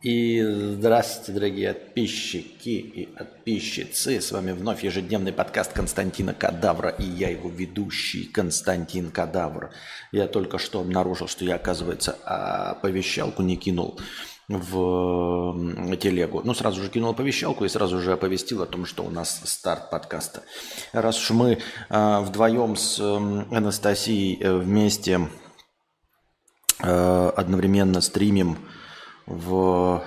И здравствуйте, дорогие подписчики и подписчицы. С вами вновь ежедневный подкаст Константина Кадавра и я его ведущий Константин Кадавр. Я только что обнаружил, что я, оказывается, оповещалку не кинул в телегу. Ну, сразу же кинул оповещалку и сразу же оповестил о том, что у нас старт подкаста. Раз уж мы э, вдвоем с э, Анастасией э, вместе э, одновременно стримим в,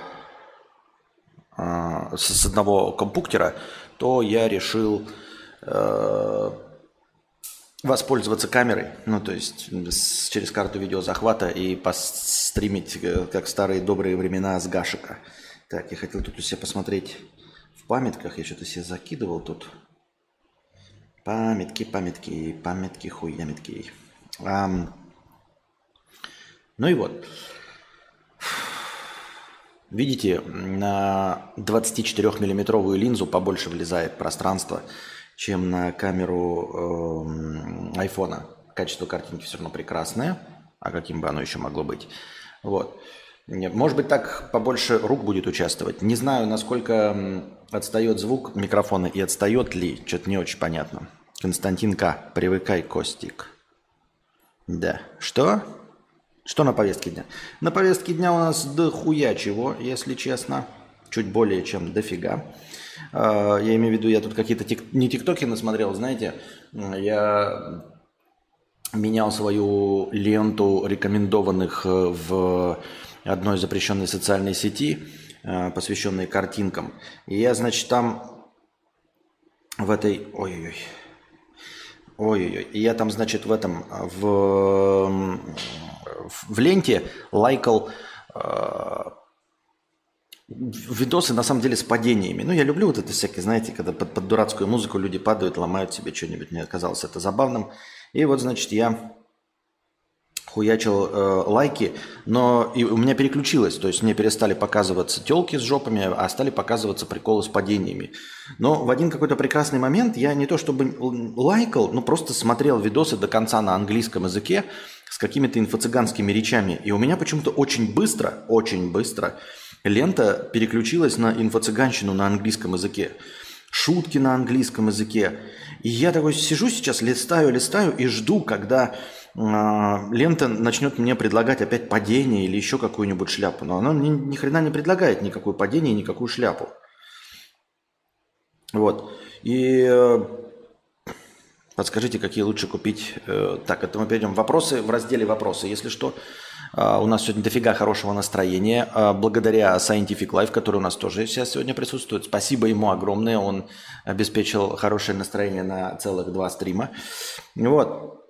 э, с одного компьютера, то я решил э, воспользоваться камерой, ну то есть с, через карту видеозахвата и постримить, э, как в старые добрые времена с Гашика. Так, я хотел тут у себя посмотреть в памятках, я что-то себе закидывал тут. Памятки, памятки, памятки, хуямятки. Um, ну и вот. Видите, на 24-миллиметровую линзу побольше влезает пространство, чем на камеру э, айфона. Качество картинки все равно прекрасное, а каким бы оно еще могло быть. Вот. Может быть, так побольше рук будет участвовать. Не знаю, насколько отстает звук микрофона и отстает ли. Что-то не очень понятно. Константин К. Привыкай, Костик. Да. Что? Что на повестке дня? На повестке дня у нас дохуя чего, если честно. Чуть более чем дофига. А, я имею в виду, я тут какие-то тик... не тиктоки насмотрел, знаете. Я менял свою ленту рекомендованных э, в одной запрещенной социальной сети, э, посвященной картинкам. И я, значит, там в этой... Ой-ой-ой. Ой-ой-ой. И я там, значит, в этом, в в ленте лайкал э, видосы на самом деле с падениями. Ну, я люблю вот это всякие, знаете, когда под, под дурацкую музыку люди падают, ломают себе что-нибудь. Мне казалось это забавным. И вот, значит, я хуячил э, лайки, но и у меня переключилось, то есть мне перестали показываться телки с жопами, а стали показываться приколы с падениями. Но в один какой-то прекрасный момент я не то чтобы лайкал, но просто смотрел видосы до конца на английском языке с какими-то инфо-цыганскими речами. И у меня почему-то очень быстро, очень быстро лента переключилась на инфо-цыганщину на английском языке. Шутки на английском языке. И я такой сижу сейчас, листаю, листаю и жду, когда а, лента начнет мне предлагать опять падение или еще какую-нибудь шляпу. Но она мне ни хрена не предлагает никакое падение, никакую шляпу. Вот. И э, подскажите, какие лучше купить. Э, так, это мы перейдем. Вопросы в разделе «Вопросы». Если что, э, у нас сегодня дофига хорошего настроения. Благодаря Scientific Life, который у нас тоже сейчас сегодня присутствует. Спасибо ему огромное. Он обеспечил хорошее настроение на целых два стрима. Вот.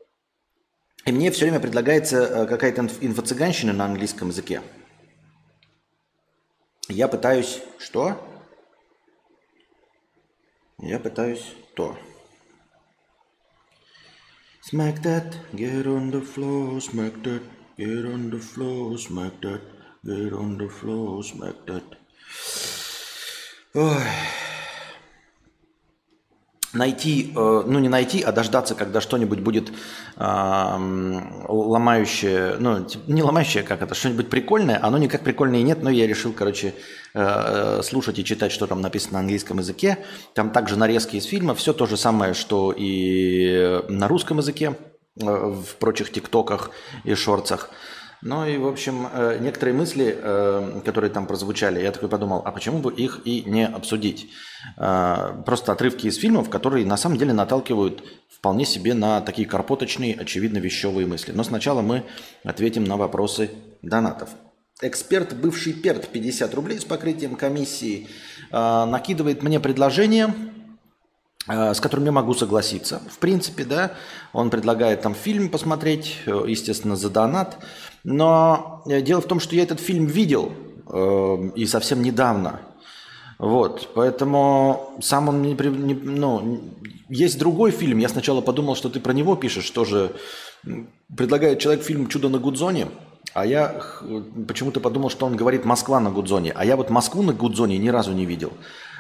И мне все время предлагается э, какая-то инфо-цыганщина на английском языке. Я пытаюсь... Что? Я пытаюсь то. Smack that, get on the floor, smack that, get on the floor, smack that, get on the floor, smack that. Ой найти, э, ну не найти, а дождаться, когда что-нибудь будет ломающее, ну не ломающее, как это, что-нибудь прикольное, оно никак прикольное нет, но я решил, короче, слушать и читать, что там написано на английском языке. Там также нарезки из фильма, все то же самое, что и на русском языке, в прочих тиктоках и шорцах. Ну и, в общем, э, некоторые мысли, э, которые там прозвучали, я такой подумал, а почему бы их и не обсудить? Э, просто отрывки из фильмов, которые на самом деле наталкивают вполне себе на такие карпоточные, очевидно, вещевые мысли. Но сначала мы ответим на вопросы донатов. Эксперт, бывший перт, 50 рублей с покрытием комиссии, накидывает мне предложение, с которым я могу согласиться. В принципе, да, он предлагает там фильм посмотреть, естественно, за донат. Но э, дело в том, что я этот фильм видел э, и совсем недавно. Вот, поэтому сам он не, не... Ну, есть другой фильм, я сначала подумал, что ты про него пишешь, тоже предлагает человек фильм «Чудо на Гудзоне», а я почему-то подумал, что он говорит «Москва на Гудзоне», а я вот Москву на Гудзоне ни разу не видел.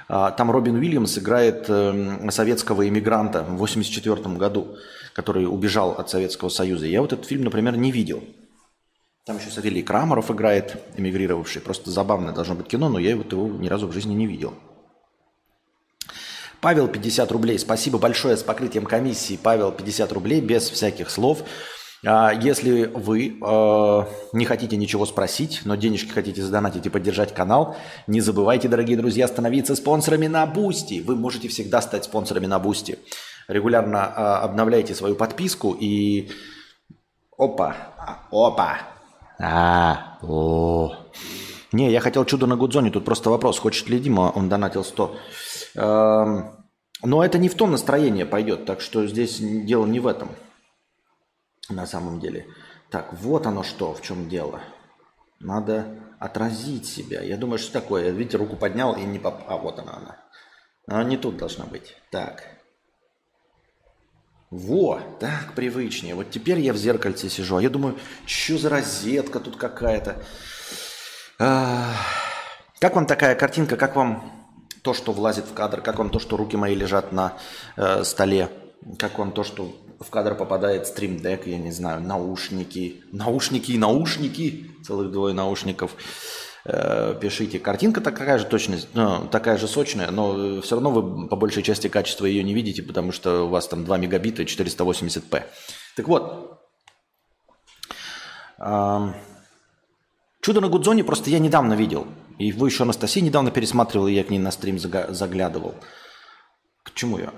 А, там Робин Уильямс играет эм, советского иммигранта в 1984 году, который убежал от Советского Союза. Я вот этот фильм, например, не видел. Там еще Савелий Крамаров играет, эмигрировавший. Просто забавное должно быть кино, но я вот его ни разу в жизни не видел. Павел, 50 рублей. Спасибо большое с покрытием комиссии. Павел, 50 рублей, без всяких слов. А если вы э, не хотите ничего спросить, но денежки хотите задонатить и поддержать канал, не забывайте, дорогие друзья, становиться спонсорами на Boosty. Вы можете всегда стать спонсорами на Boosty. Регулярно э, обновляйте свою подписку и... Опа, опа, а, о. Не, я хотел чудо на Гудзоне. Тут просто вопрос, хочет ли Дима, он донатил 100. Эм, но это не в том настроение пойдет, так что здесь дело не в этом. На самом деле. Так, вот оно что, в чем дело. Надо отразить себя. Я думаю, что такое. Видите, руку поднял и не поп... А, вот она она. Она не тут должна быть. Так. Во, так привычнее. Вот теперь я в зеркальце сижу. А я думаю, что за розетка тут какая-то. Как вам такая картинка? Как вам то, что влазит в кадр? Как вам то, что руки мои лежат на э, столе? Как вам то, что в кадр попадает стримдек, я не знаю, наушники, наушники и наушники, целых двое наушников. Э, пишите. Картинка такая же точность, ну, такая же сочная, но все равно вы по большей части качества ее не видите, потому что у вас там 2 мегабита и 480p. Так вот, Чудо на Гудзоне просто я недавно видел. И его еще Анастасия недавно пересматривала, и я к ней на стрим заглядывал. К чему я?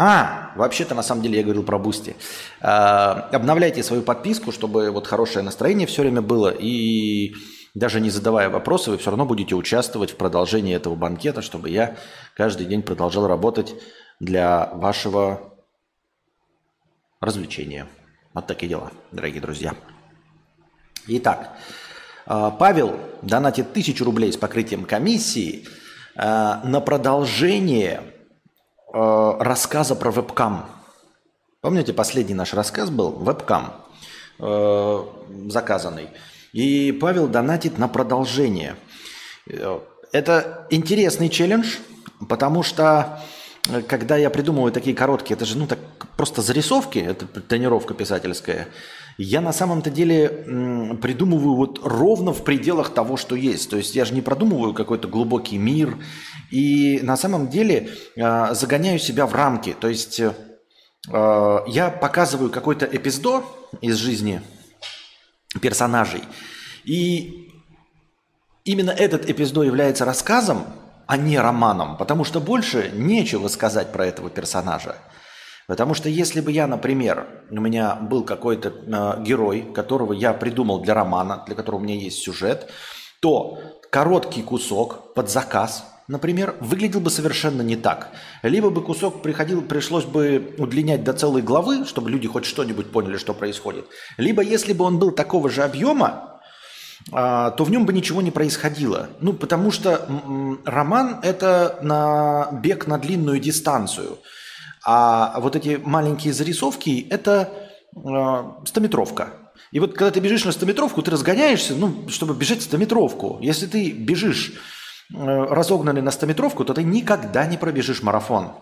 А, вообще-то на самом деле я говорил про Boosty. А, обновляйте свою подписку, чтобы вот хорошее настроение все время было. И даже не задавая вопросы, вы все равно будете участвовать в продолжении этого банкета, чтобы я каждый день продолжал работать для вашего развлечения. Вот такие дела, дорогие друзья. Итак, а, Павел донатит тысячу рублей с покрытием комиссии а, на продолжение а, рассказа про вебкам. Помните, последний наш рассказ был вебкам заказанный. И Павел донатит на продолжение. Это интересный челлендж, потому что э, когда я придумываю такие короткие, это же ну так просто зарисовки, это тренировка писательская, я на самом-то деле придумываю вот ровно в пределах того, что есть. То есть я же не продумываю какой-то глубокий мир. И на самом деле э, загоняю себя в рамки. То есть э, я показываю какой-то эпизод из жизни персонажей. И именно этот эпизод является рассказом, а не романом, потому что больше нечего сказать про этого персонажа. Потому что если бы я, например, у меня был какой-то э, герой, которого я придумал для романа, для которого у меня есть сюжет, то короткий кусок под заказ, например, выглядел бы совершенно не так. Либо бы кусок приходил, пришлось бы удлинять до целой главы, чтобы люди хоть что-нибудь поняли, что происходит. Либо если бы он был такого же объема, а, то в нем бы ничего не происходило. Ну, потому что роман – это на бег на длинную дистанцию – а вот эти маленькие зарисовки – это э, стометровка. И вот когда ты бежишь на стометровку, ты разгоняешься, ну, чтобы бежать стометровку. Если ты бежишь э, разогнанный на стометровку, то ты никогда не пробежишь марафон.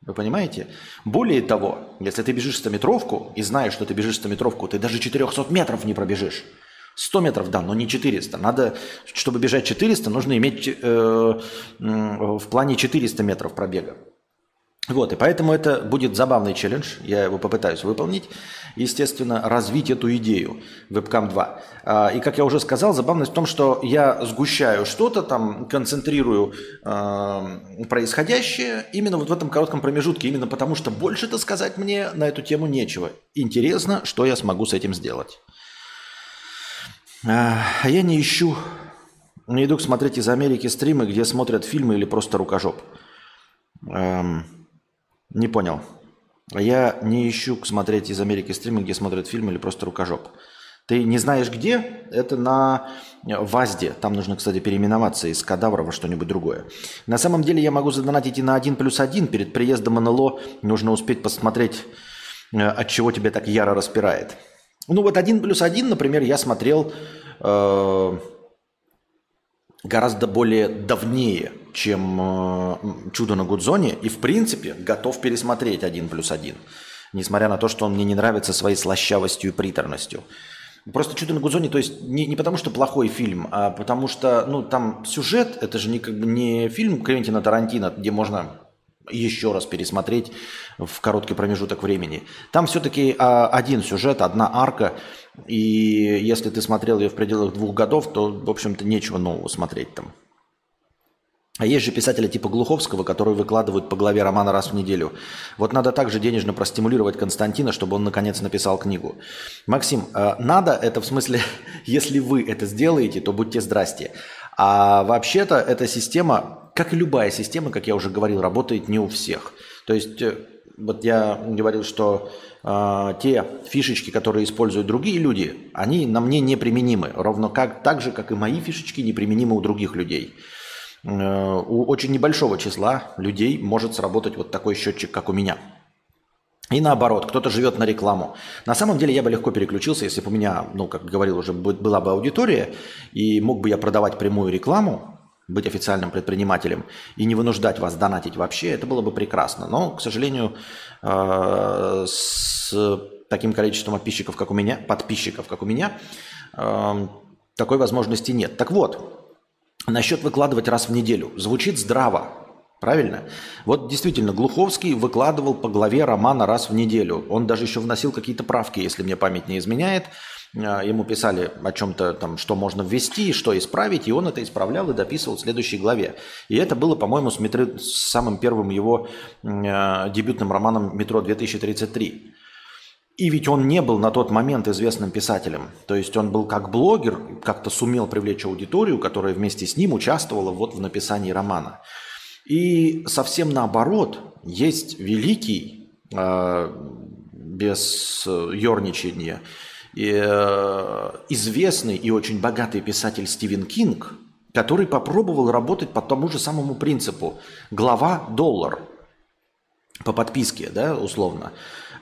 Вы понимаете? Более того, если ты бежишь стометровку и знаешь, что ты бежишь стометровку, ты даже 400 метров не пробежишь. 100 метров, да, но не 400. Надо, чтобы бежать 400, нужно иметь э, в плане 400 метров пробега. Вот, и поэтому это будет забавный челлендж, я его попытаюсь выполнить, естественно, развить эту идею Webcam 2. А, и, как я уже сказал, забавность в том, что я сгущаю что-то, там, концентрирую э, происходящее именно вот в этом коротком промежутке, именно потому что больше-то сказать мне на эту тему нечего. Интересно, что я смогу с этим сделать. А я не ищу, не иду смотреть из Америки стримы, где смотрят фильмы или просто рукожоп. Эм, не понял. Я не ищу смотреть из Америки стримы, где смотрят фильмы или просто рукожоп. Ты не знаешь где? Это на ВАЗДе. Там нужно, кстати, переименоваться из кадавра во что-нибудь другое. На самом деле я могу задонатить и на 1 плюс 1. Перед приездом НЛО нужно успеть посмотреть, э, от чего тебя так яро распирает. Ну вот 1 плюс 1, например, я смотрел э, гораздо более давнее, чем э, «Чудо на Гудзоне», и, в принципе, готов пересмотреть «Один плюс один», несмотря на то, что он мне не нравится своей слащавостью и приторностью. Просто «Чудо на Гудзоне», то есть не, не потому, что плохой фильм, а потому что, ну, там сюжет, это же не, как бы не фильм Квентина Тарантино, где можно еще раз пересмотреть в короткий промежуток времени. Там все-таки а, один сюжет, одна арка, и если ты смотрел ее в пределах двух годов, то, в общем-то, нечего нового смотреть там. А есть же писатели типа Глуховского, которые выкладывают по главе романа раз в неделю. Вот надо также денежно простимулировать Константина, чтобы он наконец написал книгу. Максим, э, надо это в смысле, если вы это сделаете, то будьте здрасте. А вообще-то эта система, как и любая система, как я уже говорил, работает не у всех. То есть э, вот я говорил, что э, те фишечки, которые используют другие люди, они на мне неприменимы. Ровно как, так же, как и мои фишечки неприменимы у других людей. Э, у очень небольшого числа людей может сработать вот такой счетчик, как у меня. И наоборот, кто-то живет на рекламу. На самом деле я бы легко переключился, если бы у меня, ну, как говорил уже, была бы аудитория, и мог бы я продавать прямую рекламу, быть официальным предпринимателем и не вынуждать вас донатить вообще, это было бы прекрасно. Но, к сожалению, э, с таким количеством подписчиков, как у меня, подписчиков, как у меня, э, такой возможности нет. Так вот, Насчет выкладывать раз в неделю. Звучит здраво, правильно? Вот действительно, Глуховский выкладывал по главе романа раз в неделю. Он даже еще вносил какие-то правки, если мне память не изменяет. А, ему писали о чем-то там, что можно ввести, что исправить, и он это исправлял и дописывал в следующей главе. И это было, по-моему, с, метро, с самым первым его э, дебютным романом «Метро 2033». И ведь он не был на тот момент известным писателем. То есть он был как блогер, как-то сумел привлечь аудиторию, которая вместе с ним участвовала вот в написании романа. И совсем наоборот, есть великий, э, без ерничания, э, известный и очень богатый писатель Стивен Кинг, который попробовал работать по тому же самому принципу. Глава – доллар по подписке, да, условно.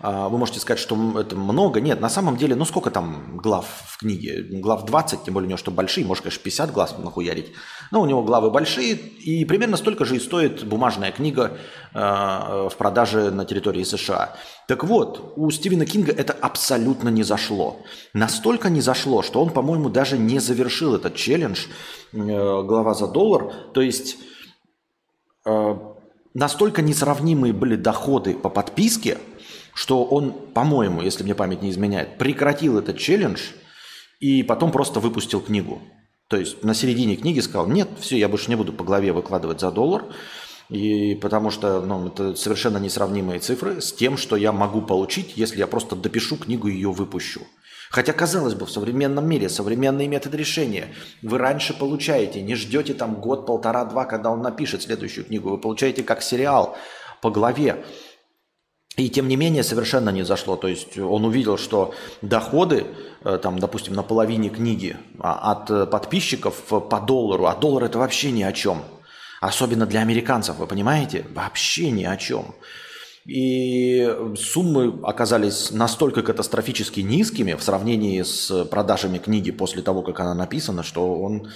А, вы можете сказать, что это много. Нет, на самом деле, ну сколько там глав в книге? Глав 20, тем более у него что большие, может, конечно, 50 глав нахуярить. Но у него главы большие, и примерно столько же и стоит бумажная книга э, в продаже на территории США. Так вот, у Стивена Кинга это абсолютно не зашло. Настолько не зашло, что он, по-моему, даже не завершил этот челлендж э, «Глава за доллар». То есть э, настолько несравнимые были доходы по подписке – что он, по-моему, если мне память не изменяет, прекратил этот челлендж и потом просто выпустил книгу. То есть на середине книги сказал, нет, все, я больше не буду по главе выкладывать за доллар, и потому что ну, это совершенно несравнимые цифры с тем, что я могу получить, если я просто допишу книгу и ее выпущу. Хотя, казалось бы, в современном мире современные методы решения. Вы раньше получаете, не ждете там год, полтора, два, когда он напишет следующую книгу. Вы получаете как сериал по главе. И тем не менее совершенно не зашло. То есть он увидел, что доходы, э, там, допустим, на половине книги а, от э, подписчиков по доллару, а доллар это вообще ни о чем. Особенно для американцев, вы понимаете? Вообще ни о чем. И суммы оказались настолько катастрофически низкими в сравнении с продажами книги после того, как она написана, что он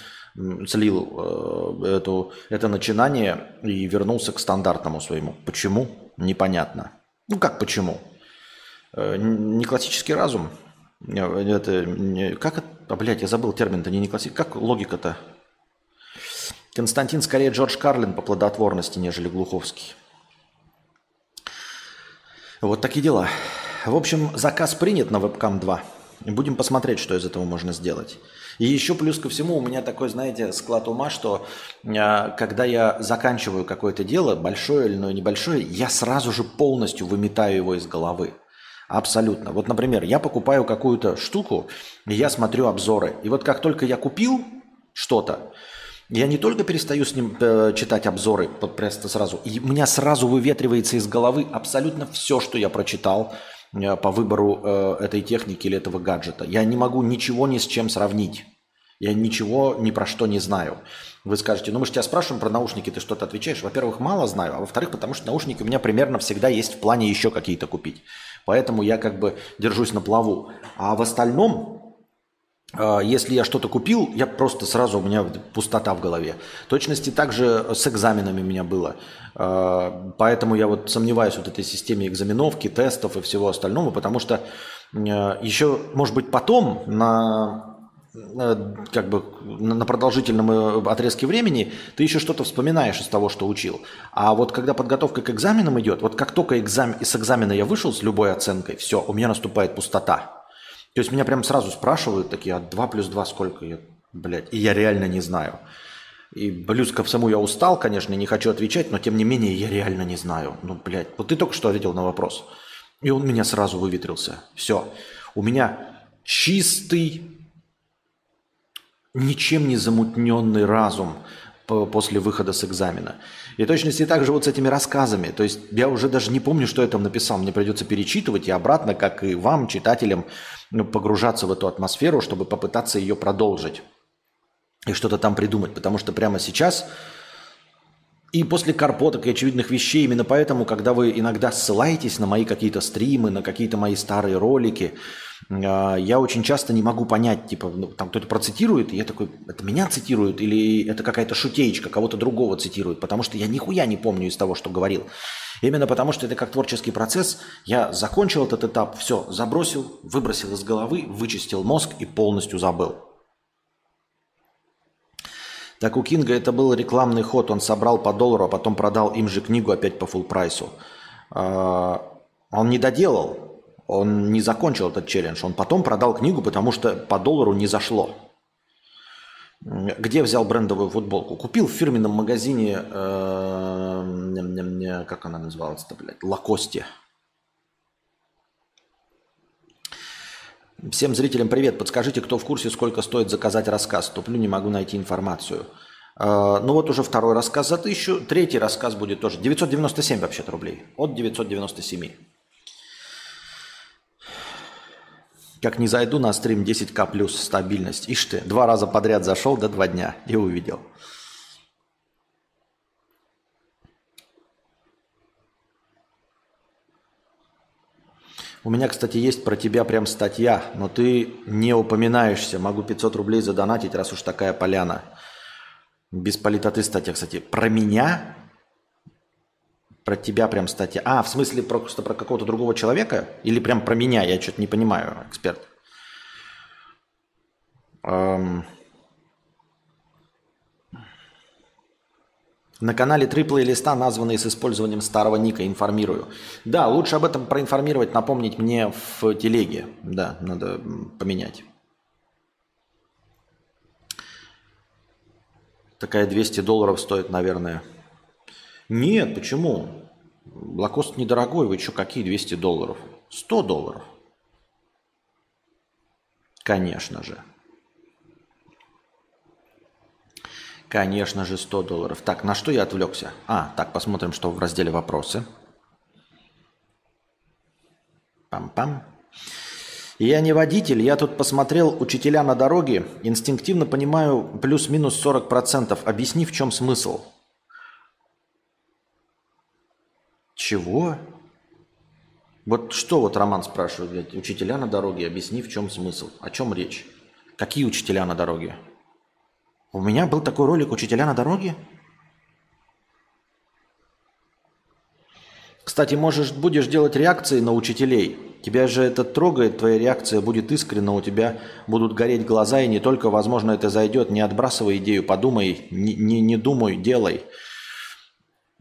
слил э, эту, это начинание и вернулся к стандартному своему. Почему? Непонятно. Ну как почему? Э, не классический разум. Э, это не, как это? А, блядь, я забыл термин-то, не, не классический. Как логика-то? Константин скорее Джордж Карлин по плодотворности, нежели Глуховский. Вот такие дела. В общем, заказ принят на Webcam 2. Будем посмотреть, что из этого можно сделать. И еще плюс ко всему у меня такой, знаете, склад ума, что э, когда я заканчиваю какое-то дело, большое или небольшое, я сразу же полностью выметаю его из головы. Абсолютно. Вот, например, я покупаю какую-то штуку, и я смотрю обзоры. И вот как только я купил что-то, я не только перестаю с ним э, читать обзоры, вот просто сразу, и у меня сразу выветривается из головы абсолютно все, что я прочитал, по выбору э, этой техники или этого гаджета. Я не могу ничего ни с чем сравнить. Я ничего ни про что не знаю. Вы скажете, ну мы же тебя спрашиваем про наушники, ты что-то отвечаешь. Во-первых, мало знаю, а во-вторых, потому что наушники у меня примерно всегда есть в плане еще какие-то купить. Поэтому я как бы держусь на плаву. А в остальном если я что-то купил, я просто сразу, у меня пустота в голове. точности также с экзаменами у меня было. А, поэтому я вот сомневаюсь вот этой системе экзаменовки, тестов и всего остального, потому что Э, еще, может быть, потом на э, как бы на продолжительном э, отрезке времени ты еще что-то вспоминаешь из того, что учил. А вот когда подготовка к экзаменам идет, вот как только экзамен, с экзамена я вышел с любой оценкой, все, у меня наступает пустота. То есть меня прям сразу спрашивают такие, а 2 плюс 2 сколько? Я, блядь, и я реально не знаю. И плюс ко всему я устал, конечно, не хочу отвечать, но тем не менее я реально не знаю. Ну, блядь, вот ты только что ответил на вопрос. И он меня сразу выветрился. Все. У меня чистый, ничем не замутненный разум после выхода с экзамена. И точности так же вот с этими рассказами. То есть я уже даже не помню, что я там написал. Мне придется перечитывать и обратно, как и вам, читателям, погружаться в эту атмосферу, чтобы попытаться ее продолжить и что-то там придумать. Потому что прямо сейчас и после карпоток и очевидных вещей, именно поэтому, когда вы иногда ссылаетесь на мои какие-то стримы, на какие-то мои старые ролики, а, я очень часто не могу понять, типа, ну, там кто-то процитирует, и я такой, это меня цитируют, или это какая-то шутеечка, кого-то другого цитирует, потому что я нихуя не помню из того, что говорил. Именно потому, что это как творческий процесс, я закончил этот этап, все, забросил, выбросил из головы, вычистил мозг и полностью забыл. Так у Кинга это был рекламный ход. Он собрал по доллару, а потом продал им же книгу опять по full прайсу. А, он не доделал, он не закончил этот челлендж. Он потом продал книгу, потому что по доллару не зашло. Где взял брендовую футболку? Купил в фирменном магазине, э, как она называлась-то, блядь, Лакосте. Всем зрителям привет. Подскажите, кто в курсе, сколько стоит заказать рассказ? Туплю, не могу найти информацию. Uh, ну вот уже второй рассказ за тысячу. Третий рассказ будет тоже. 997 вообще-то рублей. От 997. Как не зайду на стрим 10к плюс стабильность. Ишь ты, два раза подряд зашел до два дня и увидел. У меня, кстати, есть про тебя прям статья, но ты не упоминаешься. Могу 500 рублей задонатить, раз уж такая поляна. Без политоты статья, кстати. Про меня? Про тебя прям статья. А, в смысле просто про какого-то другого человека? Или прям про меня? Я что-то не понимаю, эксперт. Эм... На канале три плейлиста, названные с использованием старого ника, информирую. Да, лучше об этом проинформировать, напомнить мне в телеге. Да, надо поменять. Такая 200 долларов стоит, наверное. Нет, почему? Лакост недорогой, вы что, какие 200 долларов? 100 долларов. Конечно же. Конечно же, 100 долларов. Так, на что я отвлекся? А, так, посмотрим, что в разделе «Вопросы». Пам-пам. Я не водитель, я тут посмотрел учителя на дороге, инстинктивно понимаю плюс-минус 40%. Объясни, в чем смысл. Чего? Вот что вот Роман спрашивает, блядь, учителя на дороге, объясни, в чем смысл. О чем речь? Какие учителя на дороге? У меня был такой ролик «Учителя на дороге». Кстати, можешь, будешь делать реакции на учителей. Тебя же это трогает, твоя реакция будет искренна, у тебя будут гореть глаза, и не только, возможно, это зайдет. Не отбрасывай идею, подумай, не, не, не думай, делай.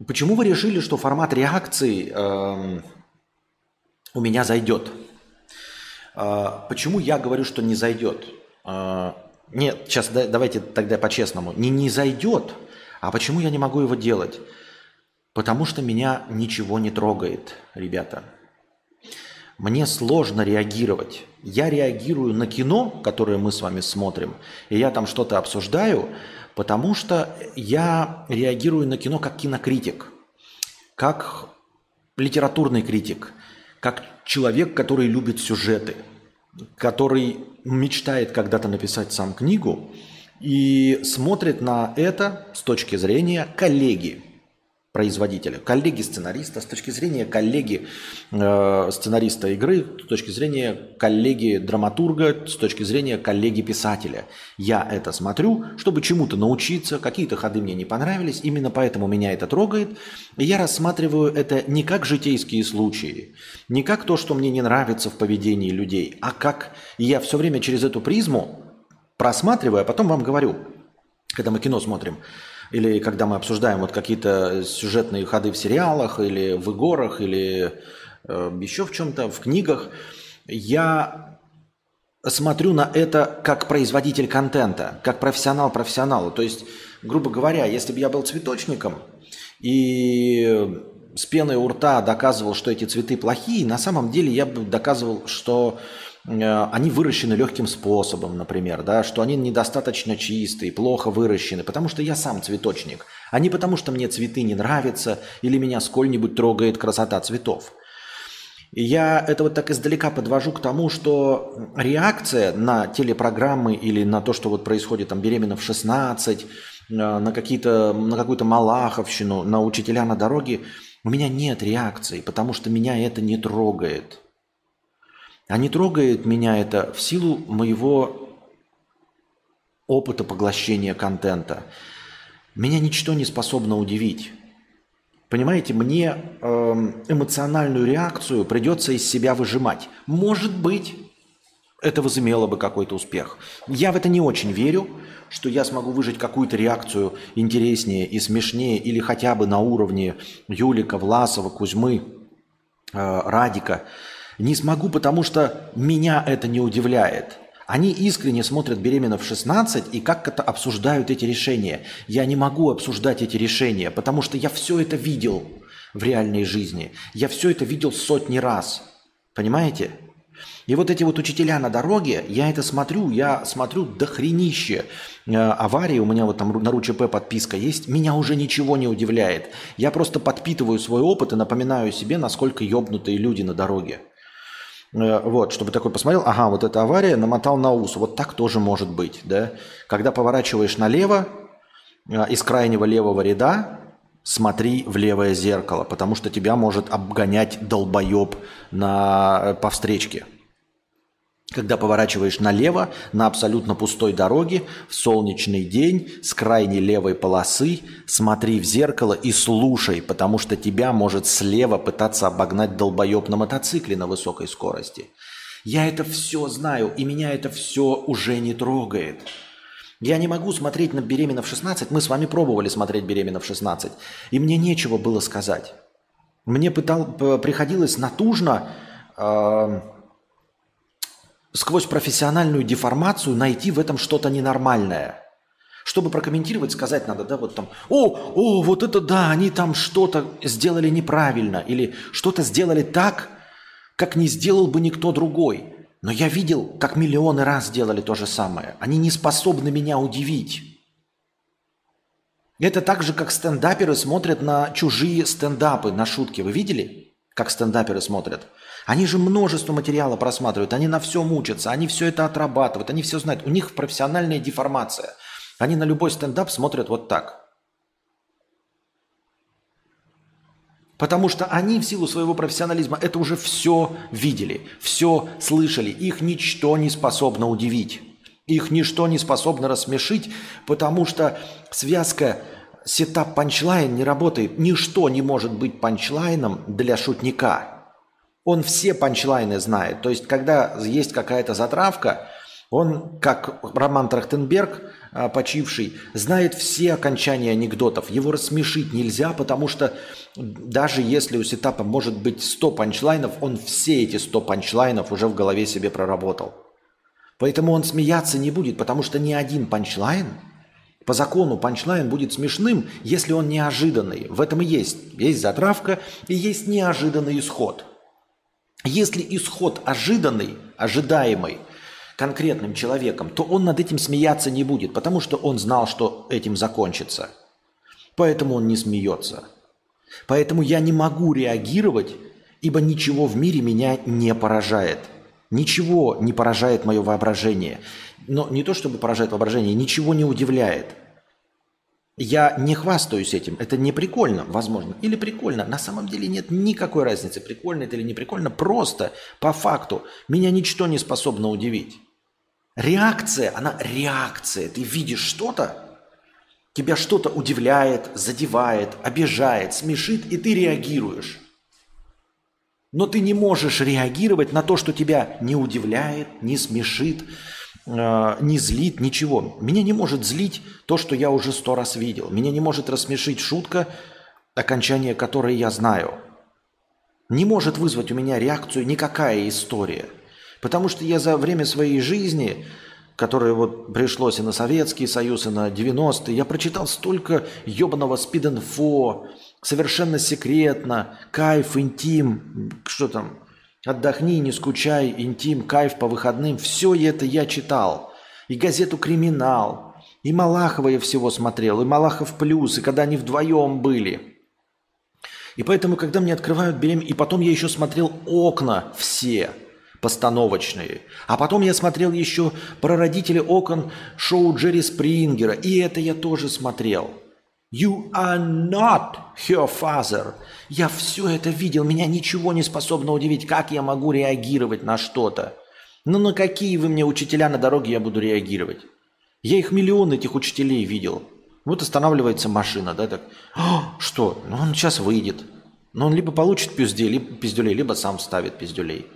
Почему вы решили, что формат реакции э, у меня зайдет? Э, почему я говорю, что не зайдет? Э, нет, сейчас давайте тогда по-честному. Не не зайдет. А почему я не могу его делать? Потому что меня ничего не трогает, ребята. Мне сложно реагировать. Я реагирую на кино, которое мы с вами смотрим, и я там что-то обсуждаю, потому что я реагирую на кино как кинокритик, как литературный критик, как человек, который любит сюжеты – который мечтает когда-то написать сам книгу и смотрит на это с точки зрения коллеги, производителя, коллеги сценариста, с точки зрения коллеги э, сценариста игры, с точки зрения коллеги драматурга, с точки зрения коллеги писателя. Я это смотрю, чтобы чему-то научиться, какие-то ходы мне не понравились, именно поэтому меня это трогает. И я рассматриваю это не как житейские случаи, не как то, что мне не нравится в поведении людей, а как я все время через эту призму просматриваю, а потом вам говорю, когда мы кино смотрим – или когда мы обсуждаем вот какие-то сюжетные ходы в сериалах, или в игорах, или э, еще в чем-то, в книгах, я смотрю на это как производитель контента, как профессионал профессионалу. То есть, грубо говоря, если бы я был цветочником и с пеной у рта доказывал, что эти цветы плохие, на самом деле я бы доказывал, что они выращены легким способом, например, да, что они недостаточно чистые, плохо выращены, потому что я сам цветочник, а не потому что мне цветы не нравятся или меня сколь-нибудь трогает красота цветов. И я это вот так издалека подвожу к тому, что реакция на телепрограммы или на то, что вот происходит там беременна в 16, э, на, какие-то, на какую-то малаховщину, на учителя на дороге, у меня нет реакции, потому что меня это не трогает. А не трогает меня это в силу моего опыта поглощения контента. Меня ничто не способно удивить. Понимаете, мне эм, эмоциональную реакцию придется из себя выжимать. Может быть, это возымело бы какой-то успех. Я в это не очень верю, что я смогу выжить какую-то реакцию интереснее и смешнее, или хотя бы на уровне Юлика, Власова, Кузьмы, э, Радика – не смогу, потому что меня это не удивляет. Они искренне смотрят «Беременна в 16» и как это обсуждают эти решения. Я не могу обсуждать эти решения, потому что я все это видел в реальной жизни. Я все это видел сотни раз. Понимаете? И вот эти вот учителя на дороге, я это смотрю, я смотрю до хренище э, аварии, у меня вот там на РУЧП подписка есть, меня уже ничего не удивляет. Я просто подпитываю свой опыт и напоминаю себе, насколько ёбнутые люди на дороге. Э, вот, чтобы такой посмотрел, ага, вот эта авария, намотал на ус. Вот так тоже может быть, да. Когда поворачиваешь налево, э, из крайнего левого ряда, смотри в левое зеркало, потому что тебя может обгонять долбоеб на, э, по встречке. Когда поворачиваешь налево на абсолютно пустой дороге в солнечный день с крайней левой полосы, смотри в зеркало и слушай, потому что тебя может слева пытаться обогнать долбоеб на мотоцикле на высокой скорости. Я это все знаю, и меня это все уже не трогает. Я не могу смотреть на «Беременна в 16». Мы с вами пробовали смотреть «Беременна в 16», и мне нечего было сказать. Мне пытал, приходилось натужно... Э, сквозь профессиональную деформацию найти в этом что-то ненормальное. Чтобы прокомментировать, сказать надо, да, вот там, о, о, вот это да, они там что-то сделали неправильно или что-то сделали так, как не сделал бы никто другой. Но я видел, как миллионы раз делали то же самое. Они не способны меня удивить. Это так же, как стендаперы смотрят на чужие стендапы, на шутки. Вы видели, как стендаперы смотрят? Они же множество материала просматривают, они на все мучатся, они все это отрабатывают, они все знают. У них профессиональная деформация. Они на любой стендап смотрят вот так. Потому что они в силу своего профессионализма это уже все видели, все слышали. Их ничто не способно удивить. Их ничто не способно рассмешить, потому что связка сетап панчлайн не работает. Ничто не может быть панчлайном для шутника – он все панчлайны знает. То есть, когда есть какая-то затравка, он, как Роман Трахтенберг, а, почивший, знает все окончания анекдотов. Его рассмешить нельзя, потому что даже если у сетапа может быть 100 панчлайнов, он все эти 100 панчлайнов уже в голове себе проработал. Поэтому он смеяться не будет, потому что ни один панчлайн, по закону панчлайн будет смешным, если он неожиданный. В этом и есть. Есть затравка и есть неожиданный исход. Если исход ожиданный, ожидаемый конкретным человеком, то он над этим смеяться не будет, потому что он знал, что этим закончится. Поэтому он не смеется. Поэтому я не могу реагировать, ибо ничего в мире меня не поражает. Ничего не поражает мое воображение. Но не то, чтобы поражает воображение, ничего не удивляет. Я не хвастаюсь этим. Это не прикольно, возможно. Или прикольно. На самом деле нет никакой разницы, прикольно это или не прикольно. Просто, по факту, меня ничто не способно удивить. Реакция, она реакция. Ты видишь что-то, тебя что-то удивляет, задевает, обижает, смешит, и ты реагируешь. Но ты не можешь реагировать на то, что тебя не удивляет, не смешит, не злит, ничего. Меня не может злить то, что я уже сто раз видел. Меня не может рассмешить шутка, окончание которой я знаю. Не может вызвать у меня реакцию никакая история. Потому что я за время своей жизни, которое вот пришлось и на Советский Союз, и на 90-е, я прочитал столько ебаного спид-инфо, совершенно секретно, кайф, интим, что там, отдохни, не скучай, интим, кайф по выходным. Все это я читал. И газету «Криминал», и Малахова я всего смотрел, и Малахов плюс, и когда они вдвоем были. И поэтому, когда мне открывают беременность, и потом я еще смотрел окна все постановочные. А потом я смотрел еще про родителей окон шоу Джерри Спрингера, и это я тоже смотрел – You are not her father. Я все это видел, меня ничего не способно удивить. Как я могу реагировать на что-то? Ну на какие вы мне учителя на дороге я буду реагировать? Я их миллион этих учителей видел. Вот останавливается машина, да, так. «А, что? Ну он сейчас выйдет. Но он либо получит пиздюлей, либо, пиздюлей, либо сам ставит пиздюлей.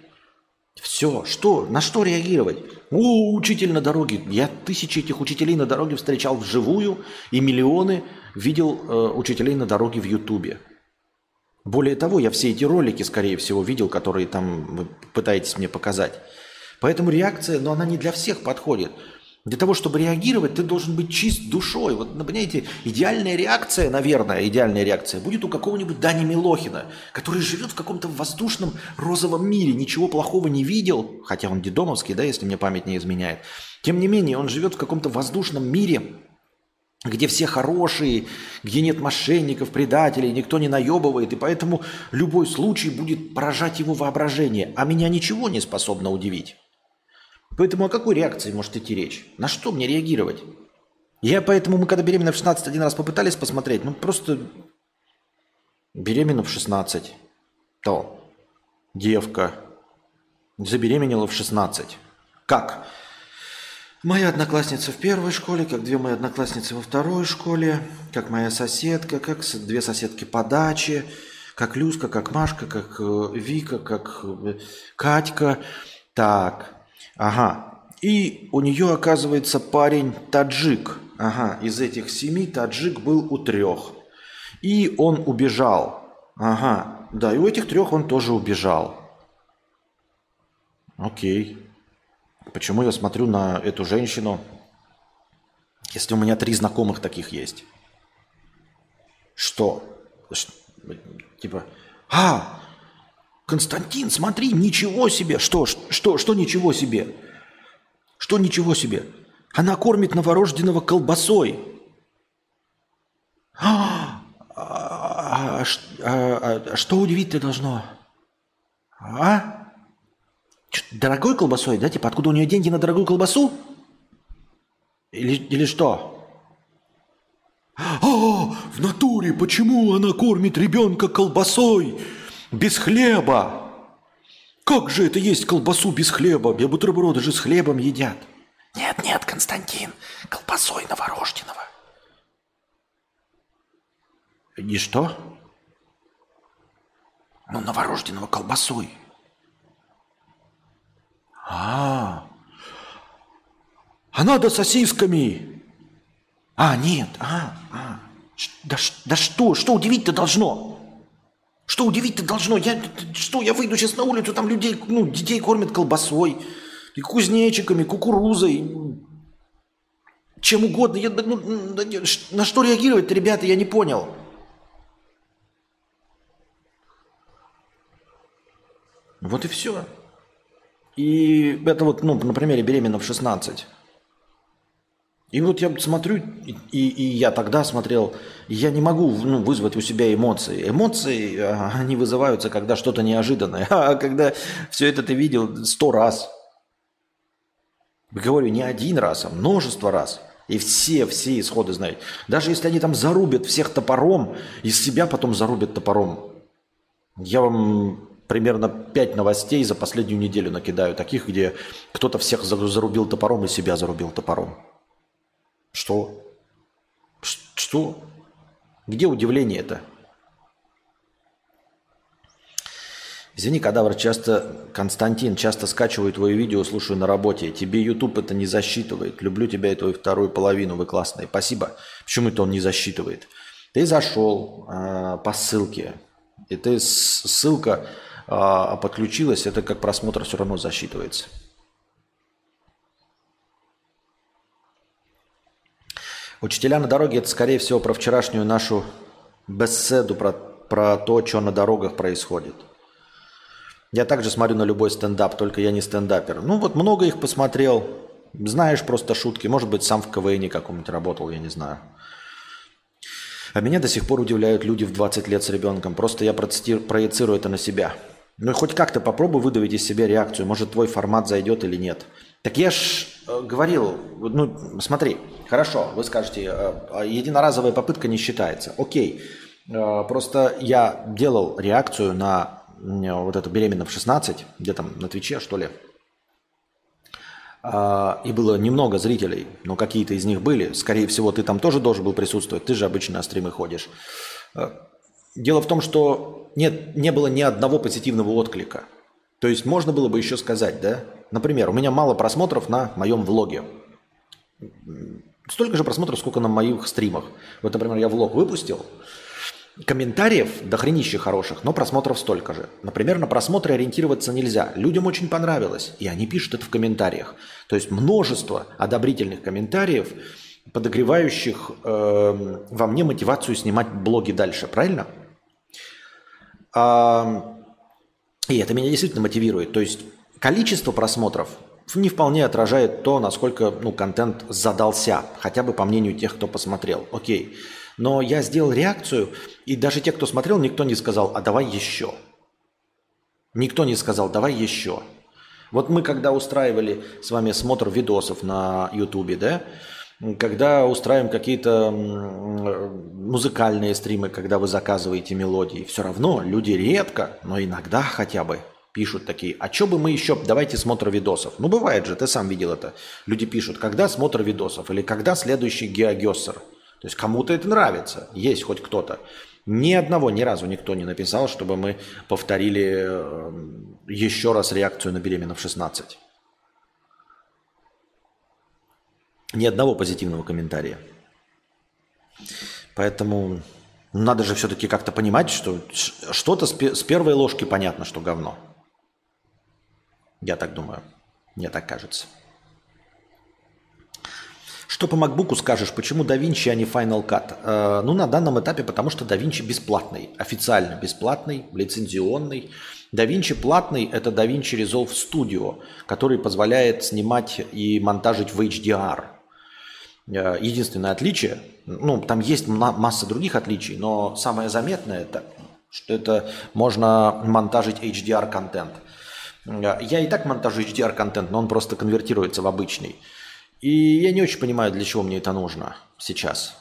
Все, что? На что реагировать? О, учитель на дороге. Я тысячи этих учителей на дороге встречал вживую и миллионы видел э, учителей на дороге в Ютубе. Более того, я все эти ролики, скорее всего, видел, которые там вы пытаетесь мне показать. Поэтому реакция, но она не для всех подходит. Для того, чтобы реагировать, ты должен быть чист душой. Вот, ну, понимаете, идеальная реакция, наверное, идеальная реакция будет у какого-нибудь Дани Милохина, который живет в каком-то воздушном розовом мире, ничего плохого не видел, хотя он дедомовский, да, если мне память не изменяет. Тем не менее, он живет в каком-то воздушном мире, где все хорошие, где нет мошенников, предателей, никто не наебывает, и поэтому любой случай будет поражать его воображение, а меня ничего не способно удивить. Поэтому о какой реакции может идти речь? На что мне реагировать? Я поэтому, мы когда беременна в 16 один раз попытались посмотреть, ну просто беременна в 16, то девка забеременела в 16. Как? Моя одноклассница в первой школе, как две мои одноклассницы во второй школе, как моя соседка, как две соседки по даче, как Люська, как Машка, как э, Вика, как э, Катька. Так, Ага. И у нее, оказывается, парень таджик. Ага, из этих семи таджик был у трех. И он убежал. Ага, да, и у этих трех он тоже убежал. Окей. Почему я смотрю на эту женщину, если у меня три знакомых таких есть? Что? Типа, а, Константин, смотри, ничего себе. Что, что, что ничего себе? Что ничего себе? Она кормит новорожденного колбасой. А, а, а, а, а что удивить-то должно? А? Дорогой колбасой, да? Типа, откуда у нее деньги на дорогую колбасу? Или, или что? О, в натуре, почему она кормит ребенка колбасой? Без хлеба. Как же это есть колбасу без хлеба? Я бутерброды же с хлебом едят. Нет, нет, Константин, колбасой новорожденного. И что? Ну, новорожденного колбасой. А, а надо сосисками. А, нет, а, а. Да, да что, что удивить-то должно? Что удивить-то должно? Я, что, я выйду сейчас на улицу, там людей, ну, детей кормят колбасой, и кузнечиками, кукурузой, чем угодно. Я, ну, на что реагировать-то, ребята, я не понял. Вот и все. И это вот, ну, на примере беременна в 16. И вот я смотрю, и, и я тогда смотрел, я не могу ну, вызвать у себя эмоции. Эмоции, а, они вызываются, когда что-то неожиданное. А когда все это ты видел сто раз. Говорю, не один раз, а множество раз. И все, все исходы знают. Даже если они там зарубят всех топором, из себя потом зарубят топором. Я вам примерно 5 новостей за последнюю неделю накидаю, таких, где кто-то всех зарубил топором и себя зарубил топором. Что? Что? Где удивление это? Извини, кадавр, часто, Константин, часто скачиваю твои видео, слушаю на работе. Тебе YouTube это не засчитывает. Люблю тебя и твою вторую половину, вы классные. Спасибо. Почему это он не засчитывает? Ты зашел э, по ссылке, и ты ссылка э, подключилась, это как просмотр все равно засчитывается. Учителя на дороге – это, скорее всего, про вчерашнюю нашу беседу, про, про то, что на дорогах происходит – я также смотрю на любой стендап, только я не стендапер. Ну вот много их посмотрел. Знаешь просто шутки. Может быть, сам в КВН каком-нибудь работал, я не знаю. А меня до сих пор удивляют люди в 20 лет с ребенком. Просто я проецирую это на себя. Ну и хоть как-то попробуй выдавить из себя реакцию. Может, твой формат зайдет или нет. Так я ж э, говорил, ну смотри, хорошо, вы скажете, э, а единоразовая попытка не считается. Окей, э, просто я делал реакцию на вот эту беременна в 16, где там на Твиче, что ли. И было немного зрителей, но какие-то из них были. Скорее всего, ты там тоже должен был присутствовать, ты же обычно на стримы ходишь. Дело в том, что нет, не было ни одного позитивного отклика. То есть можно было бы еще сказать, да? Например, у меня мало просмотров на моем влоге. Столько же просмотров, сколько на моих стримах. Вот, например, я влог выпустил, Комментариев до хренища хороших, но просмотров столько же. Например, на просмотры ориентироваться нельзя. Людям очень понравилось, и они пишут это в комментариях. То есть множество одобрительных комментариев, подогревающих э, во мне мотивацию снимать блоги дальше, правильно? И это меня действительно мотивирует. То есть количество просмотров не вполне отражает то, насколько ну, контент задался, хотя бы по мнению тех, кто посмотрел. Окей. Но я сделал реакцию, и даже те, кто смотрел, никто не сказал, а давай еще. Никто не сказал, давай еще. Вот мы когда устраивали с вами смотр видосов на Ютубе, да, когда устраиваем какие-то музыкальные стримы, когда вы заказываете мелодии, все равно люди редко, но иногда хотя бы пишут такие, а что бы мы еще, давайте смотр видосов. Ну, бывает же, ты сам видел это. Люди пишут, когда смотр видосов или когда следующий геогессер – то есть кому-то это нравится, есть хоть кто-то. Ни одного, ни разу никто не написал, чтобы мы повторили э, еще раз реакцию на беременна в 16. Ни одного позитивного комментария. Поэтому надо же все-таки как-то понимать, что что-то с первой ложки понятно, что говно. Я так думаю. Мне так кажется. Что по MacBook скажешь, почему DaVinci, а не Final Cut? Э, ну, на данном этапе, потому что DaVinci бесплатный, официально бесплатный, лицензионный. DaVinci платный – это DaVinci Resolve Studio, который позволяет снимать и монтажить в HDR. Э, единственное отличие, ну, там есть масса других отличий, но самое заметное – это, что это можно монтажить HDR-контент. Э, я и так монтажу HDR-контент, но он просто конвертируется в обычный. И я не очень понимаю, для чего мне это нужно сейчас.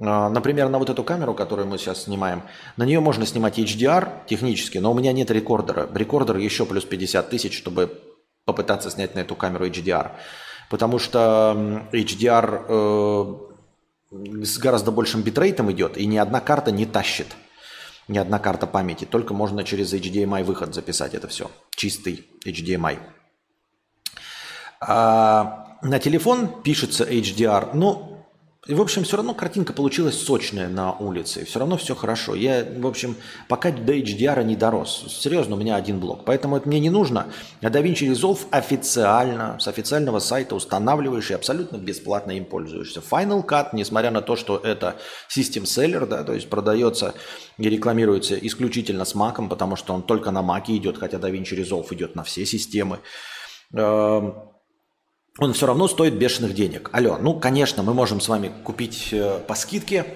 А, например, на вот эту камеру, которую мы сейчас снимаем, на нее можно снимать HDR технически, но у меня нет рекордера. Рекордер еще плюс 50 тысяч, чтобы попытаться снять на эту камеру HDR. Потому что HDR э, с гораздо большим битрейтом идет, и ни одна карта не тащит. Ни одна карта памяти. Только можно через HDMI выход записать это все. Чистый HDMI. А, на телефон пишется HDR, но в общем, все равно картинка получилась сочная на улице. Все равно все хорошо. Я, в общем, пока до HDR не дорос. Серьезно, у меня один блок. Поэтому это мне не нужно. А DaVinci Resolve официально, с официального сайта устанавливаешь и абсолютно бесплатно им пользуешься. Final Cut, несмотря на то, что это System Seller, да, то есть продается и рекламируется исключительно с Mac, потому что он только на Mac идет, хотя DaVinci Resolve идет на все системы эм, он все равно стоит бешеных денег. Алло, ну, конечно, мы можем с вами купить э, по скидке,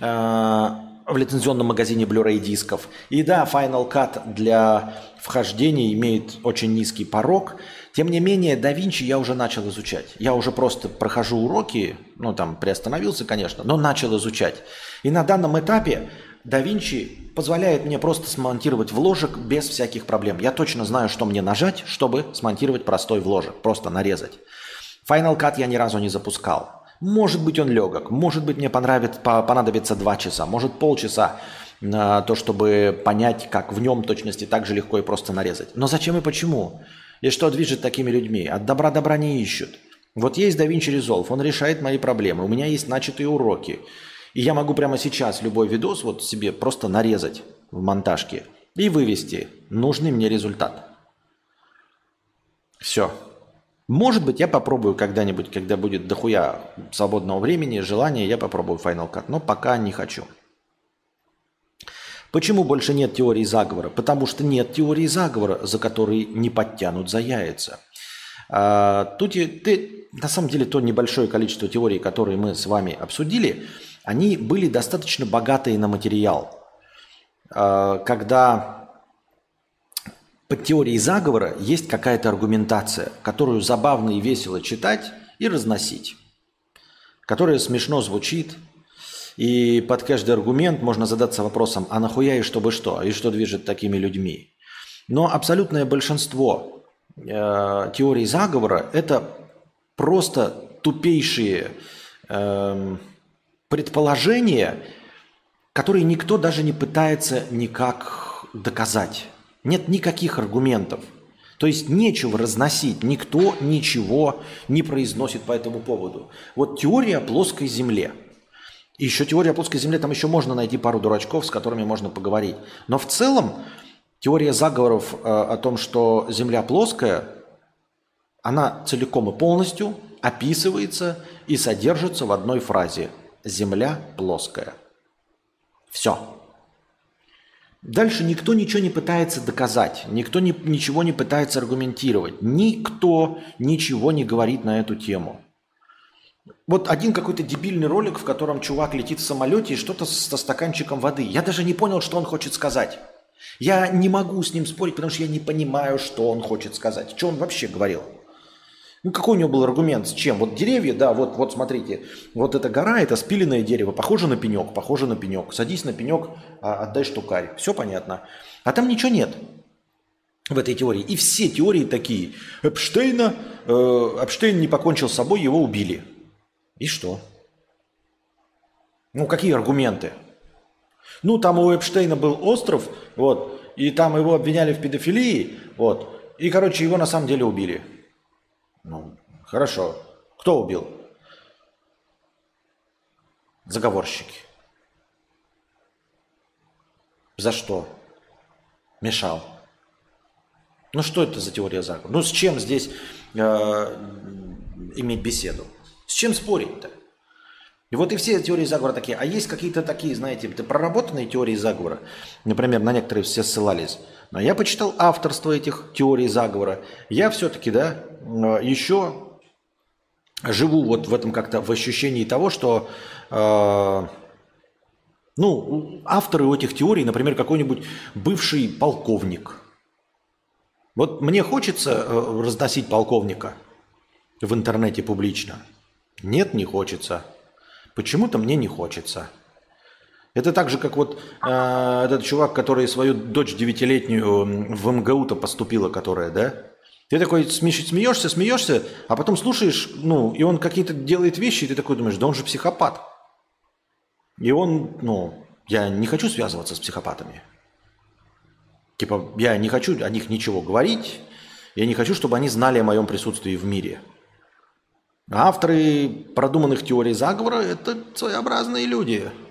э, в лицензионном магазине Blu-ray дисков. И да, Final Cut для вхождения имеет очень низкий порог. Тем не менее, Da Vinci я уже начал изучать. Я уже просто прохожу уроки, ну там приостановился, конечно, но начал изучать. И на данном этапе Vinci позволяет мне просто смонтировать вложек без всяких проблем. Я точно знаю, что мне нажать, чтобы смонтировать простой вложек, просто нарезать. Final Cut я ни разу не запускал. Может быть, он легок, может быть, мне понравится, понадобится два часа, может, полчаса на то, чтобы понять, как в нем точности так же легко и просто нарезать. Но зачем и почему? И что движет такими людьми? От добра добра не ищут. Вот есть DaVinci Resolve, он решает мои проблемы. У меня есть начатые уроки. И я могу прямо сейчас любой видос вот себе просто нарезать в монтажке и вывести нужный мне результат. Все. Может быть, я попробую когда-нибудь, когда будет дохуя свободного времени, желания, я попробую Final Cut, но пока не хочу. Почему больше нет теории заговора? Потому что нет теории заговора, за которые не подтянут за яйца. А, тут ты, на самом деле то небольшое количество теорий, которые мы с вами обсудили, они были достаточно богатые на материал. А, когда под теорией заговора есть какая-то аргументация, которую забавно и весело читать и разносить, которая смешно звучит, и под каждый аргумент можно задаться вопросом, а нахуя и чтобы что, и что движет такими людьми. Но абсолютное большинство э, теорий заговора – это просто тупейшие э, предположения, которые никто даже не пытается никак доказать. Нет никаких аргументов. То есть нечего разносить, никто ничего не произносит по этому поводу. Вот теория о плоской Земле. И еще теория о плоской Земле, там еще можно найти пару дурачков, с которыми можно поговорить. Но в целом теория заговоров э, о том, что Земля плоская, она целиком и полностью описывается и содержится в одной фразе. Земля плоская. Все. Дальше никто ничего не пытается доказать, никто не, ничего не пытается аргументировать, никто ничего не говорит на эту тему. Вот один какой-то дебильный ролик, в котором чувак летит в самолете и что-то со стаканчиком воды. Я даже не понял, что он хочет сказать. Я не могу с ним спорить, потому что я не понимаю, что он хочет сказать. Что он вообще говорил? Ну, какой у него был аргумент, с чем? Вот деревья, да, вот, вот смотрите, вот эта гора, это спиленное дерево, похоже на пенек, похоже на пенек. Садись на пенек, а, отдай штукарь. Все понятно. А там ничего нет в этой теории. И все теории такие. Эпштейна, э, Эпштейн не покончил с собой, его убили. И что? Ну, какие аргументы? Ну, там у Эпштейна был остров, вот, и там его обвиняли в педофилии, вот, и, короче, его на самом деле убили. Ну, хорошо. Кто убил? Заговорщики. За что? Мешал. Ну что это за теория заговора? Ну с чем здесь э, иметь беседу? С чем спорить-то? И вот и все теории заговора такие. А есть какие-то такие, знаете, проработанные теории заговора. Например, на некоторые все ссылались. Но я почитал авторство этих теорий заговора. Я все-таки, да, еще живу вот в этом как-то в ощущении того, что э, ну, авторы этих теорий, например, какой-нибудь бывший полковник. Вот мне хочется э, разносить полковника в интернете публично. Нет, не хочется. Почему-то мне не хочется. Это так же, как вот э, этот чувак, который свою дочь девятилетнюю в МГУ-то поступила, которая, да? Ты такой смеешься, смеешься, а потом слушаешь, ну, и он какие-то делает вещи, и ты такой думаешь, да он же психопат. И он, ну, я не хочу связываться с психопатами. Типа, я не хочу о них ничего говорить, я не хочу, чтобы они знали о моем присутствии в мире. Авторы продуманных теорий заговора – это своеобразные люди –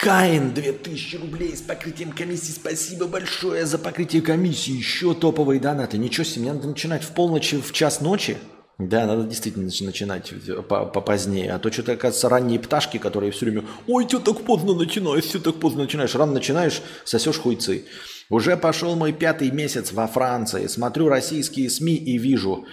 Каин, 2000 рублей с покрытием комиссии. Спасибо большое за покрытие комиссии. Еще топовые донаты. Ничего себе, мне надо начинать в полночь, в час ночи. Да, надо действительно начинать попозднее. А то что-то, оказывается, ранние пташки, которые все время «Ой, ты так поздно начинаешь, ты так поздно начинаешь». Рано начинаешь, сосешь хуйцы. Уже пошел мой пятый месяц во Франции. Смотрю российские СМИ и вижу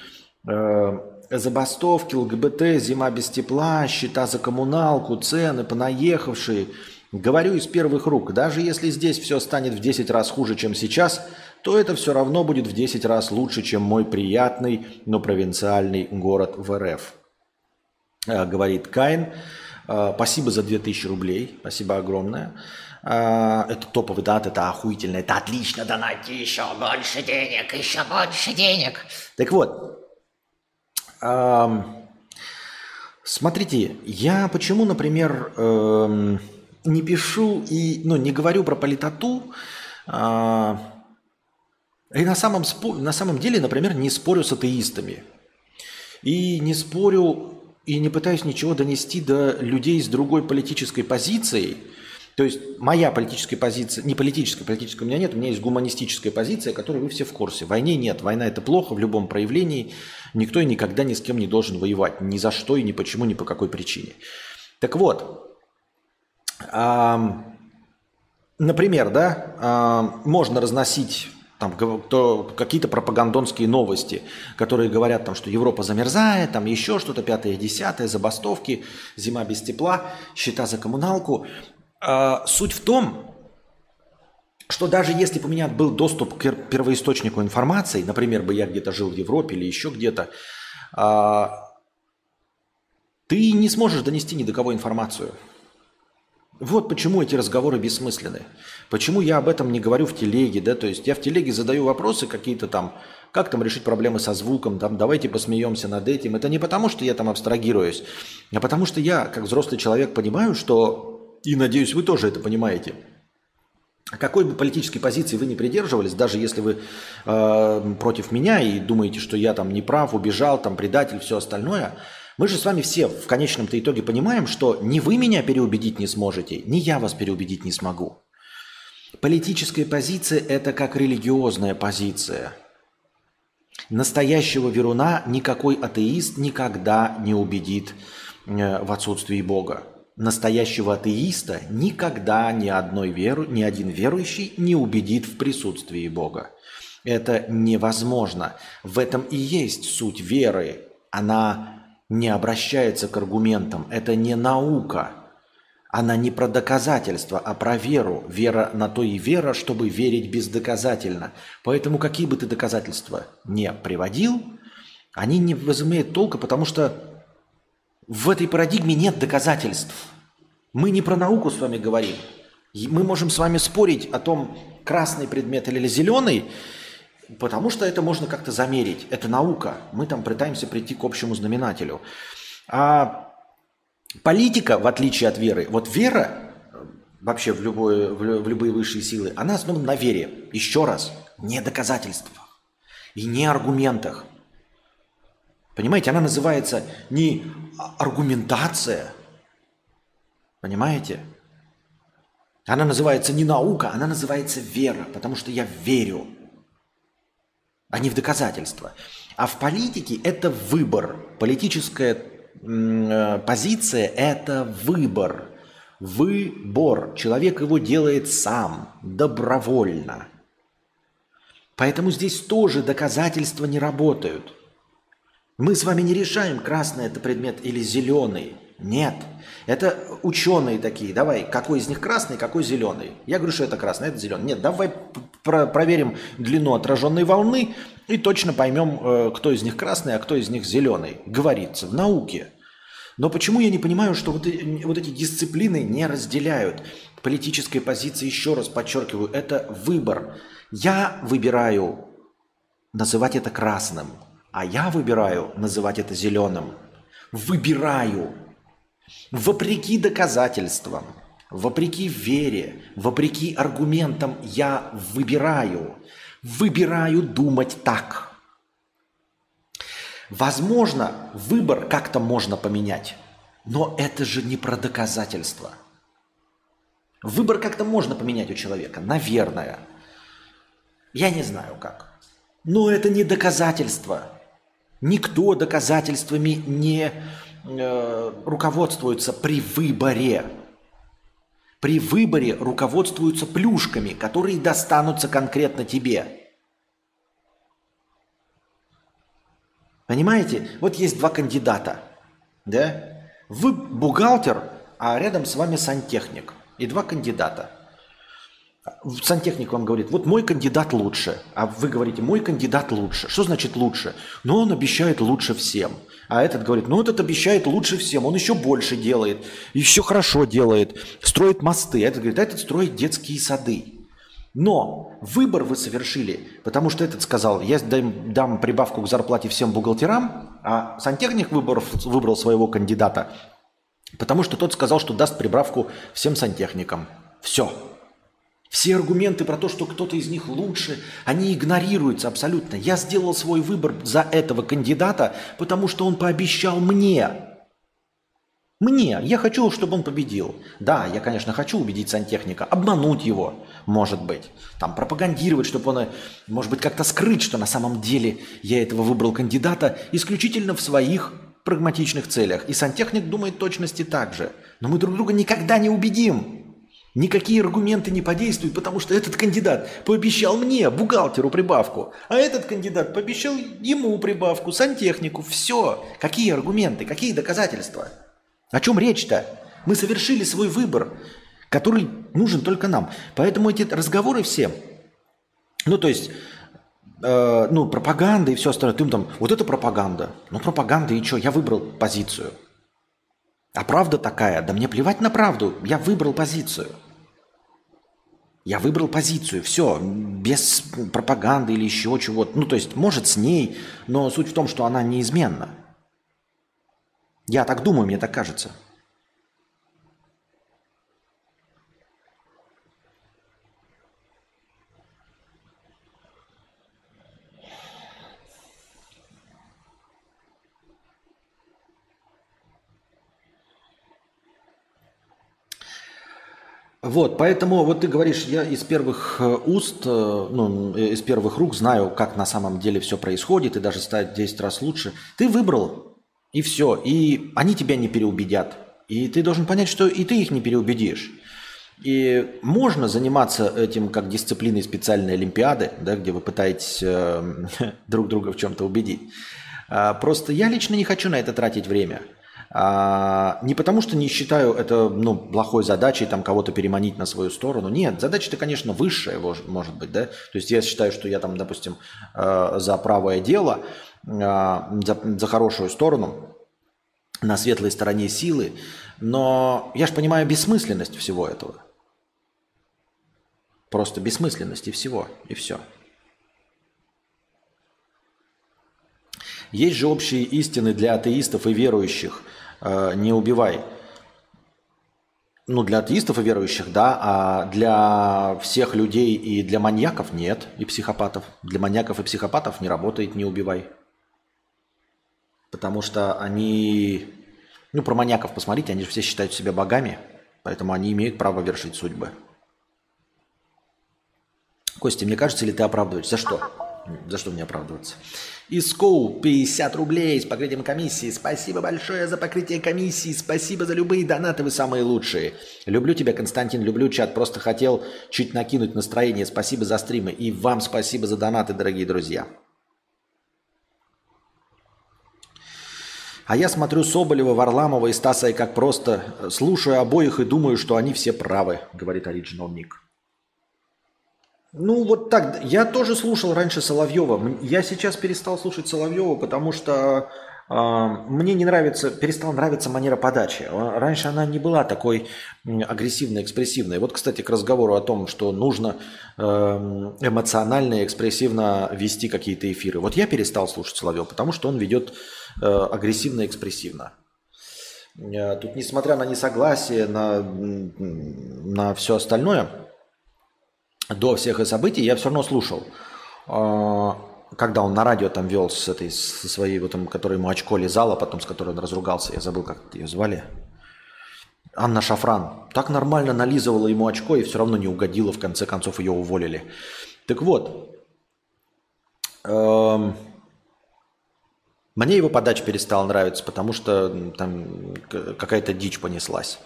э, забастовки, ЛГБТ, зима без тепла, счета за коммуналку, цены, понаехавшие. Говорю из первых рук, даже если здесь все станет в 10 раз хуже, чем сейчас, то это все равно будет в 10 раз лучше, чем мой приятный, но провинциальный город в РФ. Э, говорит Кайн. Э, спасибо за 2000 рублей. Спасибо огромное. Э, это топовый дат, это охуительно, это отлично, донати еще больше денег, еще больше денег. Так вот, смотрите, я почему, например, эм, не пишу и ну, не говорю про политоту, а, и на самом, на самом деле, например, не спорю с атеистами. И не спорю и не пытаюсь ничего донести до людей с другой политической позицией. То есть моя политическая позиция, не политическая, политическая у меня нет, у меня есть гуманистическая позиция, которой вы все в курсе. Войне нет, война это плохо в любом проявлении. Никто и никогда ни с кем не должен воевать. Ни за что и ни почему, ни по какой причине. Так вот, Например, да, можно разносить там какие-то пропагандонские новости, которые говорят, там, что Европа замерзает, там еще что-то, пятое, десятое, забастовки, зима без тепла, счета за коммуналку. А, суть в том, что даже если бы у меня был доступ к первоисточнику информации, например, бы я где-то жил в Европе или еще где-то, а, ты не сможешь донести ни до кого информацию – вот почему эти разговоры бессмысленны. Почему я об этом не говорю в телеге, да, то есть я в телеге задаю вопросы какие-то там, как там решить проблемы со звуком, там, давайте посмеемся над этим. Это не потому, что я там абстрагируюсь, а потому что я, как взрослый человек, понимаю, что, и надеюсь, вы тоже это понимаете, какой бы политической позиции вы не придерживались, даже если вы э, против меня и думаете, что я там не прав, убежал, там предатель, все остальное – мы же с вами все в конечном-то итоге понимаем, что ни вы меня переубедить не сможете, ни я вас переубедить не смогу. Политическая позиция – это как религиозная позиция. Настоящего веруна никакой атеист никогда не убедит э, в отсутствии Бога. Настоящего атеиста никогда ни, одной веру, ни один верующий не убедит в присутствии Бога. Это невозможно. В этом и есть суть веры. Она не обращается к аргументам. Это не наука. Она не про доказательства, а про веру. Вера на то и вера, чтобы верить бездоказательно. Поэтому какие бы ты доказательства не приводил, они не возымеют толка, потому что в этой парадигме нет доказательств. Мы не про науку с вами говорим. Мы можем с вами спорить о том, красный предмет или зеленый, Потому что это можно как-то замерить. Это наука. Мы там пытаемся прийти к общему знаменателю. А политика, в отличие от веры, вот вера вообще в, любое, в любые высшие силы, она основана на вере. Еще раз, не доказательствах и не аргументах. Понимаете, она называется не аргументация, понимаете? Она называется не наука, она называется вера, потому что я верю а не в доказательства. А в политике это выбор. Политическая э, позиция – это выбор. Выбор. Человек его делает сам, добровольно. Поэтому здесь тоже доказательства не работают. Мы с вами не решаем, красный это предмет или зеленый. Нет. Это ученые такие. Давай, какой из них красный, какой зеленый. Я говорю, что это красный, это зеленый. Нет, давай про проверим длину отраженной волны и точно поймем, э, кто из них красный, а кто из них зеленый. Говорится в науке. Но почему я не понимаю, что вот, вот эти дисциплины не разделяют? Политическая позиция, еще раз подчеркиваю, это выбор. Я выбираю называть это красным, а я выбираю называть это зеленым. Выбираю. Вопреки доказательствам, вопреки вере, вопреки аргументам я выбираю. Выбираю думать так. Возможно, выбор как-то можно поменять, но это же не про доказательства. Выбор как-то можно поменять у человека, наверное. Я не знаю как. Но это не доказательство. Никто доказательствами не э, руководствуется при выборе. При выборе руководствуются плюшками, которые достанутся конкретно тебе. Понимаете? Вот есть два кандидата. Да? Вы бухгалтер, а рядом с вами сантехник. И два кандидата. Сантехник вам говорит, вот мой кандидат лучше. А вы говорите, мой кандидат лучше. Что значит лучше? Ну, он обещает лучше всем. А этот говорит, ну, этот обещает лучше всем. Он еще больше делает, еще хорошо делает, строит мосты. А этот говорит, а этот строит детские сады. Но выбор вы совершили, потому что этот сказал, я дам, дам прибавку к зарплате всем бухгалтерам, а сантехник выбор, выбрал своего кандидата, потому что тот сказал, что даст прибавку всем сантехникам. Все. Все аргументы про то, что кто-то из них лучше, они игнорируются абсолютно. Я сделал свой выбор за этого кандидата, потому что он пообещал мне, мне. Я хочу, чтобы он победил. Да, я, конечно, хочу убедить сантехника, обмануть его, может быть. Там пропагандировать, чтобы он, может быть, как-то скрыть, что на самом деле я этого выбрал кандидата исключительно в своих прагматичных целях. И сантехник думает точности так же. Но мы друг друга никогда не убедим. Никакие аргументы не подействуют, потому что этот кандидат пообещал мне, бухгалтеру, прибавку, а этот кандидат пообещал ему прибавку, сантехнику. Все. Какие аргументы, какие доказательства? О чем речь-то? Мы совершили свой выбор, который нужен только нам. Поэтому эти разговоры все, ну то есть, э, ну пропаганда и все остальное, ты там, вот это пропаганда. Ну пропаганда и что, я выбрал позицию. А правда такая, да мне плевать на правду, я выбрал позицию. Я выбрал позицию, все, без пропаганды или еще чего-то. Ну, то есть, может, с ней, но суть в том, что она неизменна. Я так думаю, мне так кажется. Вот, поэтому вот ты говоришь, я из первых э, уст, э, ну, э, из первых рук знаю, как на самом деле все происходит, и даже стать 10 раз лучше. Ты выбрал и все. И они тебя не переубедят. И ты должен понять, что и ты их не переубедишь. И можно заниматься этим как дисциплиной специальной Олимпиады, да, где вы пытаетесь э, друг друга в чем-то убедить. А, просто я лично не хочу на это тратить время. А, не потому, что не считаю это ну, плохой задачей там кого-то переманить на свою сторону. Нет, задача-то, конечно, высшая, может быть. Да? То есть я считаю, что я там, допустим, э, за правое дело, а, за, за хорошую сторону, на светлой стороне силы, но я же понимаю бессмысленность всего этого. Просто бессмысленность и всего, и все. Есть же общие истины для атеистов и верующих. А, не убивай. Ну, для атеистов и верующих, да, а для всех людей и для маньяков нет, и психопатов. Для маньяков и психопатов не работает «не убивай». Потому что они, ну про маньяков посмотрите, они же все считают себя богами, поэтому они имеют право вершить судьбы. Костя, мне кажется, или ты оправдываешь? За что? За что мне оправдываться? Искоу, 50 рублей с покрытием комиссии. Спасибо большое за покрытие комиссии. Спасибо за любые донаты, вы самые лучшие. Люблю тебя, Константин, люблю чат. Просто хотел чуть накинуть настроение. Спасибо за стримы. И вам спасибо за донаты, дорогие друзья. А я смотрю Соболева, Варламова и Стаса и как просто э, слушаю обоих и думаю, что они все правы, говорит Original Ник. Ну вот так, я тоже слушал раньше Соловьева. Я сейчас перестал слушать Соловьева, потому что э, мне не нравится, перестала нравиться манера подачи. А, раньше она не была такой агрессивной, экспрессивной. Вот, кстати, к разговору о том, что нужно э, эмоционально и экспрессивно вести какие-то эфиры. Вот я перестал слушать Соловьева, потому что он ведет Э, агрессивно-экспрессивно. Э, тут, несмотря на несогласие, на, на все остальное, до всех событий я все равно слушал. Э, когда он на радио там вел с этой, со своей, вот, там, которая ему очко лизала, потом с которой он разругался, я забыл, как ее звали. Анна Шафран. Так нормально нализывала ему очко и все равно не угодила, в конце концов ее уволили. Так вот, эм, мне его подача перестала нравиться, потому что там какая-то дичь понеслась.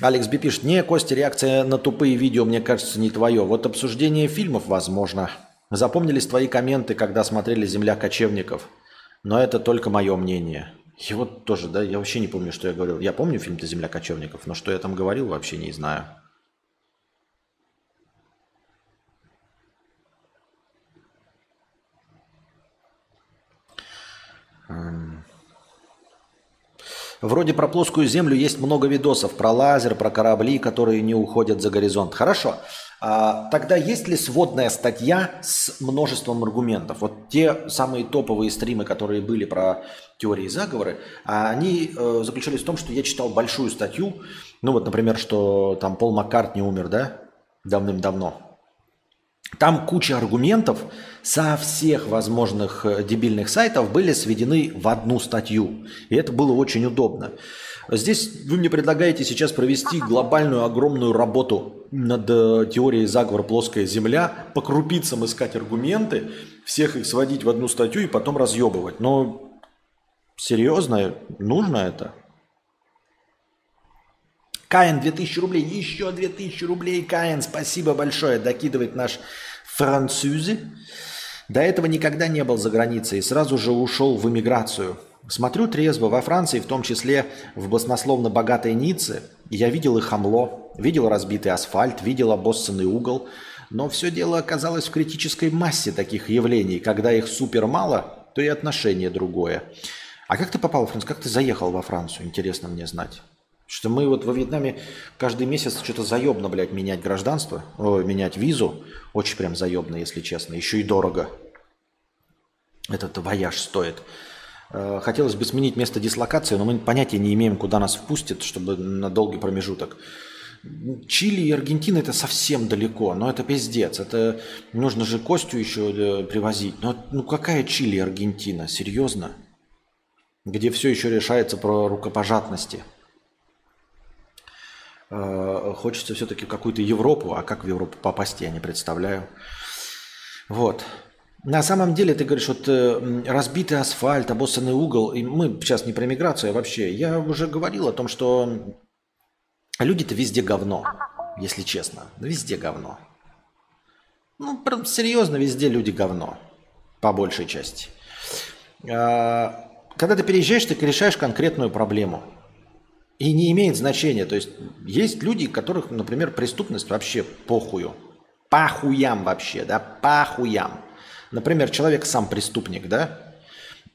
Алекс Би пишет, не, Костя, реакция на тупые видео, мне кажется, не твое. Вот обсуждение фильмов, возможно. Запомнились твои комменты, когда смотрели «Земля кочевников». Но это только мое мнение. И вот тоже, да, я вообще не помню, что я говорил. Я помню фильм-то «Земля кочевников», но что я там говорил, вообще не знаю. Вроде про плоскую землю есть много видосов, про лазер, про корабли, которые не уходят за горизонт. Хорошо. А, тогда есть ли сводная статья с множеством аргументов? Вот те самые топовые стримы, которые были про теории заговоры, а они э, заключались в том, что я читал большую статью, ну вот, например, что там Пол Маккарт не умер, да, давным-давно. Там куча аргументов со всех возможных э, дебильных сайтов были сведены в одну статью. И это было очень удобно. Здесь вы мне предлагаете сейчас провести глобальную огромную работу над э, теорией заговора «Плоская Земля», по крупицам искать аргументы, всех их сводить в одну статью и потом разъебывать. Но серьезно, нужно это? Каин, 2000 рублей. Еще 2000 рублей, Каин. Спасибо большое. Докидывает наш французы. До этого никогда не был за границей и сразу же ушел в эмиграцию. Смотрю трезво во Франции, в том числе в баснословно богатой Ницце. Я видел и хамло, видел разбитый асфальт, видел обоссанный угол. Но все дело оказалось в критической массе таких явлений. Когда их супер мало, то и отношение другое. А как ты попал во Францию? Как ты заехал во Францию? Интересно мне знать. Что мы вот во Вьетнаме каждый месяц что-то заебно, блядь, менять гражданство, о, менять визу. Очень прям заебно, если честно. Еще и дорого. Этот вояж стоит. Э, хотелось бы сменить место дислокации, но мы понятия не имеем, куда нас впустят, чтобы на долгий промежуток. Чили и Аргентина это совсем далеко, но это пиздец. Это нужно же Костю еще э, привозить. Но ну какая Чили и Аргентина? Серьезно? Где все еще решается про рукопожатности. Э, хочется все-таки какую-то Европу, а как в Европу попасть, я не представляю. Вот. На самом деле, ты говоришь, вот э, разбитый асфальт, обоссанный угол, и мы сейчас не про миграцию, а вообще. Я уже говорил о том, что люди-то везде говно, если честно. Везде говно. Ну, серьезно, везде люди говно, по большей части. А, когда ты переезжаешь, ты решаешь конкретную проблему – и не имеет значения. То есть есть люди, которых, например, преступность вообще похую. Пахуям вообще, да, пахуям. Например, человек сам преступник, да,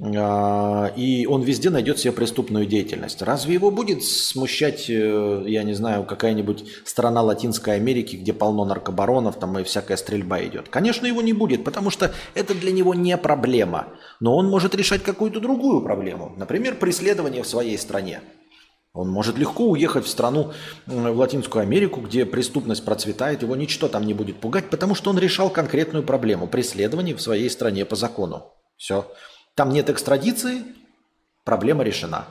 а, и он везде найдет себе преступную деятельность. Разве его будет смущать, э, я не знаю, какая-нибудь страна Латинской Америки, где полно наркобаронов, там и всякая стрельба идет? Конечно, его не будет, потому что это для него не проблема. Но он может решать какую-то другую проблему. Например, преследование в своей стране. Он может легко уехать в страну, в Латинскую Америку, где преступность процветает, его ничто там не будет пугать, потому что он решал конкретную проблему преследования в своей стране по закону. Все. Там нет экстрадиции, проблема решена.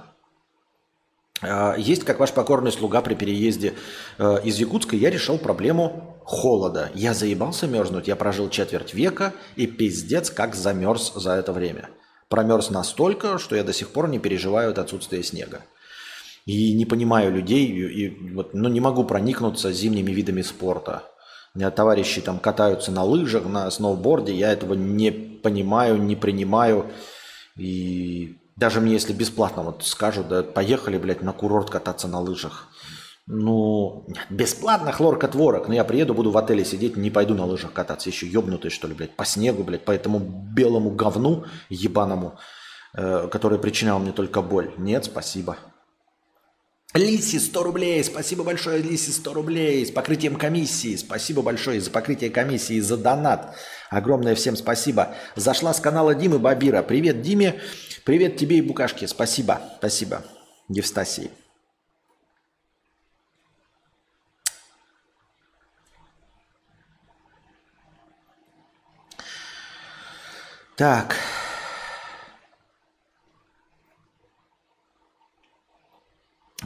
А, есть, как ваш покорный слуга при переезде э, из Якутска, я решил проблему холода. Я заебался мерзнуть, я прожил четверть века и пиздец как замерз за это время. Промерз настолько, что я до сих пор не переживаю от отсутствия снега. И не понимаю людей, и вот, ну, не могу проникнуться зимними видами спорта. У меня товарищи там катаются на лыжах, на сноуборде, я этого не понимаю, не принимаю. И даже мне, если бесплатно вот скажут, да, поехали, блядь, на курорт кататься на лыжах. Ну, бесплатно хлоркотворок. Но я приеду, буду в отеле сидеть, не пойду на лыжах кататься. Еще ебнутый, что ли, блядь, по снегу, блядь, по этому белому говну ебаному, э, который причинял мне только боль. Нет, спасибо. Лиси 100 рублей, спасибо большое, Лиси 100 рублей с покрытием комиссии, спасибо большое за покрытие комиссии, за донат, огромное всем спасибо. Зашла с канала Димы Бабира, привет Диме, привет тебе и Букашке, спасибо, спасибо, Евстасии. Так.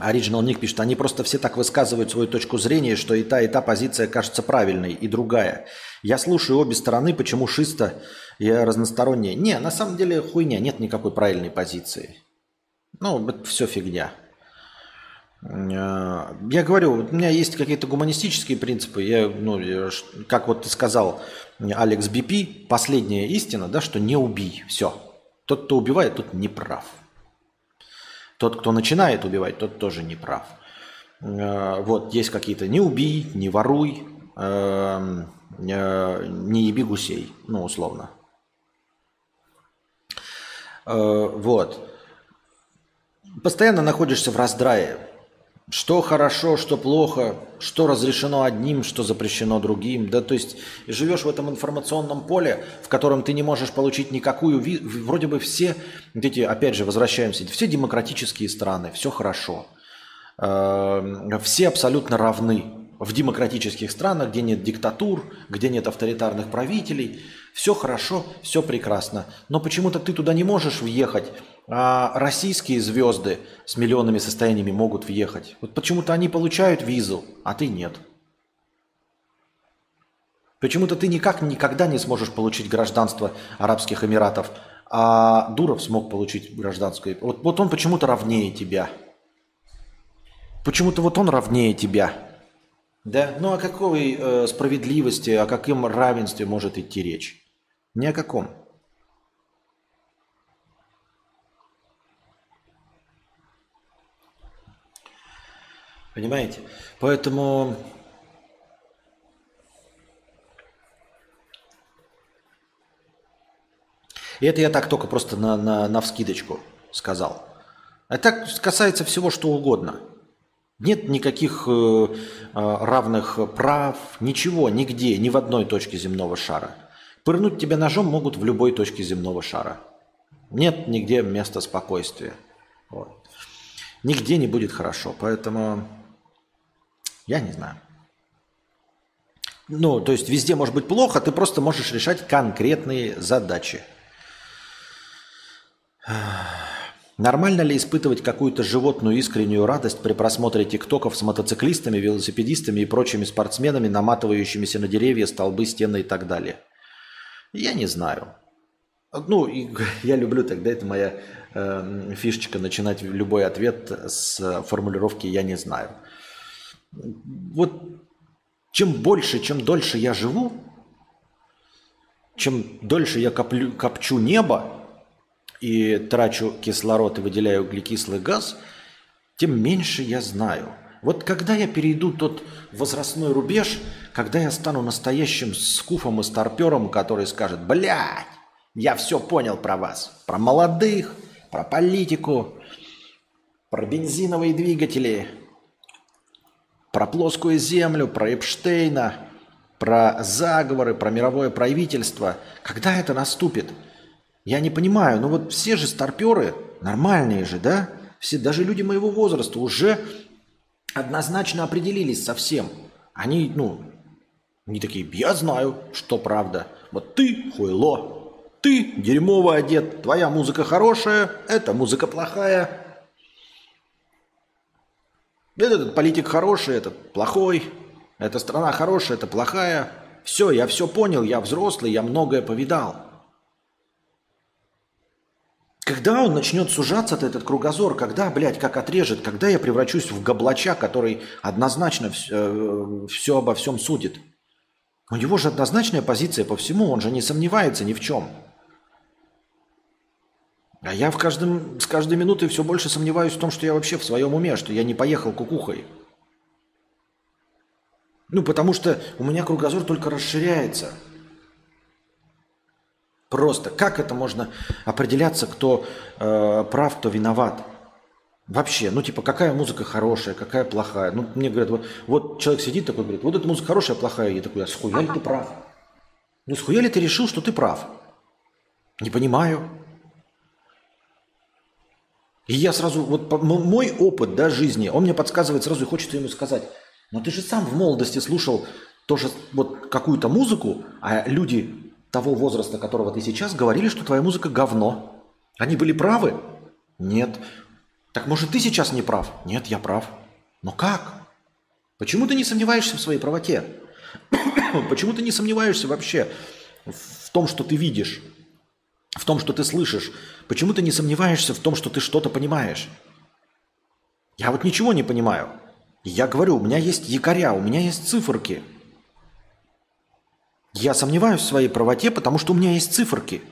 Original Ник пишет, они просто все так высказывают свою точку зрения, что и та, и та позиция кажется правильной, и другая. Я слушаю обе стороны, почему шисто и разностороннее. Не, на самом деле хуйня, нет никакой правильной позиции. Ну, это все фигня. Э, я говорю, у меня есть какие-то гуманистические принципы. Я, ну, как вот ты сказал, Алекс Бипи, последняя истина, да, что не убий. Все. Тот, кто убивает, тот не прав. Тот, кто начинает убивать, тот тоже не прав. Э, вот, есть какие-то не убий, не воруй, эм, э, не еби гусей, ну, условно. Вот. Постоянно находишься в раздрае что хорошо, что плохо, что разрешено одним, что запрещено другим. Да, то есть живешь в этом информационном поле, в котором ты не можешь получить никакую... Вроде бы все, эти, опять же, возвращаемся, все демократические страны, все хорошо. Эм, все абсолютно равны. В демократических странах, где нет диктатур, где нет авторитарных правителей, все хорошо, все прекрасно. Но почему-то ты туда не можешь въехать, а российские звезды с миллионными состояниями могут въехать. Вот почему-то они получают визу, а ты нет. Почему-то ты никак никогда не сможешь получить гражданство Арабских Эмиратов, а Дуров смог получить гражданское. Вот, вот он почему-то равнее тебя. Почему-то вот он равнее тебя. Да? Ну о какой э, справедливости, о каком равенстве может идти речь? Ни о каком. Понимаете? Поэтому И это я так только просто на, на, на вскидочку сказал. А так касается всего, что угодно. Нет никаких э, э, равных прав, ничего, нигде, ни в одной точке земного шара. Пырнуть тебя ножом могут в любой точке земного шара. Нет нигде места спокойствия. Вот. Нигде не будет хорошо. Поэтому я не знаю. Ну, то есть везде может быть плохо, ты просто можешь решать конкретные задачи. Нормально ли испытывать какую-то животную искреннюю радость при просмотре тиктоков с мотоциклистами, велосипедистами и прочими спортсменами, наматывающимися на деревья, столбы, стены и так далее? Я не знаю. Ну, я люблю тогда, это моя э, фишечка, начинать любой ответ с формулировки «я не знаю». Вот чем больше, чем дольше я живу, чем дольше я коплю, копчу небо и трачу кислород и выделяю углекислый газ, тем меньше я знаю. Вот когда я перейду тот возрастной рубеж, когда я стану настоящим скуфом и старпером, который скажет, блядь, я все понял про вас, про молодых, про политику, про бензиновые двигатели, про плоскую землю, про Эпштейна, про заговоры, про мировое правительство. Когда это наступит? Я не понимаю, ну вот все же старперы, нормальные же, да? Все, даже люди моего возраста уже однозначно определились со всем. Они, ну, не такие, я знаю, что правда. Вот ты хуйло, ты дерьмово одет, твоя музыка хорошая, эта музыка плохая. Этот политик хороший, этот плохой. Эта страна хорошая, это плохая. Все, я все понял, я взрослый, я многое повидал. Когда он начнет сужаться, этот кругозор, когда, блядь, как отрежет, когда я превращусь в гоблача, который однозначно все, все обо всем судит? У него же однозначная позиция по всему, он же не сомневается ни в чем. А я в каждом, с каждой минутой все больше сомневаюсь в том, что я вообще в своем уме, что я не поехал кукухой. Ну, потому что у меня кругозор только расширяется. Просто как это можно определяться, кто э, прав, кто виноват? Вообще, ну типа, какая музыка хорошая, какая плохая. Ну, мне говорят, вот, вот человек сидит такой, говорит, вот эта музыка хорошая, плохая. Я такой, а схуя ли ты прав? Ну, схуя ли ты решил, что ты прав? Не понимаю. И я сразу, вот мой опыт да, жизни, он мне подсказывает сразу и хочется ему сказать, но ты же сам в молодости слушал тоже вот какую-то музыку, а люди того возраста, которого ты сейчас, говорили, что твоя музыка говно. Они были правы? Нет. Так может ты сейчас не прав? Нет, я прав. Но как? Почему ты не сомневаешься в своей правоте? Почему ты не сомневаешься вообще в том, что ты видишь? В том, что ты слышишь. Почему ты не сомневаешься в том, что ты что-то понимаешь? Я вот ничего не понимаю. Я говорю, у меня есть якоря, у меня есть циферки. Я сомневаюсь в своей правоте, потому что у меня есть циферки.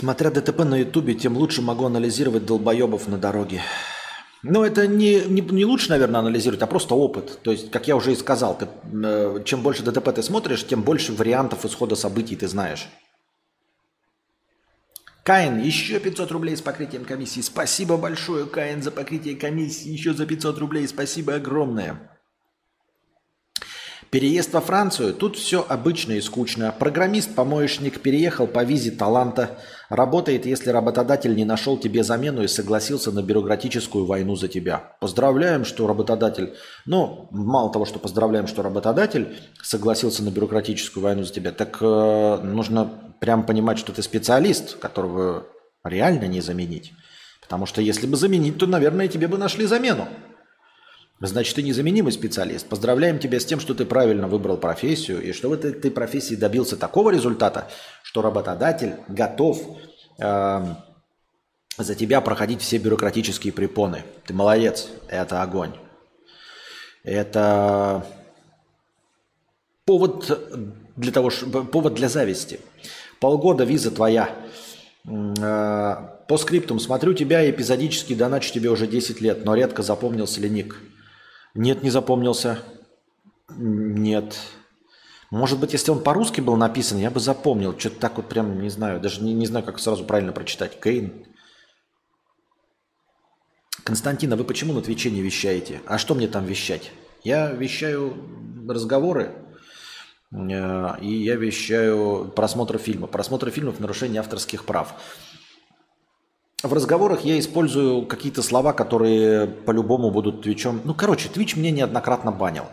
Смотря ДТП на Ютубе, тем лучше могу анализировать долбоебов на дороге. Ну, это не, не, не лучше, наверное, анализировать, а просто опыт. То есть, как я уже и сказал, ты, э, чем больше ДТП ты смотришь, тем больше вариантов исхода событий ты знаешь. Каин, еще 500 рублей с покрытием комиссии. Спасибо большое, Каин, за покрытие комиссии. Еще за 500 рублей. Спасибо огромное. Переезд во Францию, тут все обычно и скучно. Программист-помоечник переехал по визе таланта. Работает, если работодатель не нашел тебе замену и согласился на бюрократическую войну за тебя. Поздравляем, что работодатель... Ну, мало того, что поздравляем, что работодатель согласился на бюрократическую войну за тебя, так э, нужно прям понимать, что ты специалист, которого реально не заменить. Потому что если бы заменить, то, наверное, тебе бы нашли замену. Значит, ты незаменимый специалист. Поздравляем тебя с тем, что ты правильно выбрал профессию и что в этой, этой профессии добился такого результата, что работодатель готов э, за тебя проходить все бюрократические препоны. Ты молодец, это огонь. Это повод для того, повод для зависти. Полгода виза твоя. Э, по скриптум смотрю тебя эпизодически доначу тебе уже 10 лет, но редко запомнился ли ник. Нет, не запомнился. Нет. Может быть, если он по-русски был написан, я бы запомнил. Что-то так вот прям, не знаю, даже не, не знаю, как сразу правильно прочитать. Кейн. Константина, вы почему на Твиче не вещаете? А что мне там вещать? Я вещаю разговоры, э, и я вещаю просмотр фильма. Просмотр фильмов – нарушение авторских прав. В разговорах я использую какие-то слова, которые по-любому будут Твичом. Ну, короче, Твич мне неоднократно банил.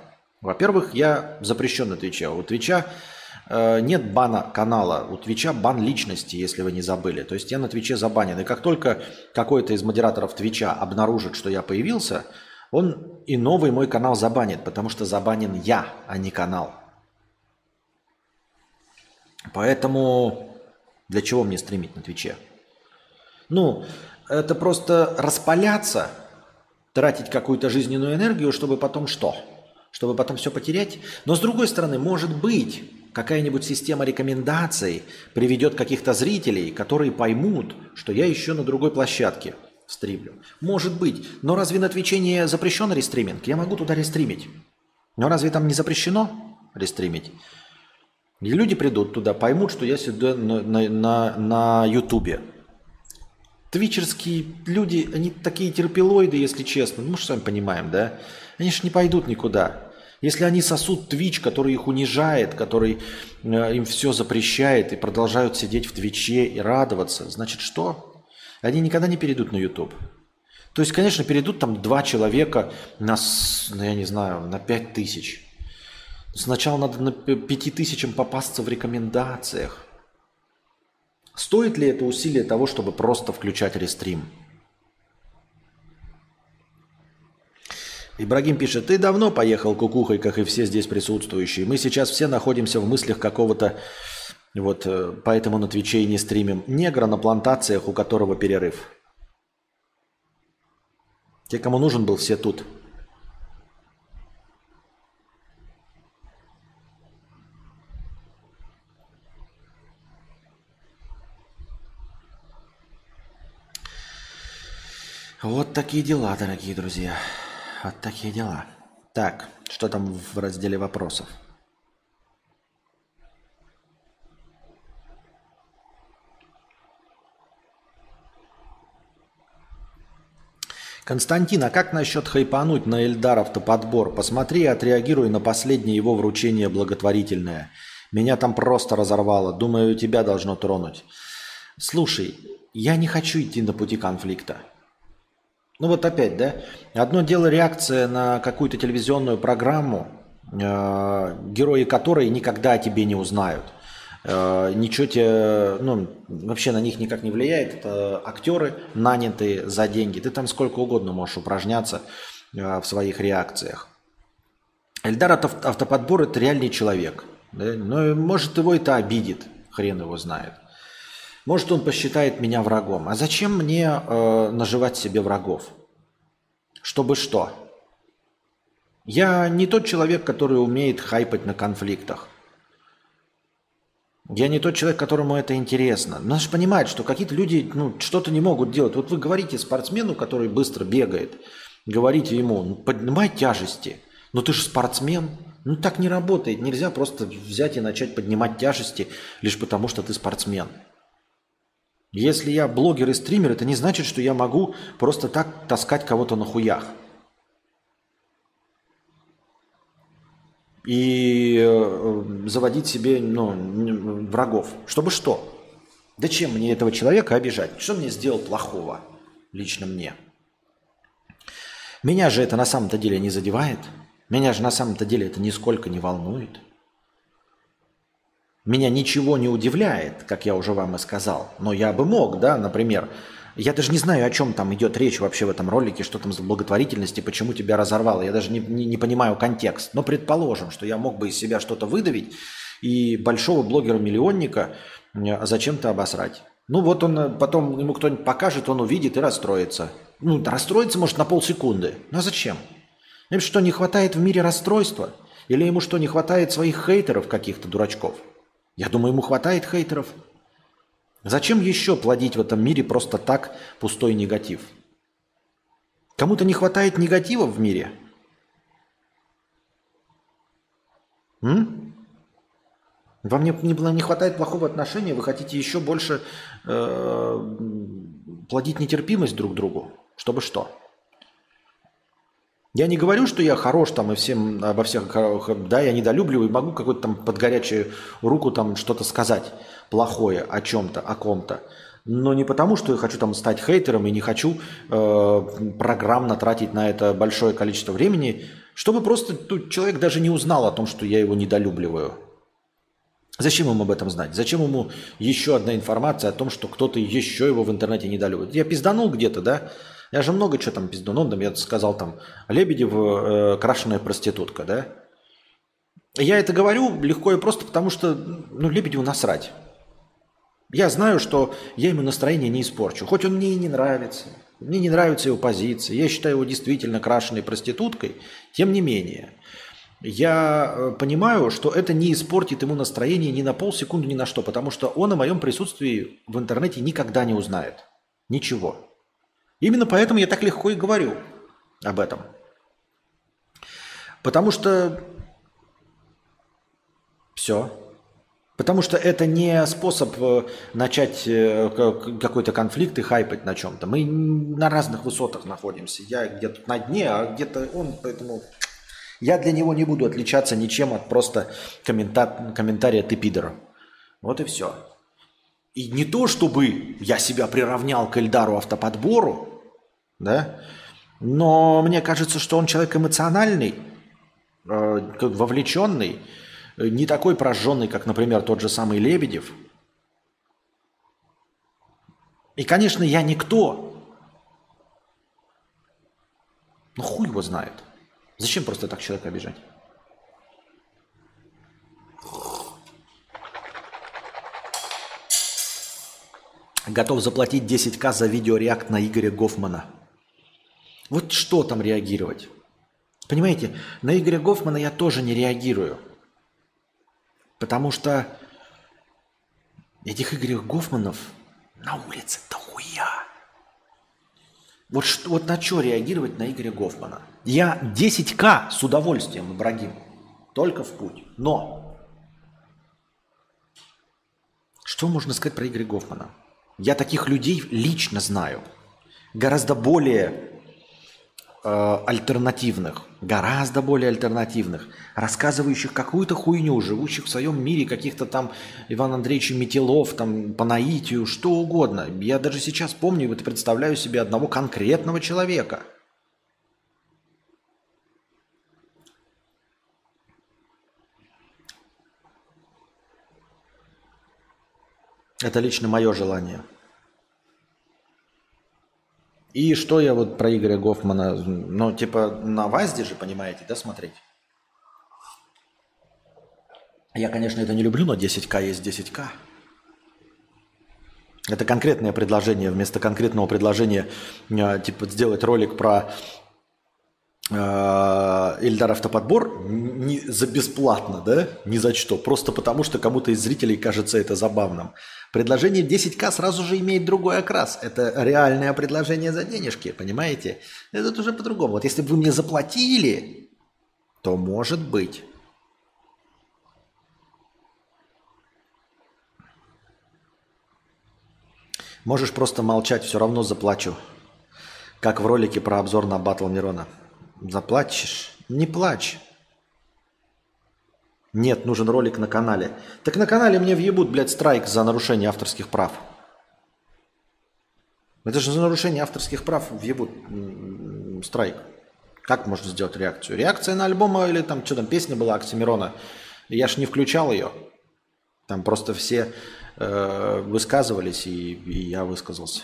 Во-первых, я запрещен на Твиче. У Твича э, нет бана канала, у Твича бан личности, если вы не забыли. То есть я на Твиче забанен. И как только какой-то из модераторов Твича обнаружит, что я появился, он и новый мой канал забанит, потому что забанен я, а не канал. Поэтому для чего мне стримить на Твиче? Ну, это просто распаляться, тратить какую-то жизненную энергию, чтобы потом что? Чтобы потом все потерять? Но с другой стороны, может быть, какая-нибудь система рекомендаций приведет каких-то зрителей, которые поймут, что я еще на другой площадке стримлю. Может быть. Но разве на Твиче не запрещен рестриминг? Я могу туда рестримить. Но разве там не запрещено рестримить? И люди придут туда, поймут, что я сюда на, на, на, на YouTube. Твичерские люди, они такие терпилоиды, если честно. Ну, мы же сами понимаем, да? Они же не пойдут никуда. Если они сосут Твич, который их унижает, который э, им все запрещает и продолжают сидеть в Твиче и радоваться, значит что? Они никогда не перейдут на YouTube. То есть, конечно, перейдут там два человека на, ну, я не знаю, на пять тысяч. Сначала надо на пяти тысячам попасться в рекомендациях. Стоит ли это усилие того, чтобы просто включать рестрим? Ибрагим пишет, ты давно поехал кукухой, как и все здесь присутствующие. Мы сейчас все находимся в мыслях какого-то, вот э, поэтому на Твиче и не стримим, негра на плантациях, у которого перерыв. Те, кому нужен был, все тут. Вот такие дела, дорогие друзья. Вот такие дела. Так, что там в разделе вопросов? Константин, а как насчет хайпануть на Эльдар автоподбор? Посмотри и отреагируй на последнее его вручение благотворительное. Меня там просто разорвало. Думаю, тебя должно тронуть. Слушай, я не хочу идти на пути конфликта. Ну вот опять, да, одно дело реакция на какую-то телевизионную программу, э, герои которой никогда о тебе не узнают. Э, ничего тебе, ну, вообще на них никак не влияет. Это актеры, нанятые за деньги. Ты там сколько угодно можешь упражняться э, в своих реакциях. Эльдар автоподбор – это реальный человек. Да? Но может его это обидит, хрен его знает. Может он посчитает меня врагом. А зачем мне э, наживать себе врагов? Чтобы что? Я не тот человек, который умеет хайпать на конфликтах. Я не тот человек, которому это интересно. Надо же понимать, что какие-то люди ну, что-то не могут делать. Вот вы говорите спортсмену, который быстро бегает, говорите ему, ну, поднимай тяжести. Но ты же спортсмен. Ну так не работает. Нельзя просто взять и начать поднимать тяжести лишь потому, что ты спортсмен. Если я блогер и стример, это не значит, что я могу просто так таскать кого-то на хуях. И э, заводить себе ну, врагов. Чтобы что? Да чем мне этого человека обижать? Что мне сделал плохого? Лично мне. Меня же это на самом-то деле не задевает. Меня же на самом-то деле это нисколько не волнует. Меня ничего не удивляет, как я уже вам и сказал. Но я бы мог, да, например, я даже не знаю, о чем там идет речь вообще в этом ролике, что там за благотворительность и почему тебя разорвало. Я даже не, не, не понимаю контекст. Но предположим, что я мог бы из себя что-то выдавить и большого блогера-миллионника э, зачем-то обосрать. Ну вот он э, потом ему кто-нибудь покажет, он увидит и расстроится. Ну, расстроится, может, на полсекунды. Но зачем? Им что, не хватает в мире расстройства? Или ему что, не хватает своих хейтеров каких-то дурачков? Я думаю, ему хватает хейтеров. Зачем еще плодить в этом мире просто так пустой негатив? Кому-то не хватает негатива в мире? М? Вам не, не, не хватает плохого отношения, вы хотите еще больше э, плодить нетерпимость друг к другу? Чтобы что? Я не говорю, что я хорош там и всем обо всех, да, я недолюбливаю, могу какой-то там под горячую руку там что-то сказать плохое о чем-то, о ком-то. Но не потому, что я хочу там стать хейтером и не хочу э, программно тратить на это большое количество времени, чтобы просто тут человек даже не узнал о том, что я его недолюбливаю. Зачем ему об этом знать? Зачем ему еще одна информация о том, что кто-то еще его в интернете недолюбливает? Я пизданул где-то, да? Я же много чего там пизду. Ну, я сказал там, Лебедев э, крашеная проститутка, да? Я это говорю легко и просто, потому что, ну, Лебедеву насрать. Я знаю, что я ему настроение не испорчу. Хоть он мне и не нравится. Мне не нравится его позиция. Я считаю его действительно крашеной проституткой. Тем не менее, я э, понимаю, что это не испортит ему настроение ни на полсекунды, ни на что. Потому что он о моем присутствии в интернете никогда не узнает. Ничего. Именно поэтому я так легко и говорю об этом. Потому что все. Потому что это не способ э, начать э, какой-то конфликт и хайпать на чем-то. Мы на разных высотах находимся. Я где-то на дне, а где-то он, поэтому я для него не буду отличаться ничем от просто коммента... комментария «ты пидор». Вот и все. И не то, чтобы я себя приравнял к Эльдару автоподбору, да, но мне кажется, что он человек эмоциональный, э, вовлеченный, не такой прожженный, как, например, тот же самый Лебедев. И, конечно, я никто. Ну, хуй его знает. Зачем просто так человека обижать? Готов заплатить 10к за видеореакт на Игоря Гофмана. Вот что там реагировать? Понимаете, на Игоря Гофмана я тоже не реагирую. Потому что этих Игоря Гофманов на улице дохуя. Вот, что, вот на что реагировать на Игоря Гофмана? Я 10к с удовольствием, Ибрагим. Только в путь. Но что можно сказать про Игоря Гофмана? Я таких людей лично знаю. Гораздо более Э, альтернативных, гораздо более альтернативных, рассказывающих какую-то хуйню, живущих в своем мире каких-то там Иван Андреевич Метелов, там по наитию, что угодно. Я даже сейчас помню вот представляю себе одного конкретного человека. Это лично мое желание. И что я вот про Игоря Гофмана, ну, типа на ВАЗде же, понимаете, да, смотреть? Я, конечно, это не люблю, но 10К есть 10К. Это конкретное предложение. Вместо конкретного предложения, э, типа, сделать ролик про э, Эльдар Автоподбор не, за бесплатно, да? Ни за что. Просто потому, что кому-то из зрителей кажется это забавным. Предложение 10К сразу же имеет другой окрас. Это реальное предложение за денежки, понимаете? Это уже по-другому. Вот если бы вы мне заплатили, то может быть. Можешь просто молчать, все равно заплачу. Как в ролике про обзор на батл Мирона. Заплачешь? Не плачь. Нет, нужен ролик на канале. Так на канале мне въебут, блядь, страйк за нарушение авторских прав. Это же за нарушение авторских прав въебут страйк. Как можно сделать реакцию? Реакция на альбом или там, что там, песня была Оксимирона. Я ж не включал ее. Там просто все э, высказывались, и, и я высказался.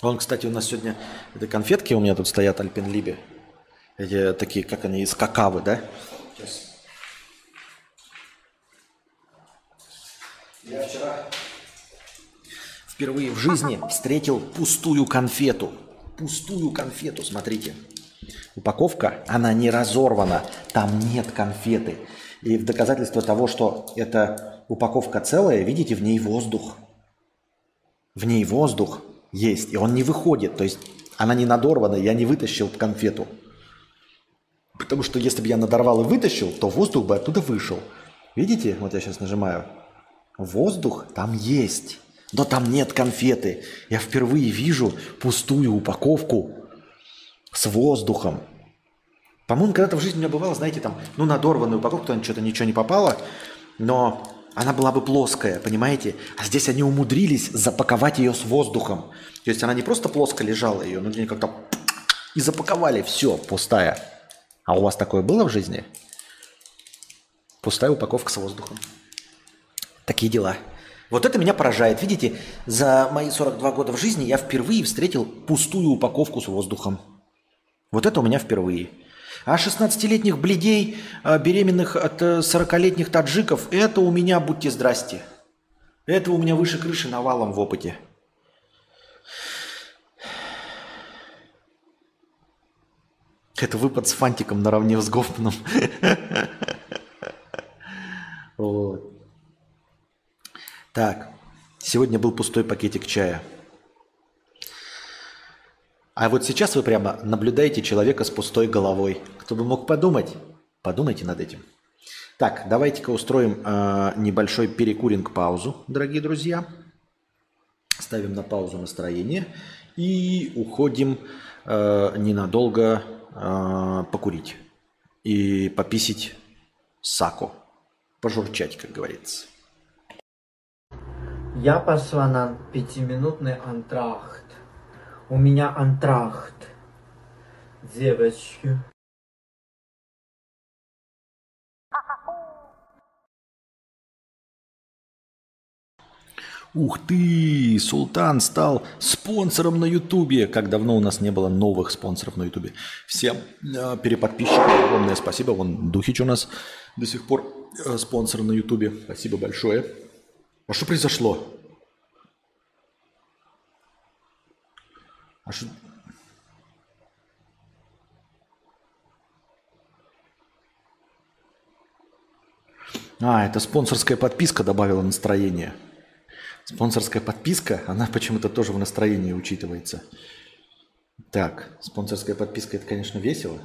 Он, кстати, у нас сегодня, это конфетки у меня тут стоят Альпенлибе. Эти такие, как они, из какавы, да? Сейчас. Я вчера впервые в жизни встретил пустую конфету. Пустую конфету, смотрите. Упаковка, она не разорвана, там нет конфеты. И в доказательство того, что эта упаковка целая, видите, в ней воздух. В ней воздух есть, и он не выходит. То есть она не надорвана, я не вытащил конфету. Потому что если бы я надорвал и вытащил, то воздух бы оттуда вышел. Видите, вот я сейчас нажимаю. Воздух там есть, но там нет конфеты. Я впервые вижу пустую упаковку с воздухом. По-моему, когда-то в жизни у меня бывало, знаете, там, ну, надорванную упаковку, там что-то ничего не попало, но она была бы плоская, понимаете? А здесь они умудрились запаковать ее с воздухом. То есть она не просто плоско лежала ее, но как-то и запаковали, все, пустая. А у вас такое было в жизни? Пустая упаковка с воздухом. Такие дела. Вот это меня поражает. Видите, за мои 42 года в жизни я впервые встретил пустую упаковку с воздухом. Вот это у меня впервые. А 16-летних бледей, а, беременных от 40-летних э, таджиков, это у меня, будьте здрасте. Это у меня выше крыши навалом в опыте. Это выпад с фантиком наравне с Гофманом. Вот. Так, сегодня был пустой пакетик чая. А вот сейчас вы прямо наблюдаете человека с пустой головой. Кто бы мог подумать? Подумайте над этим. Так, давайте-ка устроим э, небольшой перекуринг-паузу, дорогие друзья. Ставим на паузу настроение и уходим э, ненадолго э, покурить и пописить саку, пожурчать, как говорится. Я пошла на пятиминутный антрахт. У меня антрахт. Девочки. Ух ты, Султан стал спонсором на Ютубе. Как давно у нас не было новых спонсоров на Ютубе. Всем э, переподписчикам огромное спасибо. Вон Духич у нас до сих пор э, спонсор на Ютубе. Спасибо большое. А что произошло? А что... А, это спонсорская подписка добавила настроение. Спонсорская подписка, она почему-то тоже в настроении учитывается. Так, спонсорская подписка, это, конечно, весело.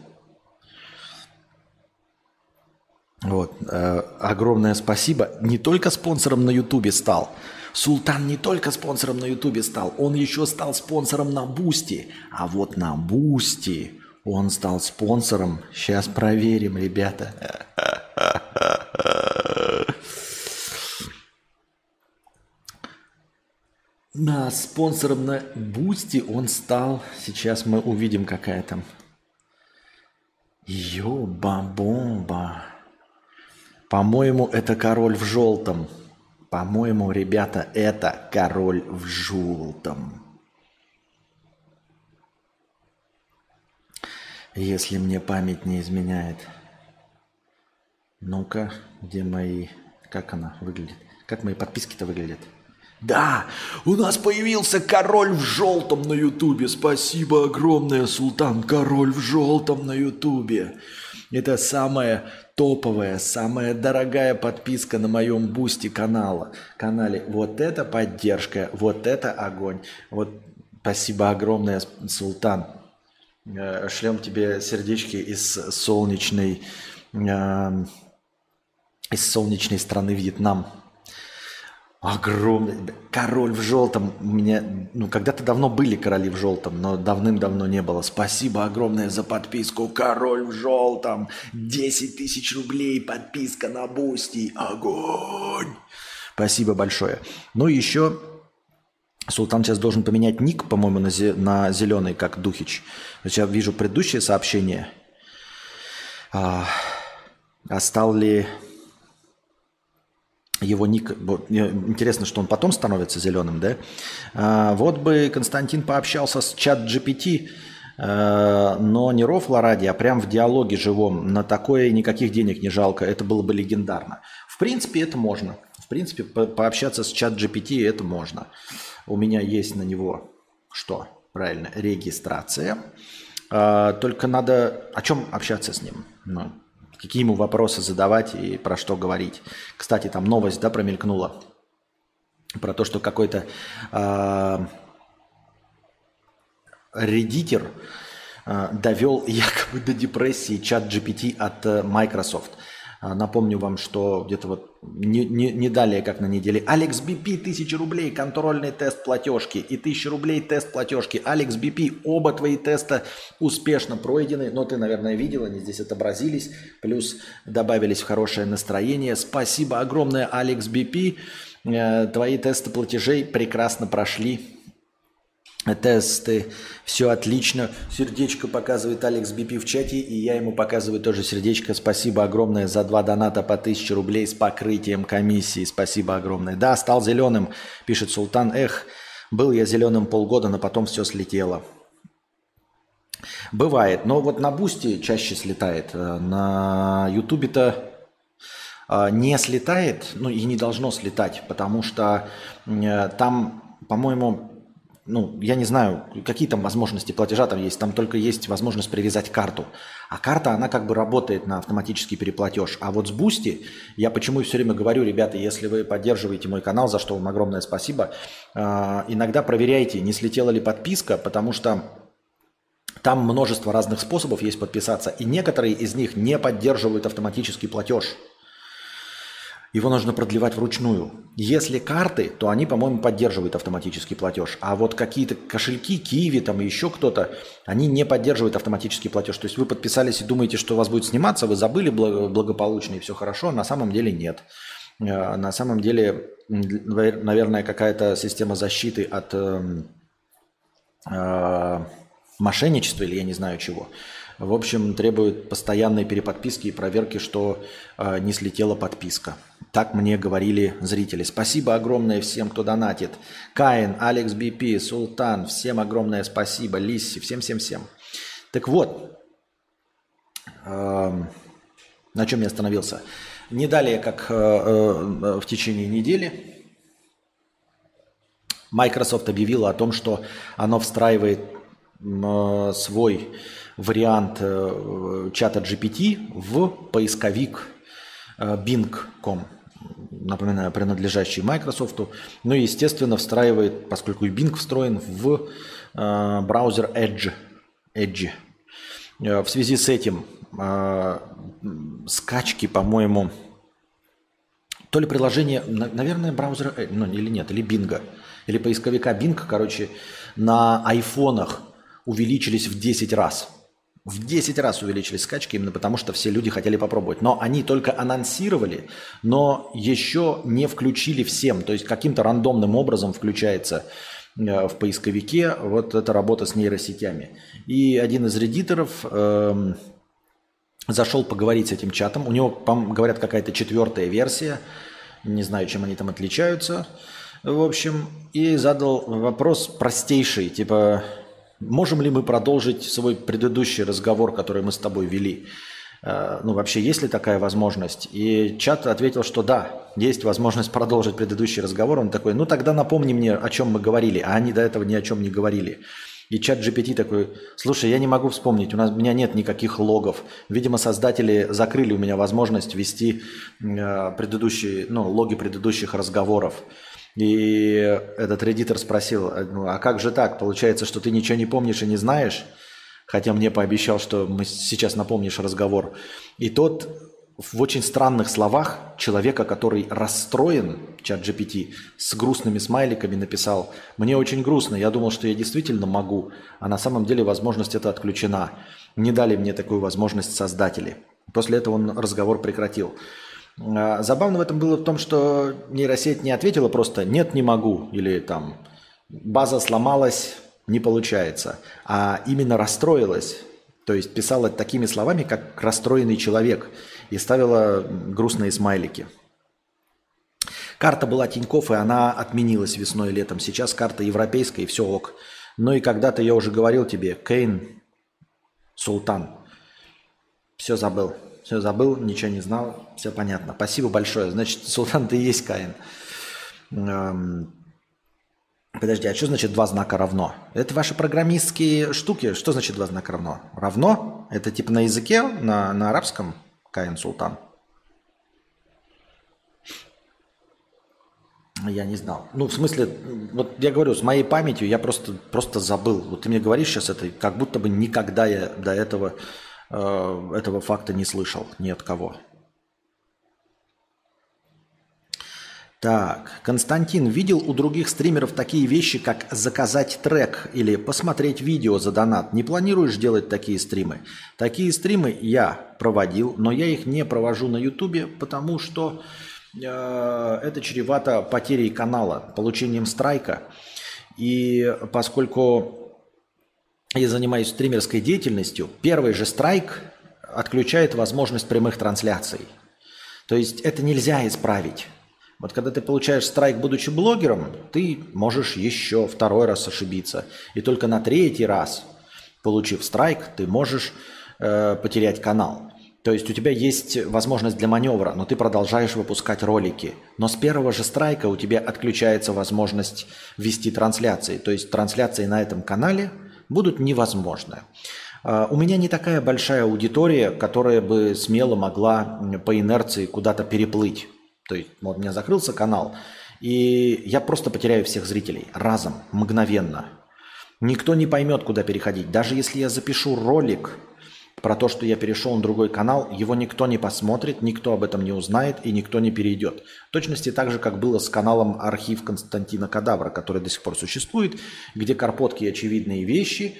Вот. Э, огромное спасибо. Не только спонсором на Ютубе стал, Султан не только спонсором на Ютубе стал, он еще стал спонсором на Boosty. А вот на Boosty он стал спонсором. Сейчас проверим, ребята. На спонсором на Boosty он стал. Сейчас мы увидим, какая там. Ёба-бомба. По-моему, это король в желтом. По-моему, ребята, это король в желтом. Если мне память не изменяет. Ну-ка, где мои... Как она выглядит? Как мои подписки-то выглядят? Да, у нас появился король в желтом на ютубе. Спасибо огромное, Султан. Король в желтом на ютубе. Это самая топовая, самая дорогая подписка на моем бусте канала, канале. Вот это поддержка, вот это огонь. Вот спасибо огромное, Султан. Э, шлем тебе сердечки из солнечной, э, из солнечной страны Вьетнам. Огромный. Король в желтом. Меня, ну, когда-то давно были короли в желтом, но давным-давно не было. Спасибо огромное за подписку. Король в желтом. 10 тысяч рублей подписка на Boosty. Огонь. Спасибо большое. Ну, еще Султан сейчас должен поменять ник, по-моему, на, зе- на зеленый, как Духич. Я вижу предыдущее сообщение. А, а ли его ник, интересно, что он потом становится зеленым, да? А, вот бы Константин пообщался с чат GPT, а, но не рофла ради, а прям в диалоге живом. На такое никаких денег не жалко, это было бы легендарно. В принципе, это можно. В принципе, по пообщаться с чат GPT это можно. У меня есть на него что? Правильно, регистрация. А, только надо... О чем общаться с ним? Ну, какие ему вопросы задавать и про что говорить. Кстати, там новость, да, промелькнула про то, что какой-то э, редитер э, довел якобы до депрессии чат GPT от э, Microsoft. А, напомню вам, что где-то вот не, не, не далее, как на неделе. Алекс BP 1000 рублей, контрольный тест платежки и 1000 рублей тест платежки. Алекс BP, оба твои теста успешно пройдены, но ты, наверное, видел, они здесь отобразились, плюс добавились в хорошее настроение. Спасибо огромное, Алекс BP. Э, твои тесты платежей прекрасно прошли тесты, все отлично. Сердечко показывает Алекс Бипи в чате, и я ему показываю тоже сердечко. Спасибо огромное за два доната по 1000 рублей с покрытием комиссии. Спасибо огромное. Да, стал зеленым, пишет Султан. Эх, был я зеленым полгода, но потом все слетело. Бывает, но вот на Boosty чаще слетает. Э, на Ютубе-то э, не слетает, ну и не должно слетать, потому что э, там, по-моему, ну, я не знаю, какие там возможности платежа там есть, там только есть возможность привязать карту. А карта, она как бы работает на автоматический переплатеж. А вот с Boosty, я почему все время говорю, ребята, если вы поддерживаете мой канал, за что вам огромное спасибо, э, иногда проверяйте, не слетела ли подписка, потому что там множество разных способов есть подписаться, и некоторые из них не поддерживают автоматический платеж – его нужно продлевать вручную. Если карты, то они, по-моему, поддерживают автоматический платеж. А вот какие-то кошельки, Киви там еще кто-то, они не поддерживают автоматический платеж. То есть вы подписались и думаете, что у вас будет сниматься, вы забыли благополучно и все хорошо, на самом деле нет. Э, на самом деле, наверное, какая-то система защиты от эм, э, мошенничества или я не знаю чего. В общем, требует постоянной переподписки и проверки, что э, не слетела подписка. Так мне говорили зрители. Спасибо огромное всем, кто донатит. Каин, Алекс БП, Султан, всем огромное спасибо. Лисси, всем-всем-всем. Так вот, э, на чем я остановился? Не далее, как э, э, в течение недели, Microsoft объявила о том, что оно встраивает э, свой вариант э, чата GPT в поисковик э, Bing.com напоминаю, принадлежащий Microsoft. Ну и, естественно, встраивает, поскольку и Bing встроен в э, браузер Edge. Edge. В связи с этим скачки, по-моему, то ли приложение, наверное, браузера, ну или нет, или Bing, или поисковика Bing, короче, на айфонах увеличились в 10 раз – в 10 раз увеличились скачки именно потому, что все люди хотели попробовать. Но они только анонсировали, но еще не включили всем. То есть каким-то рандомным образом включается э, в поисковике вот эта работа с нейросетями. И один из редиторов э, зашел поговорить с этим чатом. У него, говорят, какая-то четвертая версия. Не знаю, чем они там отличаются. В общем, и задал вопрос простейший, типа, можем ли мы продолжить свой предыдущий разговор, который мы с тобой вели? Э, ну, вообще, есть ли такая возможность? И чат ответил, что да, есть возможность продолжить предыдущий разговор. Он такой, ну тогда напомни мне, о чем мы говорили. А они до этого ни о чем не говорили. И чат GPT такой, слушай, я не могу вспомнить, у, нас, у меня нет никаких логов. Видимо, создатели закрыли у меня возможность вести э, предыдущие, ну, логи предыдущих разговоров. И этот редитор спросил, ну, а как же так? Получается, что ты ничего не помнишь и не знаешь? Хотя мне пообещал, что мы сейчас напомнишь разговор. И тот в очень странных словах человека, который расстроен, чат GPT, с грустными смайликами написал, «Мне очень грустно, я думал, что я действительно могу, а на самом деле возможность эта отключена. Не дали мне такую возможность создатели». После этого он разговор прекратил. А, забавно в этом было в том, что нейросеть не ответила просто «нет, не могу» или там «база сломалась, не получается», а именно расстроилась, то есть писала такими словами, как расстроенный человек – и ставила грустные смайлики. Карта была Тиньков, и она отменилась весной и летом. Сейчас карта европейская, и все ок. Ну и когда-то я уже говорил тебе, Кейн, Султан. Все забыл. Все забыл, ничего не знал, все понятно. Спасибо большое. Значит, Султан, ты есть Каин. Эм... Подожди, а что значит два знака равно? Это ваши программистские штуки. Что значит два знака равно? Равно? Это типа на языке, на, на арабском? Каин Султан. Я не знал. Ну, в смысле, вот я говорю, с моей памятью я просто, просто забыл. Вот ты мне говоришь сейчас это, как будто бы никогда я до этого, этого факта не слышал ни от кого. Так, Константин, видел у других стримеров такие вещи, как заказать трек или посмотреть видео за донат. Не планируешь делать такие стримы? Такие стримы я проводил, но я их не провожу на ютубе, потому что э, это чревато потерей канала, получением страйка. И поскольку я занимаюсь стримерской деятельностью, первый же страйк отключает возможность прямых трансляций. То есть это нельзя исправить. Вот когда ты получаешь страйк, будучи блогером, ты можешь еще второй раз ошибиться. И только на третий раз, получив страйк, ты можешь э, потерять канал. То есть у тебя есть возможность для маневра, но ты продолжаешь выпускать ролики. Но с первого же страйка у тебя отключается возможность вести трансляции. То есть трансляции на этом канале будут невозможны. Э, у меня не такая большая аудитория, которая бы смело могла по инерции куда-то переплыть. То есть вот у меня закрылся канал, и я просто потеряю всех зрителей разом, мгновенно. Никто не поймет, куда переходить. Даже если я запишу ролик про то, что я перешел на другой канал, его никто не посмотрит, никто об этом не узнает и никто не перейдет. В точности так же, как было с каналом «Архив Константина Кадавра», который до сих пор существует, где карпотки очевидные вещи.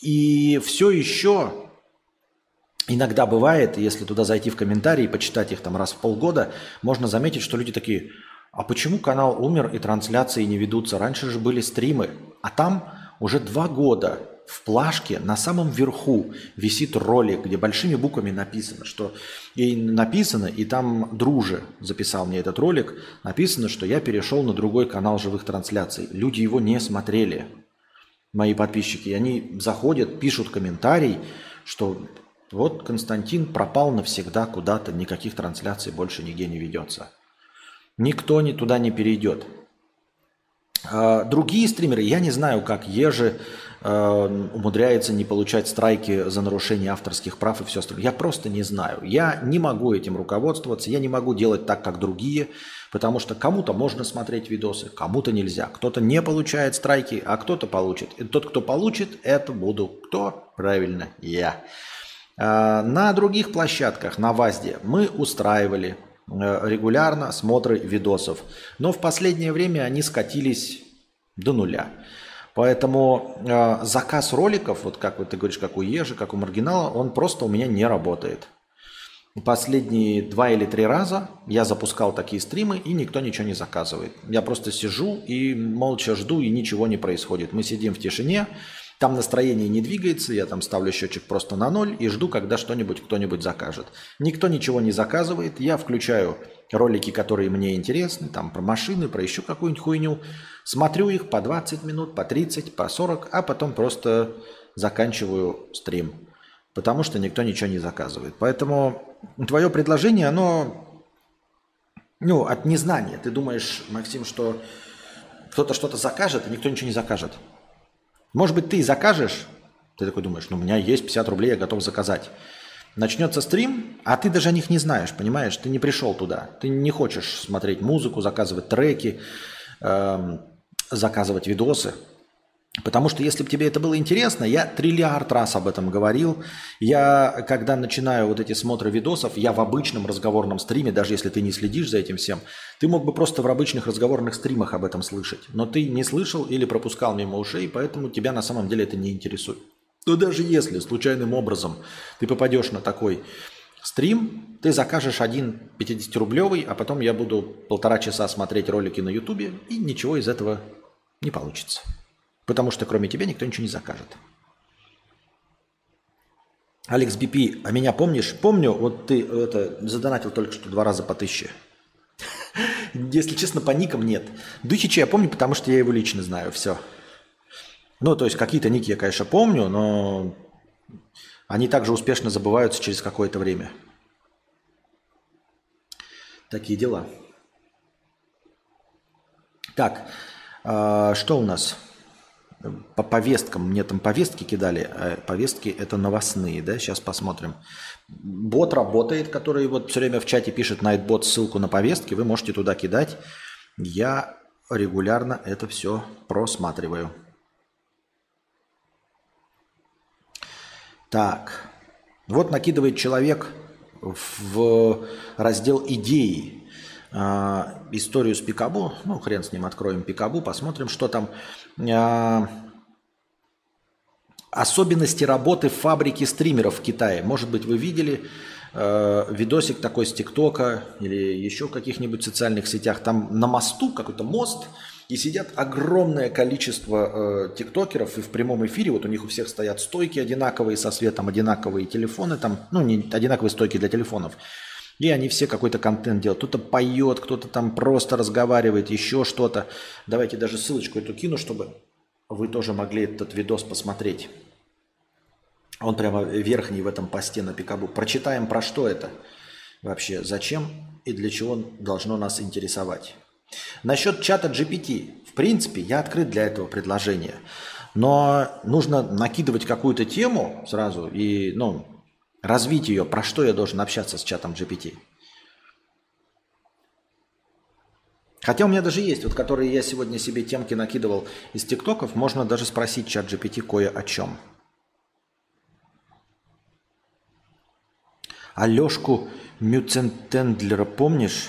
И все еще Иногда бывает, если туда зайти в комментарии и почитать их там раз в полгода, можно заметить, что люди такие, а почему канал умер и трансляции не ведутся? Раньше же были стримы, а там уже два года в плашке на самом верху висит ролик, где большими буквами написано, что и написано, и там друже записал мне этот ролик, написано, что я перешел на другой канал живых трансляций. Люди его не смотрели, мои подписчики, и они заходят, пишут комментарий, что вот Константин пропал навсегда куда-то, никаких трансляций больше нигде не ведется. Никто ни туда не перейдет. А, другие стримеры, я не знаю, как Ежи э, умудряется не получать страйки за нарушение авторских прав и все остальное. Я просто не знаю. Я не могу этим руководствоваться, я не могу делать так, как другие, потому что кому-то можно смотреть видосы, кому-то нельзя. Кто-то не получает страйки, а кто-то получит. И тот, кто получит, это буду кто? Правильно, я. Э, на других площадках, на ВАЗДе, мы устраивали э, регулярно смотры видосов. Но в последнее время они скатились до нуля. Поэтому э, заказ роликов, вот как вот ты говоришь, как у Ежи, как у Маргинала, он просто у меня не работает. Последние два или три раза я запускал такие стримы, и никто ничего не заказывает. Я просто сижу и молча жду, и ничего не происходит. Мы сидим в тишине, Там настроение не двигается, я там ставлю счетчик просто на ноль и жду, когда что-нибудь кто-нибудь закажет. Никто ничего не заказывает, я включаю ролики, которые мне интересны, там про машины, про еще какую-нибудь хуйню, смотрю их по 20 минут, по 30, по 40, а потом просто заканчиваю стрим, потому что никто ничего не заказывает. Поэтому твое предложение, оно ну, от незнания. Ты думаешь, Максим, что кто-то что-то закажет, а никто ничего не закажет. Может быть, ты закажешь, ты такой думаешь, ну, у меня есть 50 рублей, я готов заказать. Начнется стрим, а ты даже о них не знаешь, понимаешь? Ты не пришел туда. Ты не хочешь смотреть музыку, заказывать треки, эм, заказывать видосы. Потому что если бы тебе это было интересно, я триллиард раз об этом говорил. Я, когда начинаю вот эти смотры видосов, я в обычном разговорном стриме, даже если ты не следишь за этим всем, ты мог бы просто в обычных разговорных стримах об этом слышать. Но ты не слышал или пропускал мимо ушей, поэтому тебя на самом деле это не интересует. Но даже если случайным образом ты попадешь на такой стрим, ты закажешь один 50-рублевый, а потом я буду полтора часа смотреть ролики на ютубе, и ничего из этого не получится. Потому что кроме тебя никто ничего не закажет. Алекс БП, а меня помнишь? Помню, вот ты это задонатил только что два раза по тысяче. Если честно, по никам нет. Духича я помню, потому что я его лично знаю. Все. Ну, то есть какие-то ники я, конечно, помню, но они также успешно забываются через какое-то время. Такие дела. Так, э, что у нас? По повесткам, мне там повестки кидали, а повестки это новостные, да, сейчас посмотрим. Бот работает, который вот все время в чате пишет Nightbot ссылку на повестки, вы можете туда кидать. Я регулярно это все просматриваю. Так, вот накидывает человек в раздел идеи а, историю с Пикабу. Ну, хрен с ним, откроем Пикабу, посмотрим, что там. А, особенности работы фабрики стримеров в Китае. Может быть, вы видели э, видосик такой с ТикТока или еще в каких-нибудь социальных сетях. Там на мосту какой-то мост, и сидят огромное количество э, тиктокеров, и в прямом эфире вот у них у всех стоят стойки одинаковые со светом, одинаковые телефоны там, ну не одинаковые стойки для телефонов. И они все какой-то контент делают. Кто-то поет, кто-то там просто разговаривает, еще что-то. Давайте даже ссылочку эту кину, чтобы вы тоже могли этот видос посмотреть. Он прямо верхний в этом посте на Пикабу. Прочитаем, про что это вообще, зачем и для чего должно нас интересовать. Насчет чата GPT. В принципе, я открыт для этого предложения. Но нужно накидывать какую-то тему сразу и, ну, развить ее, про что я должен общаться с чатом GPT. Хотя у меня даже есть, вот которые я сегодня себе темки накидывал из тиктоков, можно даже спросить чат GPT кое о чем. Алешку Мюцентендлера помнишь?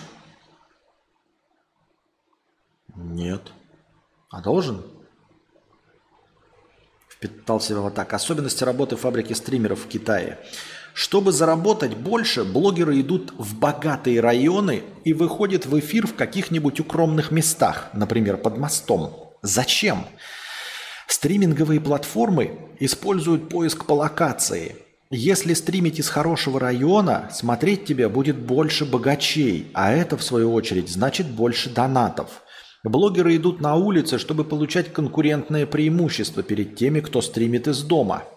Нет. А должен? Впитался его так. Особенности работы фабрики стримеров в Китае. Чтобы заработать больше, блогеры идут в богатые районы и выходят в эфир в каких-нибудь укромных местах, например, под мостом. Зачем? Стриминговые платформы используют поиск по локации. Если стримить из хорошего района, смотреть тебя будет больше богачей, а это, в свою очередь, значит больше донатов. Блогеры идут на улицы, чтобы получать конкурентное преимущество перед теми, кто стримит из дома –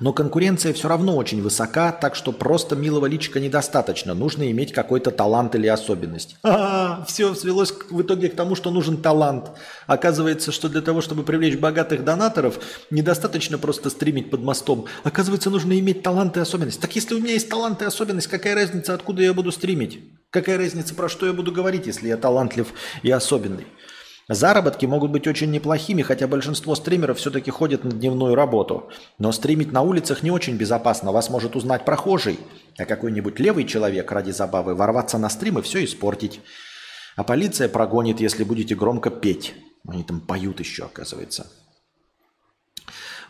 но конкуренция все равно очень высока, так что просто милого личика недостаточно. Нужно иметь какой-то талант или особенность. А, все свелось в итоге к тому, что нужен талант. Оказывается, что для того, чтобы привлечь богатых донаторов, недостаточно просто стримить под мостом. Оказывается, нужно иметь талант и особенность. Так если у меня есть талант и особенность, какая разница, откуда я буду стримить? Какая разница, про что я буду говорить, если я талантлив и особенный? Заработки могут быть очень неплохими, хотя большинство стримеров все-таки ходят на дневную работу. Но стримить на улицах не очень безопасно, вас может узнать прохожий, а какой-нибудь левый человек ради забавы ворваться на стрим и все испортить. А полиция прогонит, если будете громко петь. Они там поют еще, оказывается.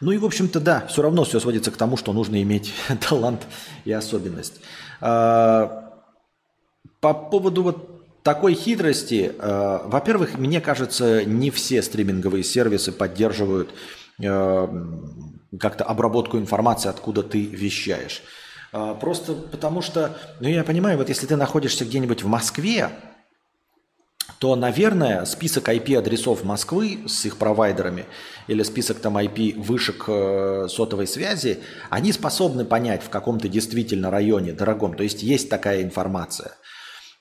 Ну и, в общем-то, да, все равно все сводится к тому, что нужно иметь талант и особенность. А, по поводу вот такой хитрости, э, во-первых, мне кажется, не все стриминговые сервисы поддерживают э, как-то обработку информации, откуда ты вещаешь. Э, просто потому что, ну я понимаю, вот если ты находишься где-нибудь в Москве, то, наверное, список IP-адресов Москвы с их провайдерами или список там IP-вышек э, сотовой связи, они способны понять, в каком ты действительно районе дорогом. То есть есть такая информация –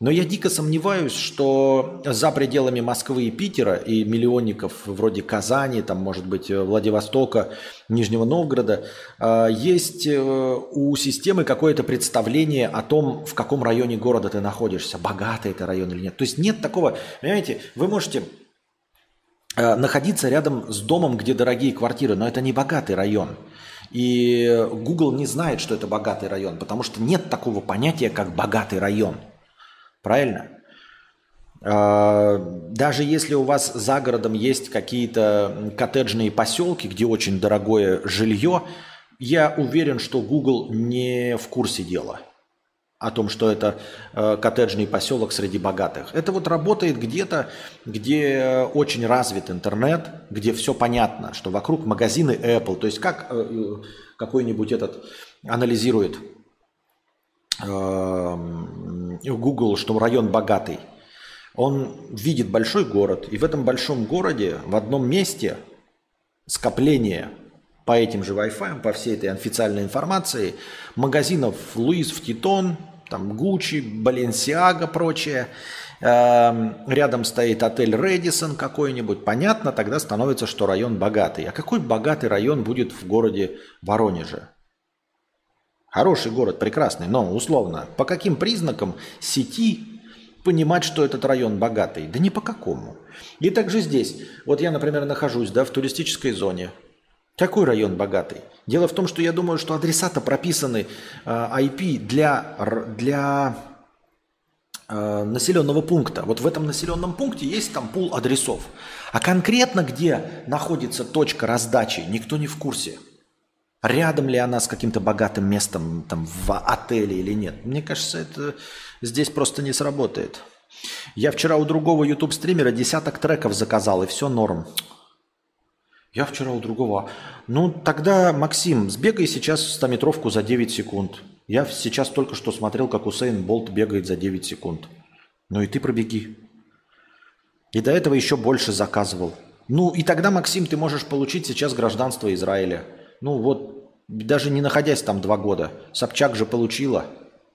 но я дико сомневаюсь, что за пределами Москвы и Питера и миллионников вроде Казани, там, может быть, Владивостока, Нижнего Новгорода, а, есть э, у системы какое-то представление о том, в каком районе города ты находишься, богатый это район или нет. То есть нет такого, понимаете, вы можете э, находиться рядом с домом, где дорогие квартиры, но это не богатый район. И Google не знает, что это богатый район, потому что нет такого понятия, как богатый район – Правильно? А, даже если у вас за городом есть какие-то коттеджные поселки, где очень дорогое жилье, я уверен, что Google не в курсе дела о том, что это э, коттеджный поселок среди богатых. Это вот работает где-то, где очень развит интернет, где все понятно, что вокруг магазины Apple, то есть как э, какой-нибудь этот анализирует Google, что район богатый, он видит большой город, и в этом большом городе в одном месте скопление по этим же Wi-Fi, по всей этой официальной информации, магазинов Луис в Титон, там Гуччи, Баленсиага, прочее. Эм, рядом стоит отель Редисон какой-нибудь. Понятно, тогда становится, что район богатый. А какой богатый район будет в городе Воронеже? Хороший город, прекрасный, но условно, по каким признакам сети понимать, что этот район богатый? Да не по какому. И также здесь. Вот я, например, нахожусь да, в туристической зоне. Какой район богатый? Дело в том, что я думаю, что адреса-то прописаны э, IP для, для э, населенного пункта. Вот в этом населенном пункте есть там пул адресов. А конкретно где находится точка раздачи, никто не в курсе. Рядом ли она с каким-то богатым местом там, в отеле или нет? Мне кажется, это здесь просто не сработает. Я вчера у другого YouTube-стримера десяток треков заказал, и все норм. Я вчера у другого. Ну, тогда, Максим, сбегай сейчас 100-метровку за 9 секунд. Я сейчас только что смотрел, как Усейн Болт бегает за 9 секунд. Ну и ты пробеги. И до этого еще больше заказывал. Ну и тогда, Максим, ты можешь получить сейчас гражданство Израиля. Ну вот, даже не находясь там два года. Собчак же получила,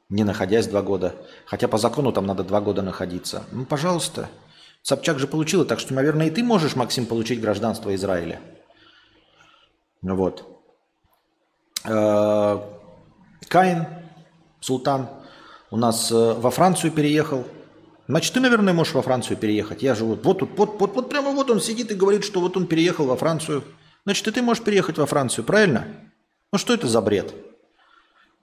не находясь два года. Хотя по закону там надо два года находиться. Ну, пожалуйста. Собчак же получила, так что, наверное, и ты можешь, Максим, получить гражданство Израиля. Вот. Э, Каин, Султан, у нас э, во Францию переехал. Значит, ты, наверное, можешь во Францию переехать. Я живу. Вот тут, вот, вот, вот прямо вот он сидит и говорит, что вот он переехал во Францию. Значит, и ты можешь переехать во Францию, правильно? Ну что это за бред?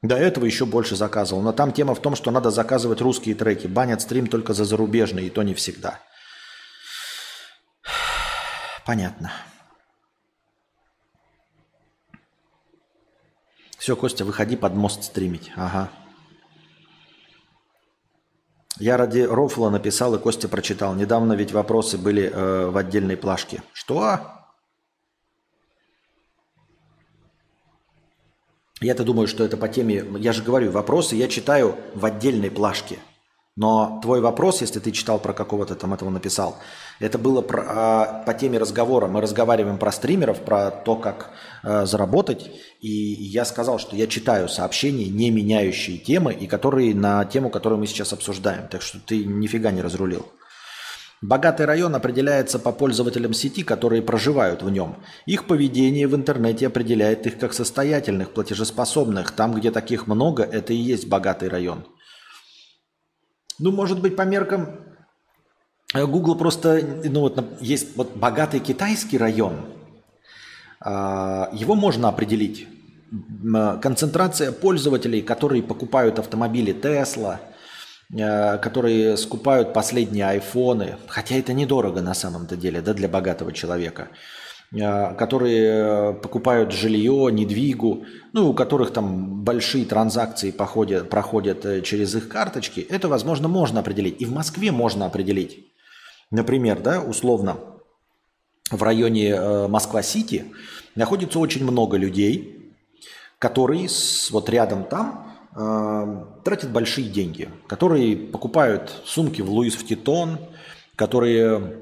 До этого еще больше заказывал. Но там тема в том, что надо заказывать русские треки. Банят стрим только за зарубежные, и то не всегда. Понятно. Все, Костя, выходи под мост стримить. Ага. Я ради рофла написал, и Костя прочитал. Недавно ведь вопросы были э, в отдельной плашке. Что? Я-то думаю, что это по теме... Я же говорю, вопросы я читаю в отдельной плашке. Но твой вопрос, если ты читал про какого-то там этого написал, это было про, а, по теме разговора. Мы разговариваем про стримеров, про то, как а, заработать. И я сказал, что я читаю сообщения, не меняющие темы, и которые на тему, которую мы сейчас обсуждаем. Так что ты нифига не разрулил. Богатый район определяется по пользователям сети, которые проживают в нем. Их поведение в интернете определяет их как состоятельных, платежеспособных. Там, где таких много, это и есть богатый район. Ну, может быть, по меркам э, Google просто, ну вот есть вот богатый китайский район, а, его можно определить. Концентрация пользователей, которые покупают автомобили Tesla – Э, которые скупают последние айфоны, хотя это недорого на самом-то деле, да, для богатого человека, э, которые покупают жилье, недвигу, ну, у которых там большие транзакции походят, проходят э, через их карточки, это, возможно, можно определить. И в Москве можно определить. Например, да, условно, в районе Москва-Сити находится очень много людей, которые с, вот рядом там э, тратят большие деньги, которые покупают сумки в Луис Втитон, которые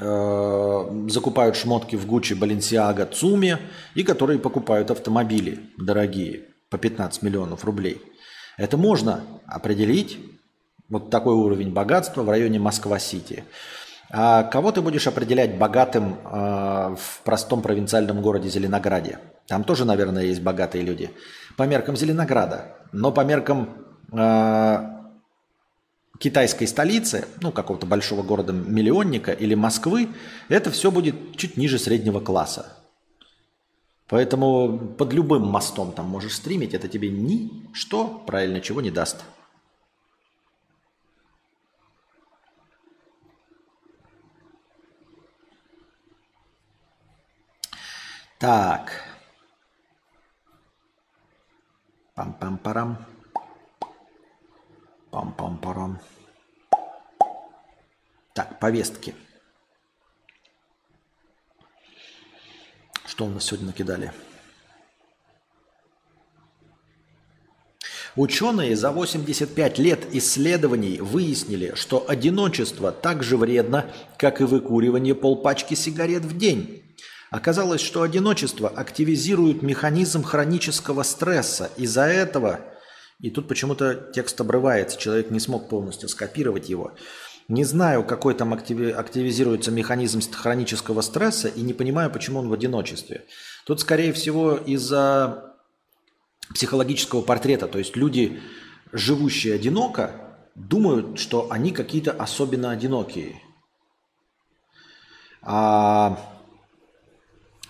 э, закупают шмотки в Гуччи, Баленсиага, Цуме и которые покупают автомобили дорогие по 15 миллионов рублей. Это можно определить, вот такой уровень богатства в районе Москва-Сити. А кого ты будешь определять богатым э, в простом провинциальном городе Зеленограде? Там тоже, наверное, есть богатые люди. По меркам Зеленограда. Но по меркам э, китайской столицы, ну, какого-то большого города-миллионника или Москвы, это все будет чуть ниже среднего класса. Поэтому под любым мостом там можешь стримить, это тебе ничто, правильно, чего не даст. Так. Пам-пам-парам. Пам-пам-парам. Так, повестки. Что у нас сегодня накидали? Ученые за 85 лет исследований выяснили, что одиночество так же вредно, как и выкуривание полпачки сигарет в день. Оказалось, что одиночество активизирует механизм хронического стресса. Из-за этого, и тут почему-то текст обрывается, человек не смог полностью скопировать его. Не знаю, какой там активизируется механизм хронического стресса и не понимаю, почему он в одиночестве. Тут, скорее всего, из-за психологического портрета. То есть люди, живущие одиноко, думают, что они какие-то особенно одинокие. А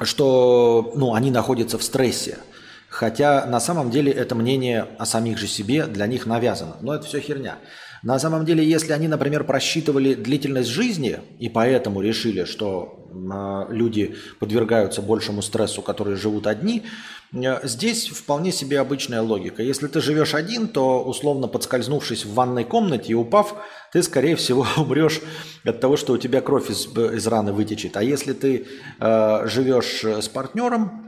что ну, они находятся в стрессе. Хотя на самом деле это мнение о самих же себе для них навязано. Но это все херня. На самом деле, если они, например, просчитывали длительность жизни и поэтому решили, что э, люди подвергаются большему стрессу, которые живут одни, здесь вполне себе обычная логика. Если ты живешь один, то условно подскользнувшись в ванной комнате и упав, ты, скорее всего, умрешь от того, что у тебя кровь из, из раны вытечет. А если ты э, живешь с партнером,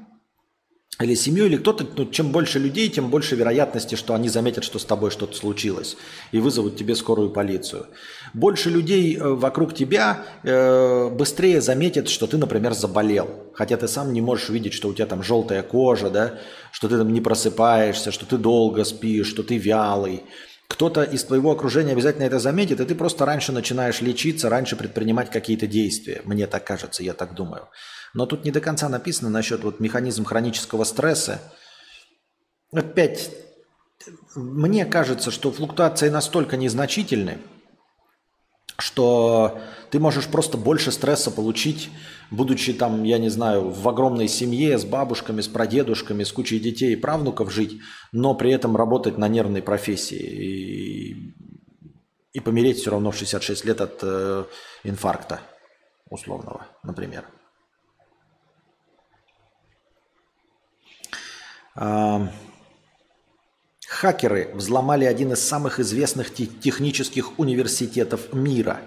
или семью, или кто-то, ну, чем больше людей, тем больше вероятности, что они заметят, что с тобой что-то случилось, и вызовут тебе скорую полицию. Больше людей э, вокруг тебя э, быстрее заметят, что ты, например, заболел, хотя ты сам не можешь видеть, что у тебя там желтая кожа, да, что ты там не просыпаешься, что ты долго спишь, что ты вялый. Кто-то из твоего окружения обязательно это заметит, и ты просто раньше начинаешь лечиться, раньше предпринимать какие-то действия. Мне так кажется, я так думаю. Но тут не до конца написано насчет вот механизм хронического стресса. Опять, мне кажется, что флуктуации настолько незначительны, что ты можешь просто больше стресса получить, будучи там, я не знаю, в огромной семье с бабушками, с прадедушками, с кучей детей и правнуков жить, но при этом работать на нервной профессии и, и помереть все равно в 66 лет от э, инфаркта условного, например. Хакеры взломали один из самых известных технических университетов мира.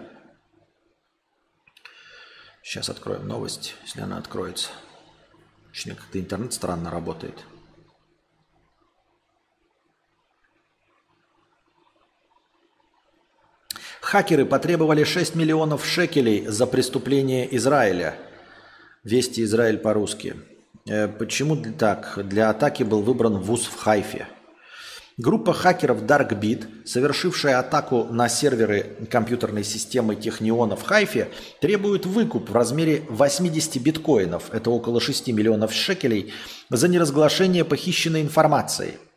Сейчас откроем новость, если она откроется. Точнее, как-то интернет странно работает. Хакеры потребовали 6 миллионов шекелей за преступление Израиля. Вести Израиль по-русски. Э, почему так? Для атаки был выбран вуз в Хайфе. Группа хакеров DarkBit, совершившая атаку на серверы компьютерной системы Техниона в Хайфе, требует выкуп в размере 80 биткоинов, это около 6 миллионов шекелей, за неразглашение похищенной информации –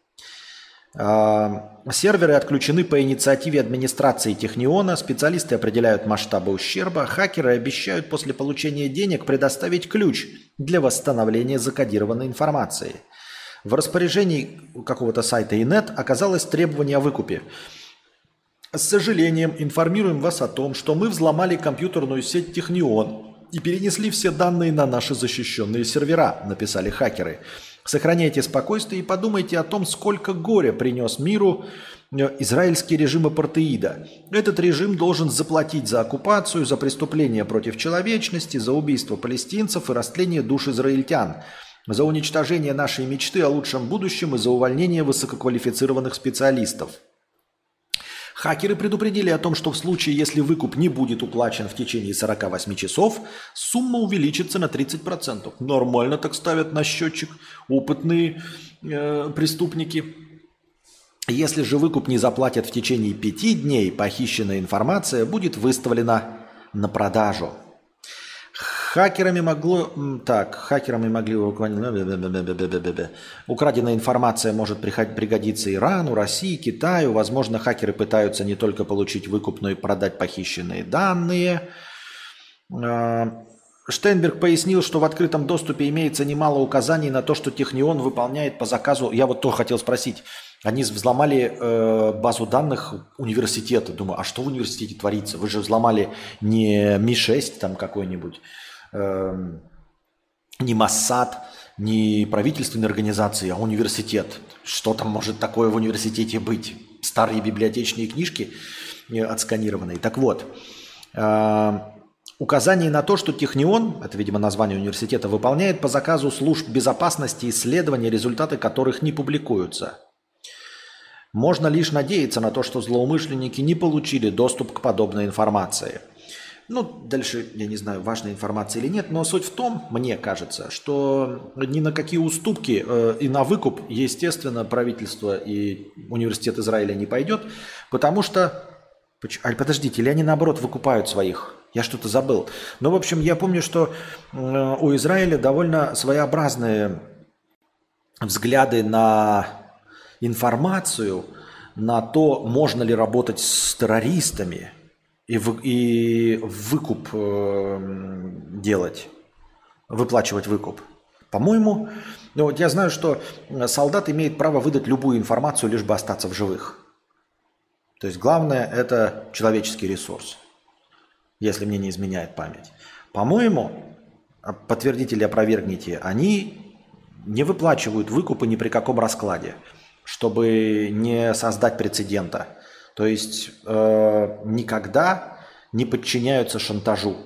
а, серверы отключены по инициативе администрации Техниона, специалисты определяют масштабы ущерба, хакеры обещают после получения денег предоставить ключ для восстановления закодированной информации. В распоряжении какого-то сайта Инет оказалось требование о выкупе. С сожалением информируем вас о том, что мы взломали компьютерную сеть Технион и перенесли все данные на наши защищенные сервера, написали хакеры. Сохраняйте спокойствие и подумайте о том, сколько горя принес миру э, израильский режим апартеида. Этот режим должен заплатить за оккупацию, за преступления против человечности, за убийство палестинцев и растление душ израильтян, за уничтожение нашей мечты о лучшем будущем и за увольнение высококвалифицированных специалистов – Хакеры предупредили о том, что в случае, если выкуп не будет уплачен в течение 48 часов, сумма увеличится на 30%. Нормально так ставят на счетчик опытные э, преступники. Если же выкуп не заплатят в течение 5 дней, похищенная информация будет выставлена на продажу – Хакерами могло... Так, хакерами могли... Украденная информация может пригодиться Ирану, России, Китаю. Возможно, хакеры пытаются не только получить выкуп, но и продать похищенные данные. А, Штейнберг пояснил, что в открытом доступе имеется немало указаний на то, что Технион выполняет по заказу... Я вот тоже хотел спросить. Они взломали э, базу данных университета. Думаю, а что в университете творится? Вы же взломали не Ми-6 там какой-нибудь, Эм, не Массад, не правительственные организации, а университет. Что там может такое в университете быть? Старые библиотечные книжки э, отсканированные. Так вот, э, указание на то, что Технион, это, видимо, название университета, выполняет по заказу служб безопасности исследования, результаты которых не публикуются. Можно лишь надеяться на то, что злоумышленники не получили доступ к подобной информации – ну, дальше, я не знаю, важная информация или нет, но суть в том, мне кажется, что ни на какие уступки э, и на выкуп, естественно, правительство и университет Израиля не пойдет, потому что... А, подождите, или они наоборот выкупают своих? Я что-то забыл. Но, в общем, я помню, что э, у Израиля довольно своеобразные взгляды на информацию, на то, можно ли работать с террористами – и, вы, и выкуп э, делать, выплачивать выкуп. По-моему, ну вот я знаю, что солдат имеет право выдать любую информацию, лишь бы остаться в живых. То есть главное это человеческий ресурс, если мне не изменяет память. По-моему, а, подтвердите или опровергните, они не выплачивают выкупы ни при каком раскладе, чтобы не создать прецедента. То есть э, никогда не подчиняются шантажу.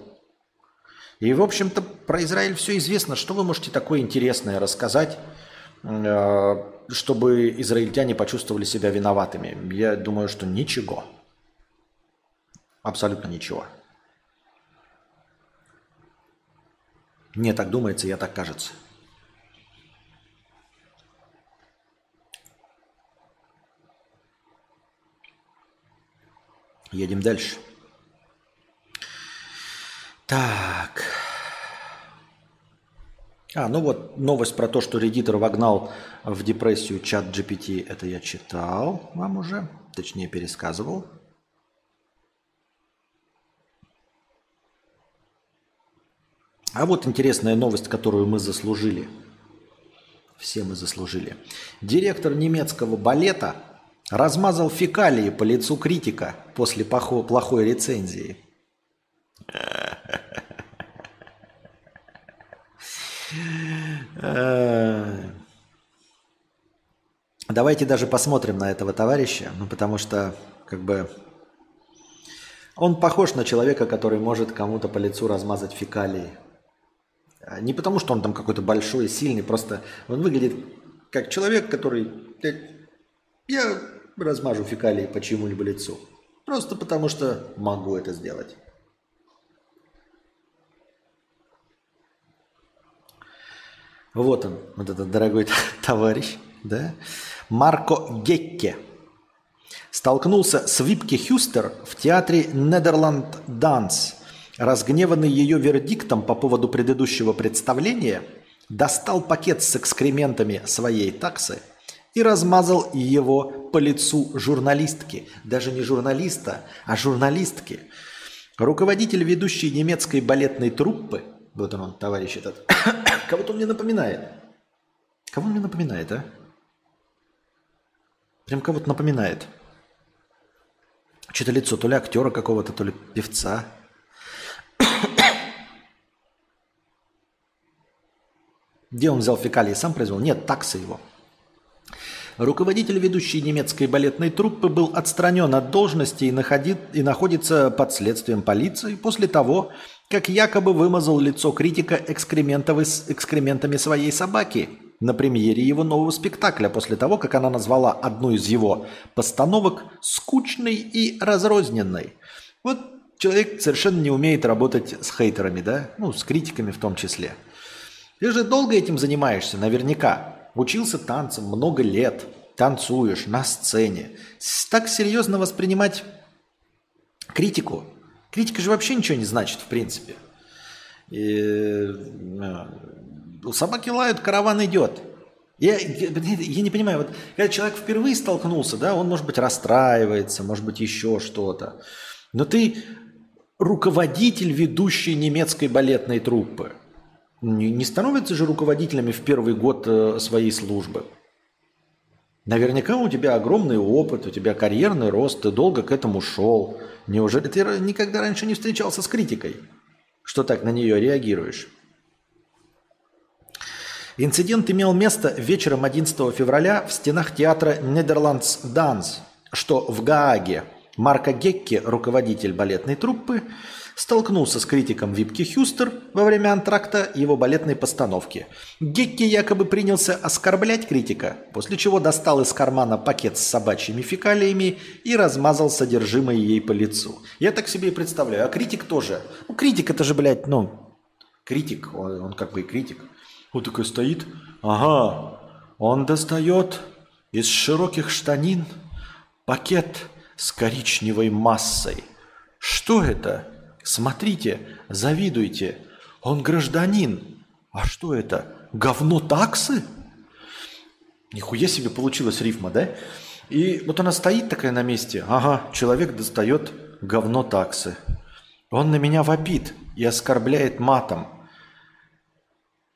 И, в общем-то, про Израиль все известно. Что вы можете такое интересное рассказать, э, чтобы израильтяне почувствовали себя виноватыми? Я думаю, что ничего. Абсолютно ничего. Мне так думается, я так кажется. Едем дальше. Так. А, ну вот новость про то, что редитор вогнал в депрессию чат GPT, это я читал вам уже, точнее пересказывал. А вот интересная новость, которую мы заслужили. Все мы заслужили. Директор немецкого балета Размазал фекалии по лицу критика после плохой рецензии. Давайте даже посмотрим на этого товарища, ну потому что как бы он похож на человека, который может кому-то по лицу размазать фекалии. Не потому, что он там какой-то большой, сильный, просто он выглядит как человек, который... Я размажу фекалии по чьему-либо лицу. Просто потому что могу это сделать. Вот он, вот этот дорогой товарищ, да? Марко Гекке столкнулся с Випке Хюстер в театре Нидерланд Данс. Разгневанный ее вердиктом по поводу предыдущего представления, достал пакет с экскрементами своей таксы – и размазал его по лицу журналистки. Даже не журналиста, а журналистки. Руководитель ведущей немецкой балетной труппы, вот он, товарищ этот, кого-то он мне напоминает. Кого он мне напоминает, а? Прям кого-то напоминает. Что-то лицо, то ли актера какого-то, то ли певца. Где он взял фекалии? Сам произвел? Нет, таксы его. Руководитель ведущей немецкой балетной труппы был отстранен от должности и, находит, и находится под следствием полиции после того, как якобы вымазал лицо критика экскрементами своей собаки на премьере его нового спектакля после того, как она назвала одну из его постановок скучной и разрозненной. Вот человек совершенно не умеет работать с хейтерами, да? Ну, с критиками в том числе. Ты же долго этим занимаешься, наверняка. Учился танцам много лет, танцуешь на сцене. Так серьезно воспринимать критику. Критика же вообще ничего не значит, в принципе. И, э, собаки лают, караван идет. Я, я, я не понимаю, вот когда человек впервые столкнулся, да, он, может быть, расстраивается, может быть, еще что-то. Но ты руководитель ведущей немецкой балетной труппы. Не, становятся же руководителями в первый год э, своей службы. Наверняка у тебя огромный опыт, у тебя карьерный рост, ты долго к этому шел. Неужели ты никогда раньше не встречался с критикой? Что так на нее реагируешь? Инцидент имел место вечером 11 февраля в стенах театра Нидерландс Данс, что в Гааге – Марко Гекке, руководитель балетной труппы, столкнулся с критиком Випки Хьюстер во время антракта его балетной постановки. Гекке якобы принялся оскорблять критика, после чего достал из кармана пакет с собачьими фекалиями и размазал содержимое ей по лицу. Я так себе и представляю. А критик тоже. Ну, критик это же, блядь, ну, критик, он, он как бы и критик. Он такой стоит, ага, он достает из широких штанин пакет с коричневой массой. Что это? Смотрите, завидуйте. Он гражданин. А что это? Говно таксы? Нихуя себе получилась рифма, да? И вот она стоит такая на месте. Ага, человек достает говно таксы. Он на меня вопит и оскорбляет матом.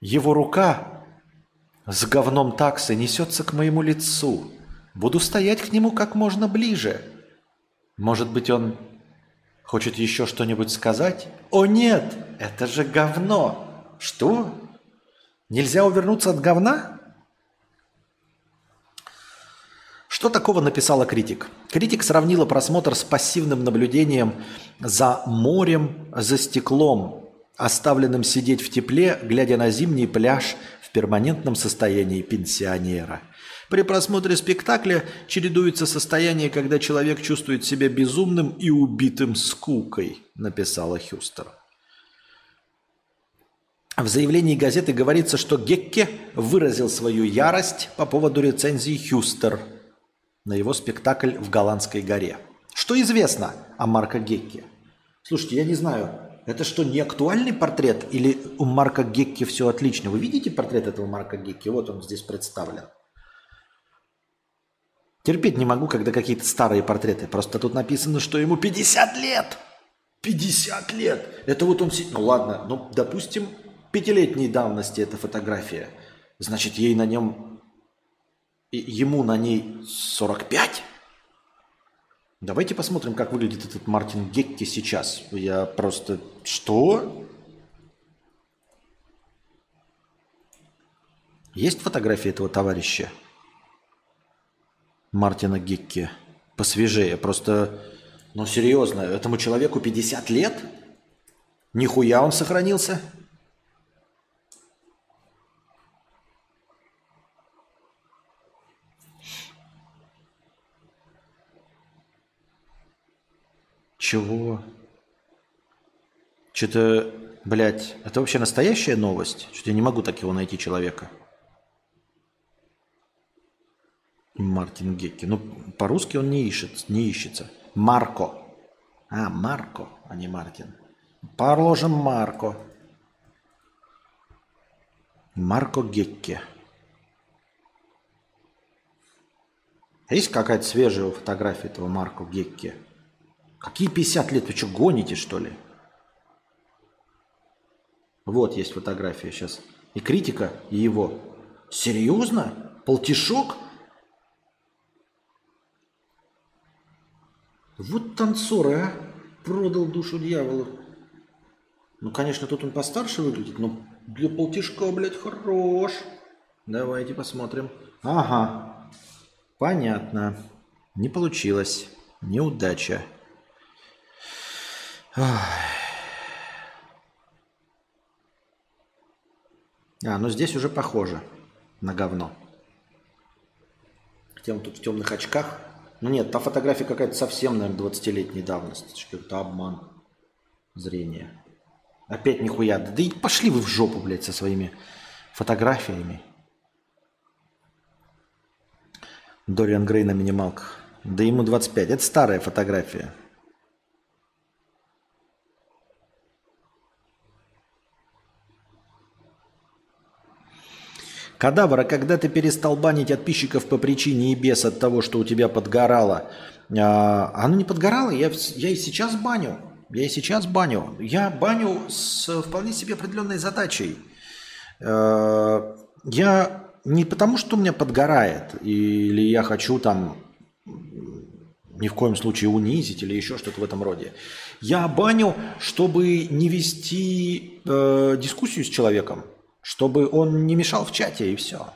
Его рука с говном таксы несется к моему лицу. Буду стоять к нему как можно ближе. Может быть, он хочет еще что-нибудь сказать? О нет, это же говно. Что? Нельзя увернуться от говна? Что такого написала критик? Критик сравнила просмотр с пассивным наблюдением за морем, за стеклом, оставленным сидеть в тепле, глядя на зимний пляж в перманентном состоянии пенсионера – при просмотре спектакля чередуется состояние, когда человек чувствует себя безумным и убитым скукой, написала Хьюстер. В заявлении газеты говорится, что Гекке выразил свою ярость по поводу рецензии Хьюстер на его спектакль в Голландской горе. Что известно о Марко Гекке? Слушайте, я не знаю, это что, не актуальный портрет или у Марка Гекки все отлично? Вы видите портрет этого Марка Гекки? Вот он здесь представлен. Терпеть не могу, когда какие-то старые портреты. Просто тут написано, что ему 50 лет. 50 лет. Это вот он... Ну ладно, ну допустим, пятилетней давности эта фотография. Значит, ей на нем... Ему на ней 45? Давайте посмотрим, как выглядит этот Мартин Гекки сейчас. Я просто... Что? Есть фотография этого товарища? Мартина Гикки. Посвежее. Просто, ну серьезно, этому человеку 50 лет? Нихуя он сохранился? Чего? Что-то, блядь, это вообще настоящая новость? Что-то я не могу так его найти человека. Мартин Гекки. Ну, по-русски он не, ищет, не ищется. Марко. А, Марко, а не Мартин. Положим Марко. Марко Гекке. Есть какая-то свежая фотография этого Марко Гекке? Какие 50 лет? Вы что, гоните, что ли? Вот есть фотография сейчас. И критика, и его. Серьезно? Полтишок? Вот танцоры, а? Продал душу дьяволу. Ну, конечно, тут он постарше выглядит, но для полтишка, блядь, хорош. Давайте посмотрим. Ага, понятно. Не получилось. Неудача. А, ну здесь уже похоже на говно. Хотя он тут в темных очках. Ну нет, та фотография какая-то совсем, наверное, 20-летней давности. Это обман зрения. Опять нихуя. Да и пошли вы в жопу, блядь, со своими фотографиями. Дориан Грей на минималках. Да ему 25. Это старая фотография. Кадавр, а когда ты перестал банить подписчиков по причине и без от того, что у тебя подгорало, а, оно не подгорало, я, я и сейчас баню. Я и сейчас баню. Я баню с вполне себе определенной задачей. Э, я не потому, что у меня подгорает, или я хочу там ни в коем случае унизить или еще что-то в этом роде. Я баню, чтобы не вести э, дискуссию с человеком, чтобы он не мешал в чате и все.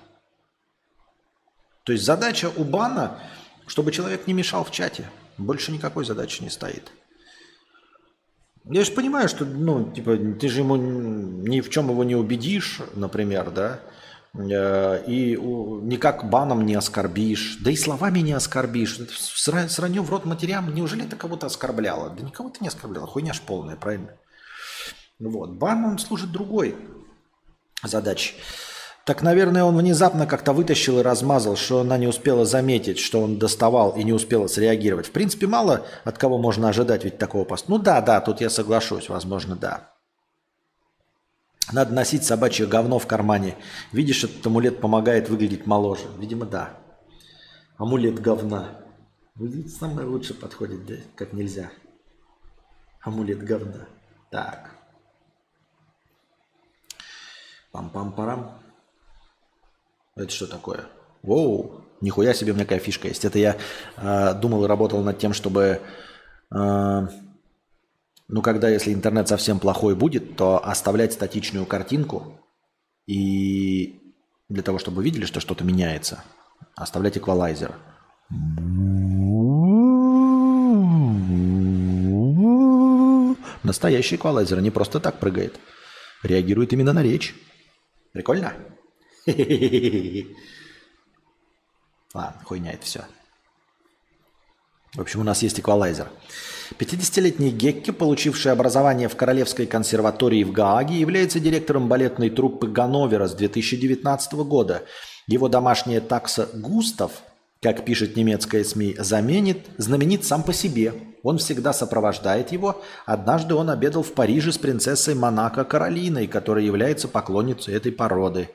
То есть задача у бана, чтобы человек не мешал в чате. Больше никакой задачи не стоит. Я же понимаю, что, ну, типа, ты же ему ни в чем его не убедишь, например, да, э, и никак баном не оскорбишь, да и словами не оскорбишь. Сраню в рот матерям, неужели это кого-то оскорбляло? Да никого ты не оскорбляло, хуйня ж полная, правильно? Вот. Бан, он служит другой задаче. Так, наверное, он внезапно как-то вытащил и размазал, что она не успела заметить, что он доставал и не успела среагировать. В принципе, мало от кого можно ожидать ведь такого поста. Ну да, да, тут я соглашусь, возможно, да. Надо носить собачье говно в кармане. Видишь, этот амулет помогает выглядеть моложе. Видимо, да. Амулет говна. Выглядит самое лучше подходит, да? Как нельзя. Амулет говна. Так. Пам-пам-парам. Это что такое? Воу, нихуя себе у меня какая фишка есть. Это я э, думал и работал над тем, чтобы, э, ну, когда, если интернет совсем плохой будет, то оставлять статичную картинку и для того, чтобы видели, что что-то меняется, оставлять эквалайзер. Настоящий эквалайзер не просто так прыгает. Реагирует именно на речь. Прикольно? Ладно, хуйня это все. В общем, у нас есть эквалайзер. 50-летний Гекке, получивший образование в Королевской консерватории в Гааге, является директором балетной труппы Ганновера с 2019 года. Его домашняя такса Густав, как пишет немецкая СМИ, заменит, знаменит сам по себе. Он всегда сопровождает его. Однажды он обедал в Париже с принцессой Монако Каролиной, которая является поклонницей этой породы.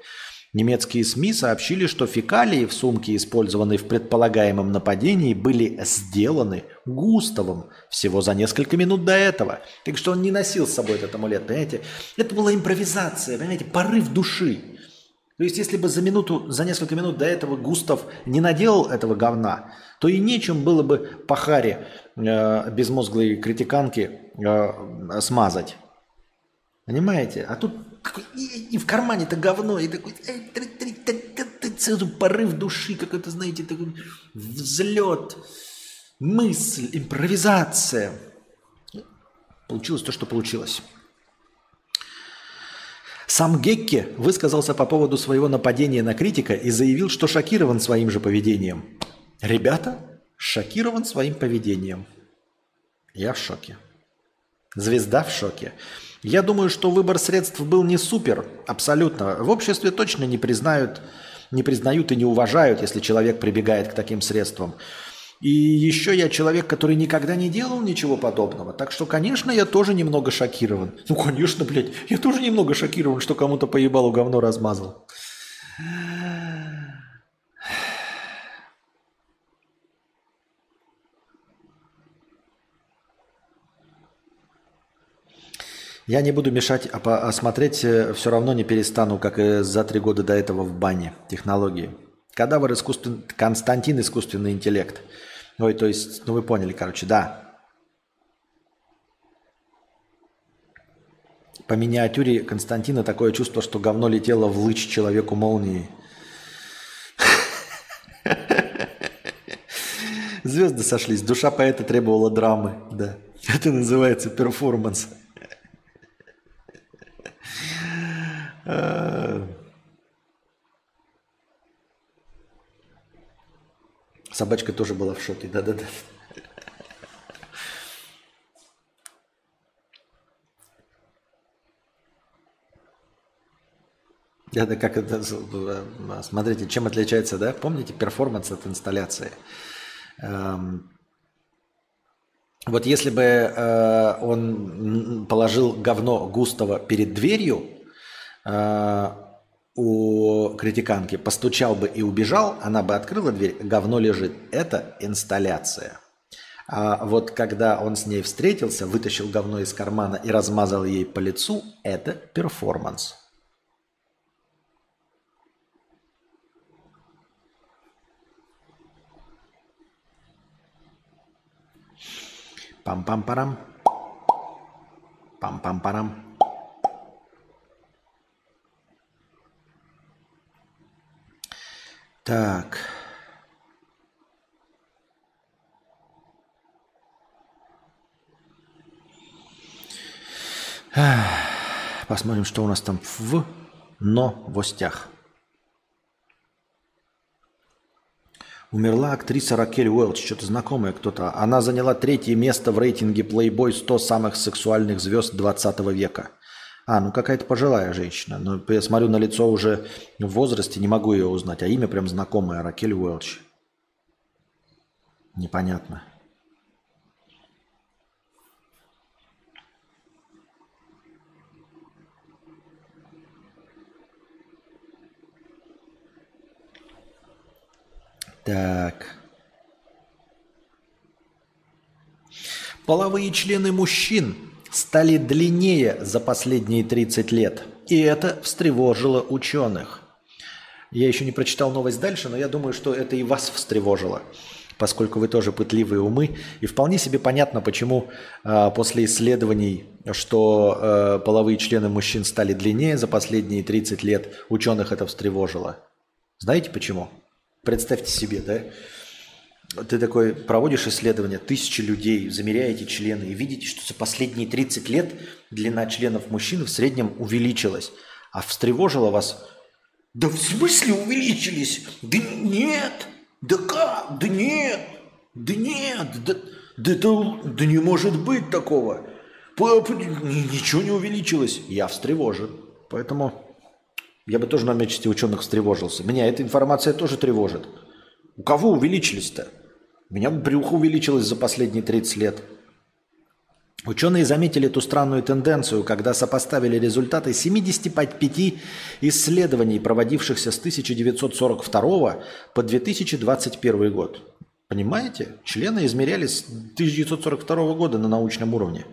Немецкие СМИ сообщили, что фекалии в сумке, использованной в предполагаемом нападении, были сделаны Густавом всего за несколько минут до этого. Так что он не носил с собой этот амулет, понимаете? Это была импровизация, понимаете, порыв души. То есть, если бы за минуту, за несколько минут до этого Густав не наделал этого говна, то и нечем было бы по э, безмозглой критиканки э, смазать. Понимаете? А тут и, и в кармане-то говно, и такой порыв души, какой-то, знаете, такой взлет, мысль, импровизация. Получилось то, что получилось. Сам Гекке высказался по поводу своего нападения на критика и заявил, что шокирован своим же поведением. Ребята, шокирован своим поведением. Я в шоке. Звезда в шоке. Я думаю, что выбор средств был не супер, абсолютно. В обществе точно не признают, не признают и не уважают, если человек прибегает к таким средствам. И еще я человек, который никогда не делал ничего подобного. Так что, конечно, я тоже немного шокирован. Ну, конечно, блядь, я тоже немного шокирован, что кому-то поебалу говно размазал. Я не буду мешать, а, а смотреть э, все равно не перестану, как и за три года до этого в бане технологии. Кадавр искусствен... Константин искусственный интеллект. Ой, то есть, ну вы поняли, короче, да. По миниатюре Константина такое чувство, что говно летело в лыч человеку молнии. Звезды сошлись. Душа поэта требовала драмы. Да. Это называется перформанс. Собачка тоже была в шоке. Да-да-да. Это как это, смотрите, чем отличается, да? Помните перформанс от инсталляции? Эм, вот если бы э, он положил говно Густава перед дверью э, у критиканки, постучал бы и убежал, она бы открыла дверь, говно лежит. Это инсталляция. А вот когда он с ней встретился, вытащил говно из кармана и размазал ей по лицу, это перформанс. Пам-пам-парам. Пам-пам-парам. Так. Посмотрим, что у нас там в новостях. Умерла актриса Ракель Уэлч, что-то знакомая кто-то. Она заняла третье место в рейтинге Playboy 100 самых сексуальных звезд 20 века. А, ну какая-то пожилая женщина. Но я смотрю на лицо уже в возрасте, не могу ее узнать. А имя прям знакомое, Ракель Уэлч. Непонятно. Так. Половые члены мужчин стали длиннее за последние 30 лет. И это встревожило ученых. Я еще не прочитал новость дальше, но я думаю, что это и вас встревожило, поскольку вы тоже пытливые умы. И вполне себе понятно, почему э, после исследований, что э, половые члены мужчин стали длиннее за последние 30 лет, ученых это встревожило. Знаете почему? Представьте себе, да? Ты такой проводишь исследование, тысячи людей, замеряете члены и видите, что за последние 30 лет длина членов мужчин в среднем увеличилась. А встревожило вас, да в смысле увеличились? Да нет, да как, да нет, да нет, да, да, да, да не может быть такого. Ничего не увеличилось. Я встревожен. Поэтому я бы тоже на месте ученых встревожился. Меня эта информация тоже тревожит. У кого увеличились-то? У меня брюхо увеличилось за последние 30 лет. Ученые заметили эту странную тенденцию, когда сопоставили результаты 75 исследований, проводившихся с 1942 по 2021 год. Понимаете? Члены измерялись с 1942 года на научном уровне.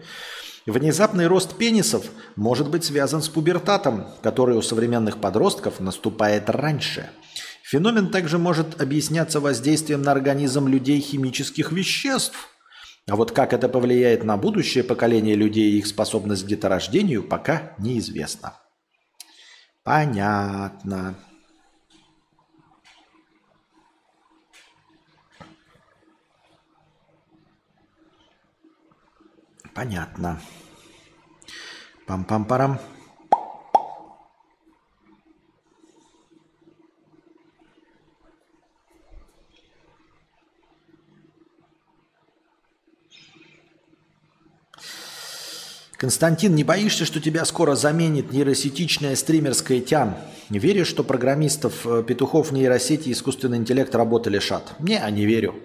Внезапный рост пенисов может быть связан с пубертатом, который у современных подростков наступает раньше. Феномен также может объясняться воздействием на организм людей химических веществ. А вот как это повлияет на будущее поколение людей и их способность к деторождению, пока неизвестно. Понятно. Понятно. Пам-пам-парам. Константин, не боишься, что тебя скоро заменит нейросетичная стримерская тян? Веришь, что программистов, э, петухов нейросети искусственный интеллект работы лишат? Не, не верю.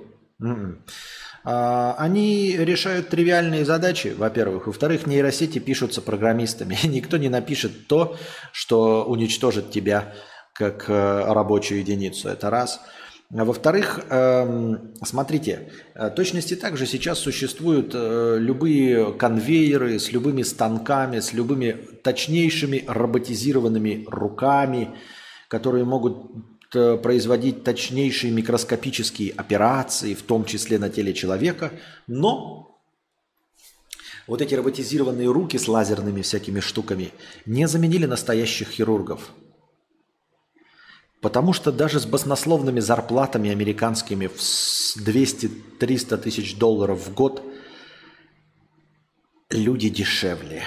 М-м. А, они решают тривиальные задачи, во-первых. Во-вторых, нейросети пишутся программистами. Никто не напишет то, что уничтожит тебя как э, рабочую единицу. Это раз. А во-вторых, эм, смотрите, э, точности также сейчас существуют э, любые конвейеры с любыми станками, с любыми точнейшими роботизированными руками, которые могут Э, производить точнейшие микроскопические операции, в том числе на теле человека, но Вот эти роботизированные руки с лазерными всякими штуками не заменили настоящих хирургов. Потому что даже с баснословными зарплатами американскими в 200-300 тысяч долларов в год люди дешевле.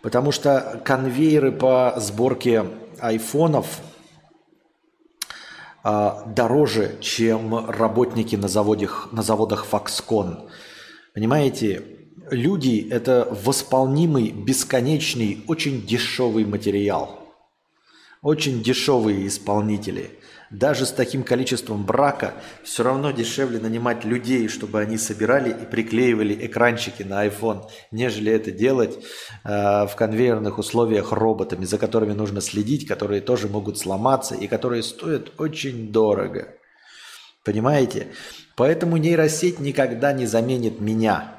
Потому что конвейеры по сборке айфонов а, дороже, чем работники на, заводах, на заводах Foxconn. Понимаете, люди – это восполнимый, бесконечный, очень дешевый материал. Очень дешевые исполнители – даже с таким количеством брака все равно дешевле нанимать людей, чтобы они собирали и приклеивали экранчики на iPhone, нежели это делать э, в конвейерных условиях роботами, за которыми нужно следить, которые тоже могут сломаться и которые стоят очень дорого. Понимаете? Поэтому нейросеть никогда не заменит меня,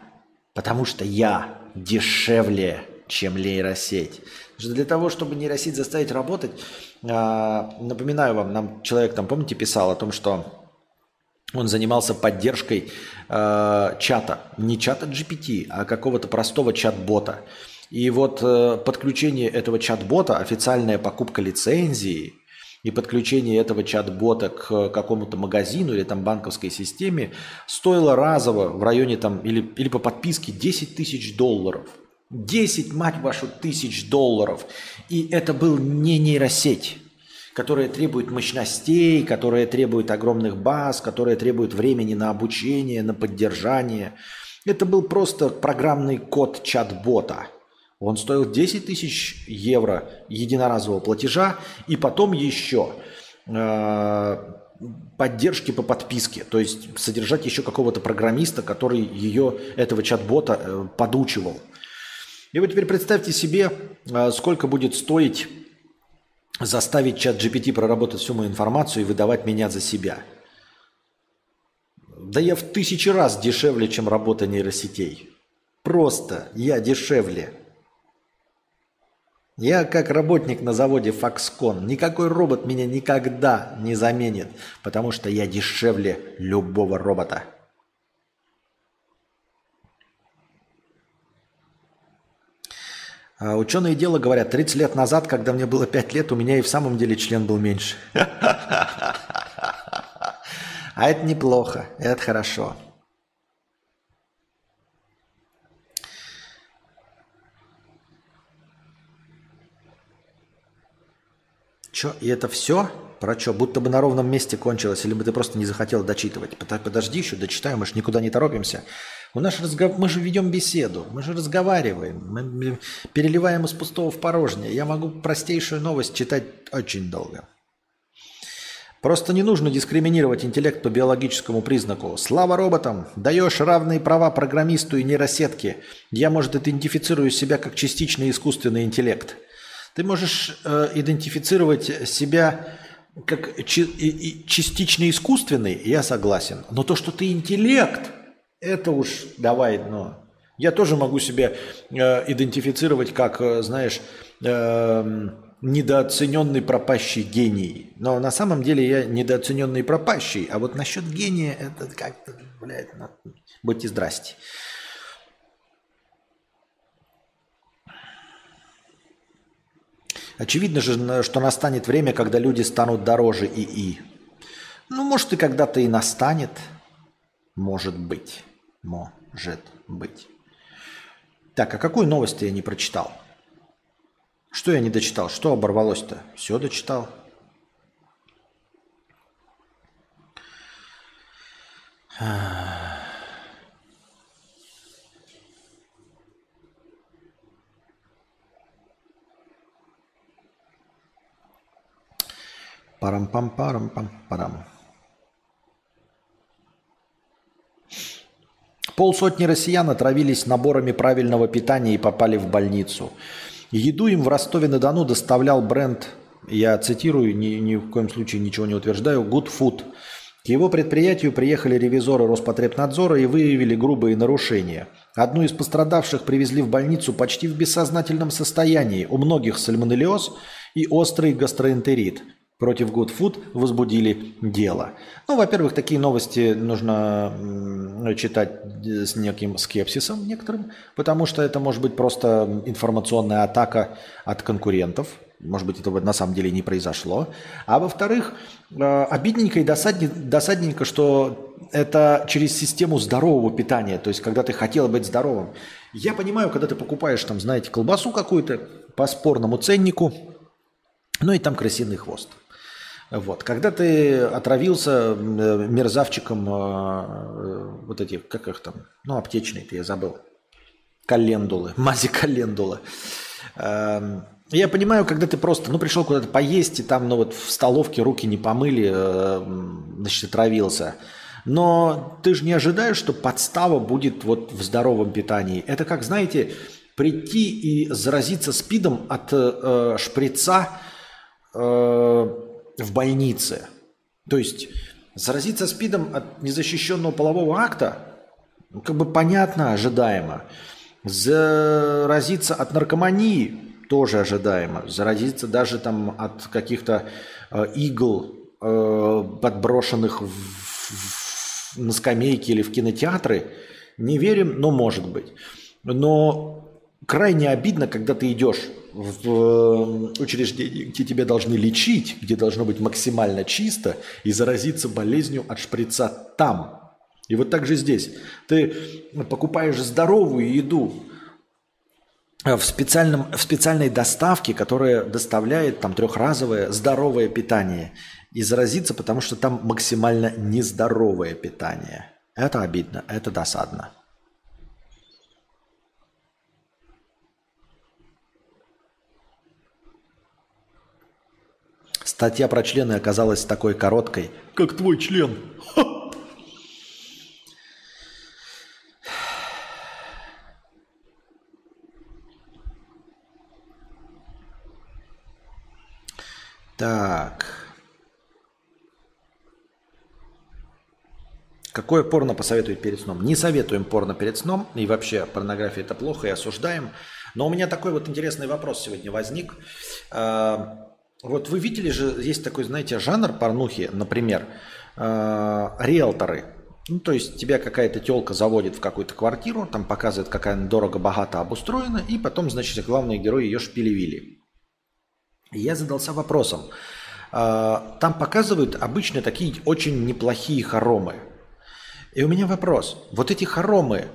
потому что я дешевле, чем нейросеть. Для того, чтобы нейросеть заставить работать, а, напоминаю вам, нам человек там, помните, писал о том, что он занимался поддержкой э, чата. Не чата GPT, а какого-то простого чат-бота. И вот э, подключение этого чат-бота, официальная покупка лицензии и подключение этого чат-бота к какому-то магазину или там банковской системе стоило разово в районе там или, или по подписке 10 тысяч долларов. 10, мать вашу, тысяч долларов. И это был не нейросеть, которая требует мощностей, которая требует огромных баз, которая требует времени на обучение, на поддержание. Это был просто программный код чат-бота. Он стоил 10 тысяч евро единоразового платежа и потом еще э, поддержки по подписке, то есть содержать еще какого-то программиста, который ее, этого чат-бота э, подучивал. И вот теперь представьте себе, а, сколько будет стоить заставить чат GPT проработать всю мою информацию и выдавать меня за себя. Да я в тысячи раз дешевле, чем работа нейросетей. Просто я дешевле. Я как работник на заводе Foxconn. Никакой робот меня никогда не заменит, потому что я дешевле любого робота. Ученые дела говорят, 30 лет назад, когда мне было 5 лет, у меня и в самом деле член был меньше. А это неплохо, это хорошо. Че, и это все? Про что? Будто бы на ровном месте кончилось, или бы ты просто не захотел дочитывать. Подожди еще, дочитаем, мы же никуда не торопимся. У нас разгов... Мы же ведем беседу, мы же разговариваем, мы переливаем из пустого в порожнее. Я могу простейшую новость читать очень долго. Просто не нужно дискриминировать интеллект по биологическому признаку. Слава роботам! Даешь равные права программисту и нейросетке. Я, может, идентифицирую себя как частичный искусственный интеллект. Ты можешь э, идентифицировать себя как чи- и, и частично искусственный, я согласен. Но то, что ты интеллект – это уж давай, но я тоже могу себя э, идентифицировать как, э, знаешь, э, недооцененный пропащий гений. Но на самом деле я недооцененный пропащий. А вот насчет гения это как-то, блядь, на... будьте здрасте. Очевидно же, что настанет время, когда люди станут дороже ИИ. Ну, может, и когда-то и настанет. Может быть. Может быть. Так, а какую новость я не прочитал? Что я не дочитал? Что оборвалось-то? Все дочитал. Парам-пам-парам-пам-парам. Полсотни россиян отравились наборами правильного питания и попали в больницу. Еду им в Ростове-на-Дону доставлял бренд, я цитирую, ни, ни в коем случае ничего не утверждаю, Good Food. К его предприятию приехали ревизоры Роспотребнадзора и выявили грубые нарушения. Одну из пострадавших привезли в больницу почти в бессознательном состоянии. У многих сальмонеллез и острый гастроэнтерит. Против Good Food возбудили дело. Ну, во-первых, такие новости нужно читать с неким скепсисом некоторым, потому что это может быть просто информационная атака от конкурентов. Может быть, это на самом деле не произошло. А во-вторых, э, обидненько и досадненько, что это через систему здорового питания. То есть, когда ты хотел быть здоровым. Я понимаю, когда ты покупаешь, там, знаете, колбасу какую-то по спорному ценнику, ну и там крысиный хвост. Вот. Когда ты отравился мерзавчиком э, вот этих, как их там, ну, аптечные, я забыл, календулы, мази календула. Эм, я понимаю, когда ты просто, ну, пришел куда-то поесть, и там, ну, вот в столовке руки не помыли, э, значит, отравился. Но ты же не ожидаешь, что подстава будет вот в здоровом питании. Это как, знаете, прийти и заразиться спидом от э, шприца э, в больнице. То есть заразиться СПИДом от незащищенного полового акта, ну, как бы понятно, ожидаемо. Заразиться от наркомании тоже ожидаемо. Заразиться даже там от каких-то э, игл, э, подброшенных в, в, на скамейки или в кинотеатры, не верим, но может быть. Но крайне обидно, когда ты идешь в э, учреждении, где тебя должны лечить, где должно быть максимально чисто, и заразиться болезнью от шприца там. И вот так же здесь. Ты покупаешь здоровую еду в, специальном, в специальной доставке, которая доставляет там трехразовое здоровое питание, и заразиться, потому что там максимально нездоровое питание. Это обидно, это досадно. Статья про члены оказалась такой короткой, как твой член. Так. Какое порно посоветует перед сном? Не советуем порно перед сном. И вообще порнография это плохо и осуждаем. Но у меня такой вот интересный вопрос сегодня возник. А, вот вы видели же, есть такой, знаете, жанр порнухи, например, э, риэлторы. Ну, то есть тебя какая-то телка заводит в какую-то квартиру, там показывает, какая она дорого-богато обустроена, и потом, значит, главный герой ее шпилевили. И я задался вопросом. Э, там показывают обычно такие очень неплохие хоромы. И у меня вопрос. Вот эти хоромы,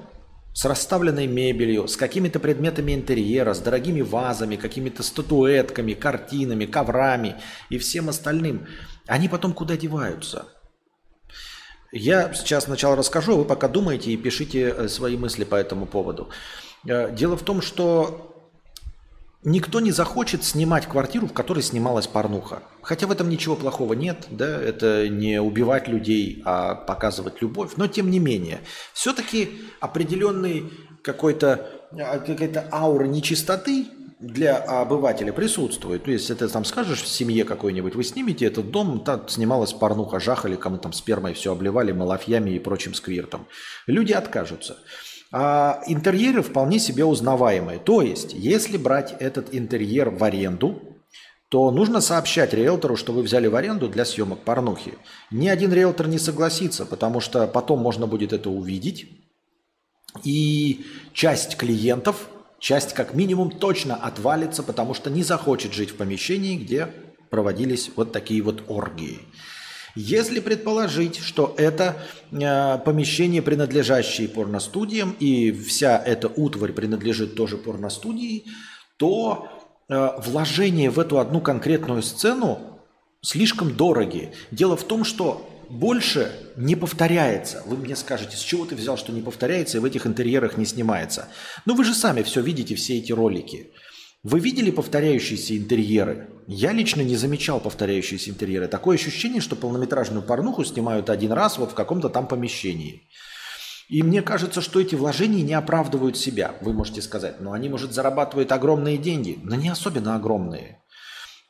с расставленной мебелью, с какими-то предметами интерьера, с дорогими вазами, какими-то статуэтками, картинами, коврами и всем остальным, они потом куда деваются? Я сейчас сначала расскажу, а вы пока думаете и пишите э, свои мысли по этому поводу. Э, дело в том, что Никто не захочет снимать квартиру, в которой снималась порнуха. Хотя в этом ничего плохого нет, да, это не убивать людей, а показывать любовь. Но тем не менее, все-таки определенный какой-то а, какая-то аура нечистоты для обывателя присутствует. То есть, если ты там скажешь в семье какой-нибудь, вы снимете этот дом, там снималась порнуха, жахали, кому там спермой все обливали, малафьями и прочим сквиртом. Люди откажутся а интерьеры вполне себе узнаваемые. То есть, если брать этот интерьер в аренду, то нужно сообщать риэлтору, что вы взяли в аренду для съемок порнухи. Ни один риэлтор не согласится, потому что потом можно будет это увидеть. И часть клиентов, часть как минимум точно отвалится, потому что не захочет жить в помещении, где проводились вот такие вот оргии. Если предположить, что это э, помещение, принадлежащее порностудиям, и вся эта утварь принадлежит тоже порностудии, то э, вложения в эту одну конкретную сцену слишком дороги. Дело в том, что больше не повторяется. Вы мне скажете, с чего ты взял, что не повторяется и в этих интерьерах не снимается? Ну вы же сами все видите, все эти ролики. Вы видели повторяющиеся интерьеры? Я лично не замечал повторяющиеся интерьеры. Такое ощущение, что полнометражную порнуху снимают один раз вот в каком-то там помещении. И мне кажется, что эти вложения не оправдывают себя. Вы можете сказать, но они, может, зарабатывают огромные деньги, но не особенно огромные,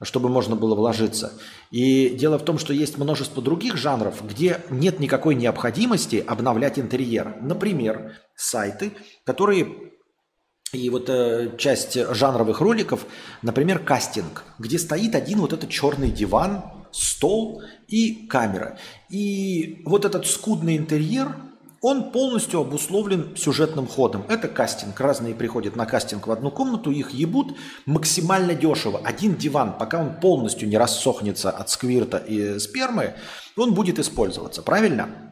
чтобы можно было вложиться. И дело в том, что есть множество других жанров, где нет никакой необходимости обновлять интерьер. Например, сайты, которые и вот э, часть жанровых роликов, например, кастинг, где стоит один вот этот черный диван стол и камера. И вот этот скудный интерьер, он полностью обусловлен сюжетным ходом. Это кастинг. Разные приходят на кастинг в одну комнату, их ебут максимально дешево. Один диван, пока он полностью не рассохнется от сквирта и спермы, он будет использоваться. Правильно?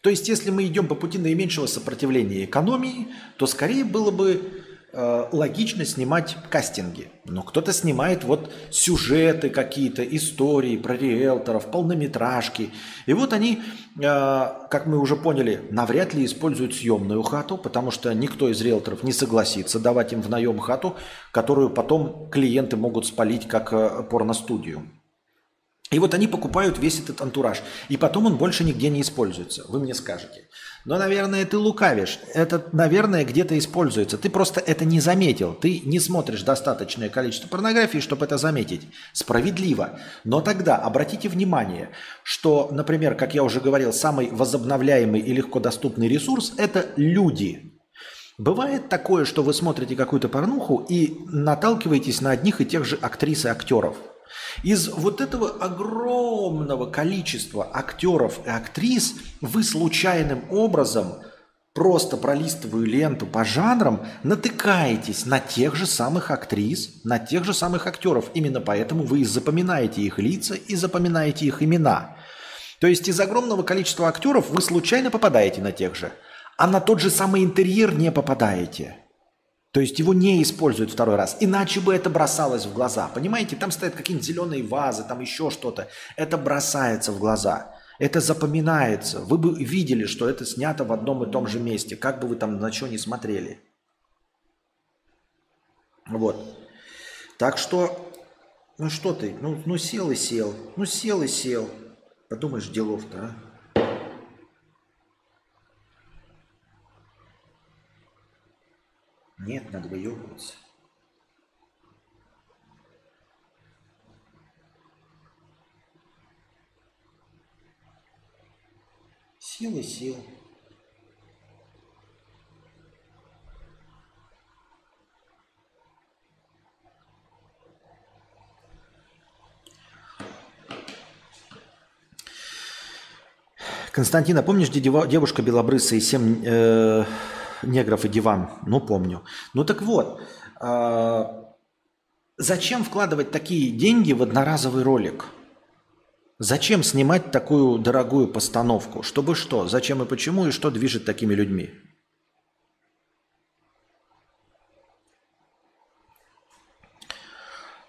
То есть, если мы идем по пути наименьшего сопротивления экономии, то скорее было бы Э, логично снимать кастинги. Но кто-то снимает вот сюжеты какие-то, истории про риэлторов, полнометражки. И вот они, э, как мы уже поняли, навряд ли используют съемную хату, потому что никто из риэлторов не согласится давать им в наем хату, которую потом клиенты могут спалить как э, порностудию. И вот они покупают весь этот антураж. И потом он больше нигде не используется. Вы мне скажете. Но, наверное, ты лукавишь. Это, наверное, где-то используется. Ты просто это не заметил. Ты не смотришь достаточное количество порнографии, чтобы это заметить. Справедливо. Но тогда обратите внимание, что, например, как я уже говорил, самый возобновляемый и легко доступный ресурс – это люди. Бывает такое, что вы смотрите какую-то порнуху и наталкиваетесь на одних и тех же актрис и актеров – из вот этого огромного количества актеров и актрис вы случайным образом, просто пролистывая ленту по жанрам, натыкаетесь на тех же самых актрис, на тех же самых актеров. Именно поэтому вы запоминаете их лица и запоминаете их имена. То есть из огромного количества актеров вы случайно попадаете на тех же, а на тот же самый интерьер не попадаете – то есть его не используют второй раз. Иначе бы это бросалось в глаза. Понимаете, там стоят какие-нибудь зеленые вазы, там еще что-то. Это бросается в глаза. Это запоминается. Вы бы видели, что это снято в одном и том же месте. Как бы вы там на что не смотрели. Вот. Так что, ну что ты, ну, ну сел и сел. Ну сел и сел. Подумаешь, делов-то, а? Нет, надо выебываться. Сел и сел. Константин, а помнишь, девушка белобрысая и семь э, негров и диван. Ну, помню. Ну так вот, э, зачем вкладывать такие деньги в одноразовый ролик? Зачем снимать такую дорогую постановку? Чтобы что? Зачем и почему? И что движет такими людьми?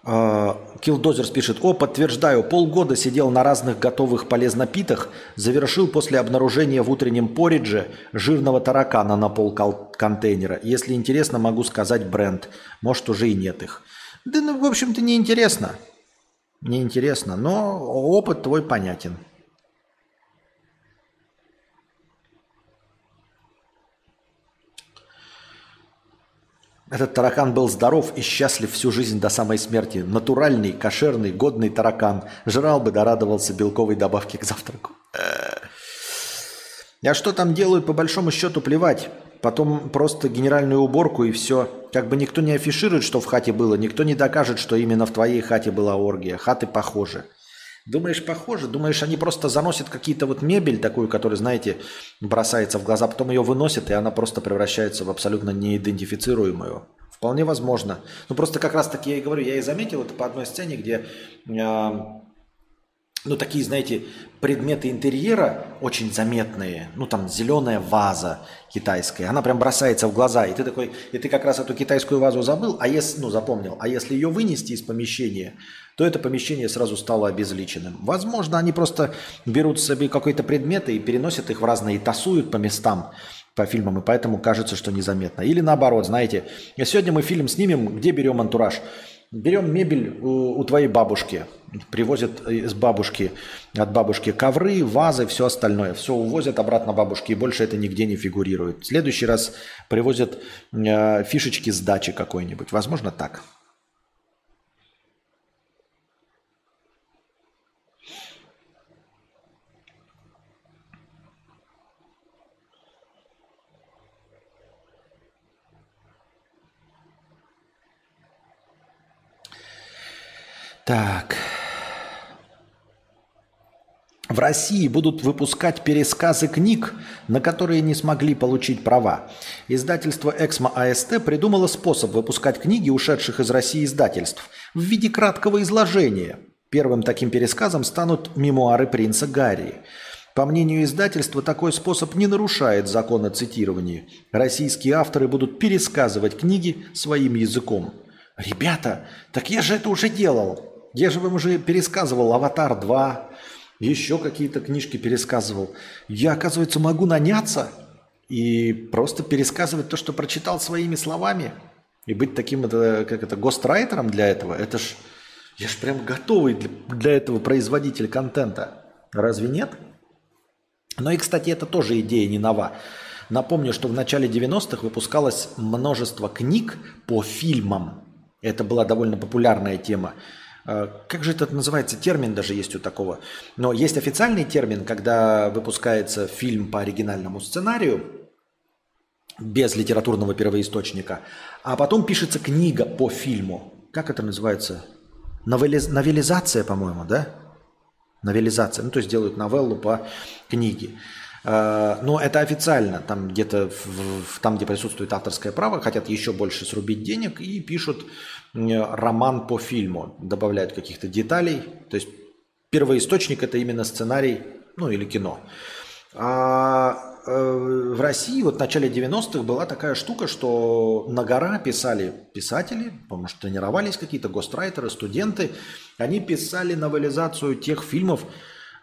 Килдозерс пишет, о, подтверждаю, полгода сидел на разных готовых полезнопитах, завершил после обнаружения в утреннем поридже жирного таракана на пол контейнера. Если интересно, могу сказать бренд. Может, уже и нет их. Да, ну, в общем-то, неинтересно. Неинтересно, но опыт твой понятен. Этот таракан был здоров и счастлив всю жизнь до самой смерти. Натуральный, кошерный, годный таракан. Жрал бы да радовался белковой добавке к завтраку. А что там делают, по большому счету, плевать. Потом просто генеральную уборку и все. Как бы никто не афиширует, что в хате было, никто не докажет, что именно в твоей хате была оргия. Хаты похожи. Думаешь, похоже? Думаешь, они просто заносят какие-то вот мебель такую, которая, знаете, бросается в глаза, потом ее выносят, и она просто превращается в абсолютно неидентифицируемую. Вполне возможно. Ну, просто как раз таки я и говорю, я и заметил это по одной сцене, где э, ну, такие, знаете, предметы интерьера очень заметные. Ну, там зеленая ваза китайская, она прям бросается в глаза. И ты такой, и ты как раз эту китайскую вазу забыл, а если, ну, запомнил. А если ее вынести из помещения, то это помещение сразу стало обезличенным. Возможно, они просто берут себе какие-то предметы и переносят их в разные, тасуют по местам, по фильмам, и поэтому кажется, что незаметно. Или наоборот, знаете, сегодня мы фильм снимем, где берем антураж – Берем мебель у, у твоей бабушки, привозят из бабушки, от бабушки ковры, вазы, все остальное. Все увозят обратно бабушке, и больше это нигде не фигурирует. В следующий раз привозят э, фишечки с дачи какой-нибудь. Возможно, так. Так. В России будут выпускать пересказы книг, на которые не смогли получить права. Издательство «Эксмо АСТ» придумало способ выпускать книги ушедших из России издательств в виде краткого изложения. Первым таким пересказом станут мемуары принца Гарри. По мнению издательства, такой способ не нарушает закон о цитировании. Российские авторы будут пересказывать книги своим языком. Ребята, так я же это уже делал. Я же вам уже пересказывал «Аватар 2», еще какие-то книжки пересказывал. Я, оказывается, могу наняться и просто пересказывать то, что прочитал своими словами. И быть таким, это, как это, гострайтером для этого. Это ж, я ж прям готовый для, для этого производитель контента. Разве нет? Ну и, кстати, это тоже идея не нова. Напомню, что в начале 90-х выпускалось множество книг по фильмам. Это была довольно популярная тема. Э, как же это называется? Термин даже есть у такого. Но есть официальный термин, когда выпускается фильм по оригинальному сценарию, без литературного первоисточника, а потом пишется книга по фильму. Как это называется? Новелиз... Новелизация, по-моему, да? Новелизация. Ну, то есть делают новеллу по книге. Э, но это официально, там где-то, в, там, где присутствует авторское право, хотят еще больше срубить денег и пишут роман по фильму, добавляют каких-то деталей. То есть первоисточник это именно сценарий, ну или кино. А э, в России вот в начале 90-х была такая штука, что на гора писали писатели, потому что тренировались какие-то гострайтеры, студенты, они писали новелизацию тех фильмов,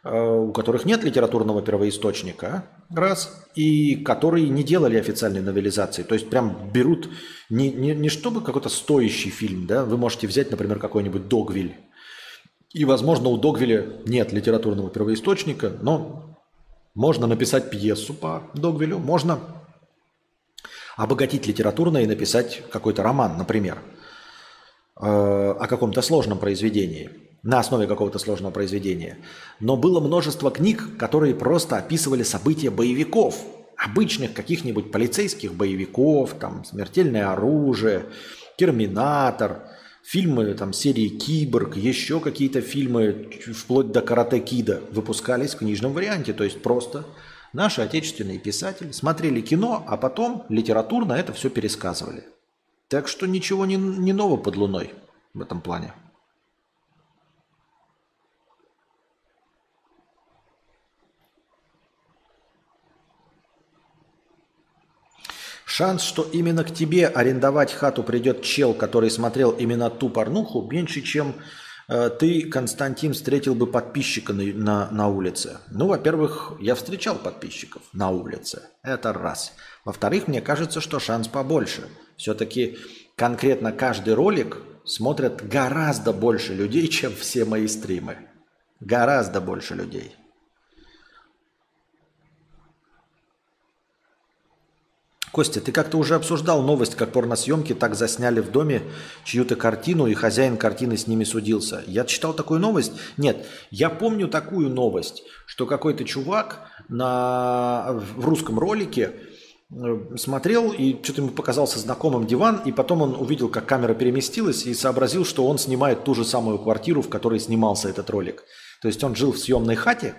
у которых нет литературного первоисточника, раз, и которые не делали официальной новелизации. То есть прям берут не, не, не чтобы какой-то стоящий фильм, да, вы можете взять, например, какой-нибудь «Догвиль», и, возможно, у Догвиля нет литературного первоисточника, но можно написать пьесу по Догвилю, можно обогатить литературно и написать какой-то роман, например, э, о каком-то сложном произведении – на основе какого-то сложного произведения. Но было множество книг, которые просто описывали события боевиков, обычных каких-нибудь полицейских боевиков, там «Смертельное оружие», «Терминатор», фильмы там серии «Киборг», еще какие-то фильмы, вплоть до «Карате Кида» выпускались в книжном варианте. То есть просто наши отечественные писатели смотрели кино, а потом литературно это все пересказывали. Так что ничего не, не нового под луной в этом плане. Шанс, что именно к тебе арендовать хату придет чел, который смотрел именно ту порнуху, меньше, чем э, ты, Константин, встретил бы подписчика на, на, на улице. Ну, во-первых, я встречал подписчиков на улице. Это раз. Во-вторых, мне кажется, что шанс побольше. Все-таки конкретно каждый ролик смотрят гораздо больше людей, чем все мои стримы. Гораздо больше людей. Костя, ты как-то уже обсуждал новость, как порносъемки так засняли в доме чью-то картину, и хозяин картины с ними судился. Я читал такую новость? Нет, я помню такую новость, что какой-то чувак на, в русском ролике э, смотрел, и что-то ему показался знакомым диван, и потом он увидел, как камера переместилась, и сообразил, что он снимает ту же самую квартиру, в которой снимался этот ролик. То есть он жил в съемной хате,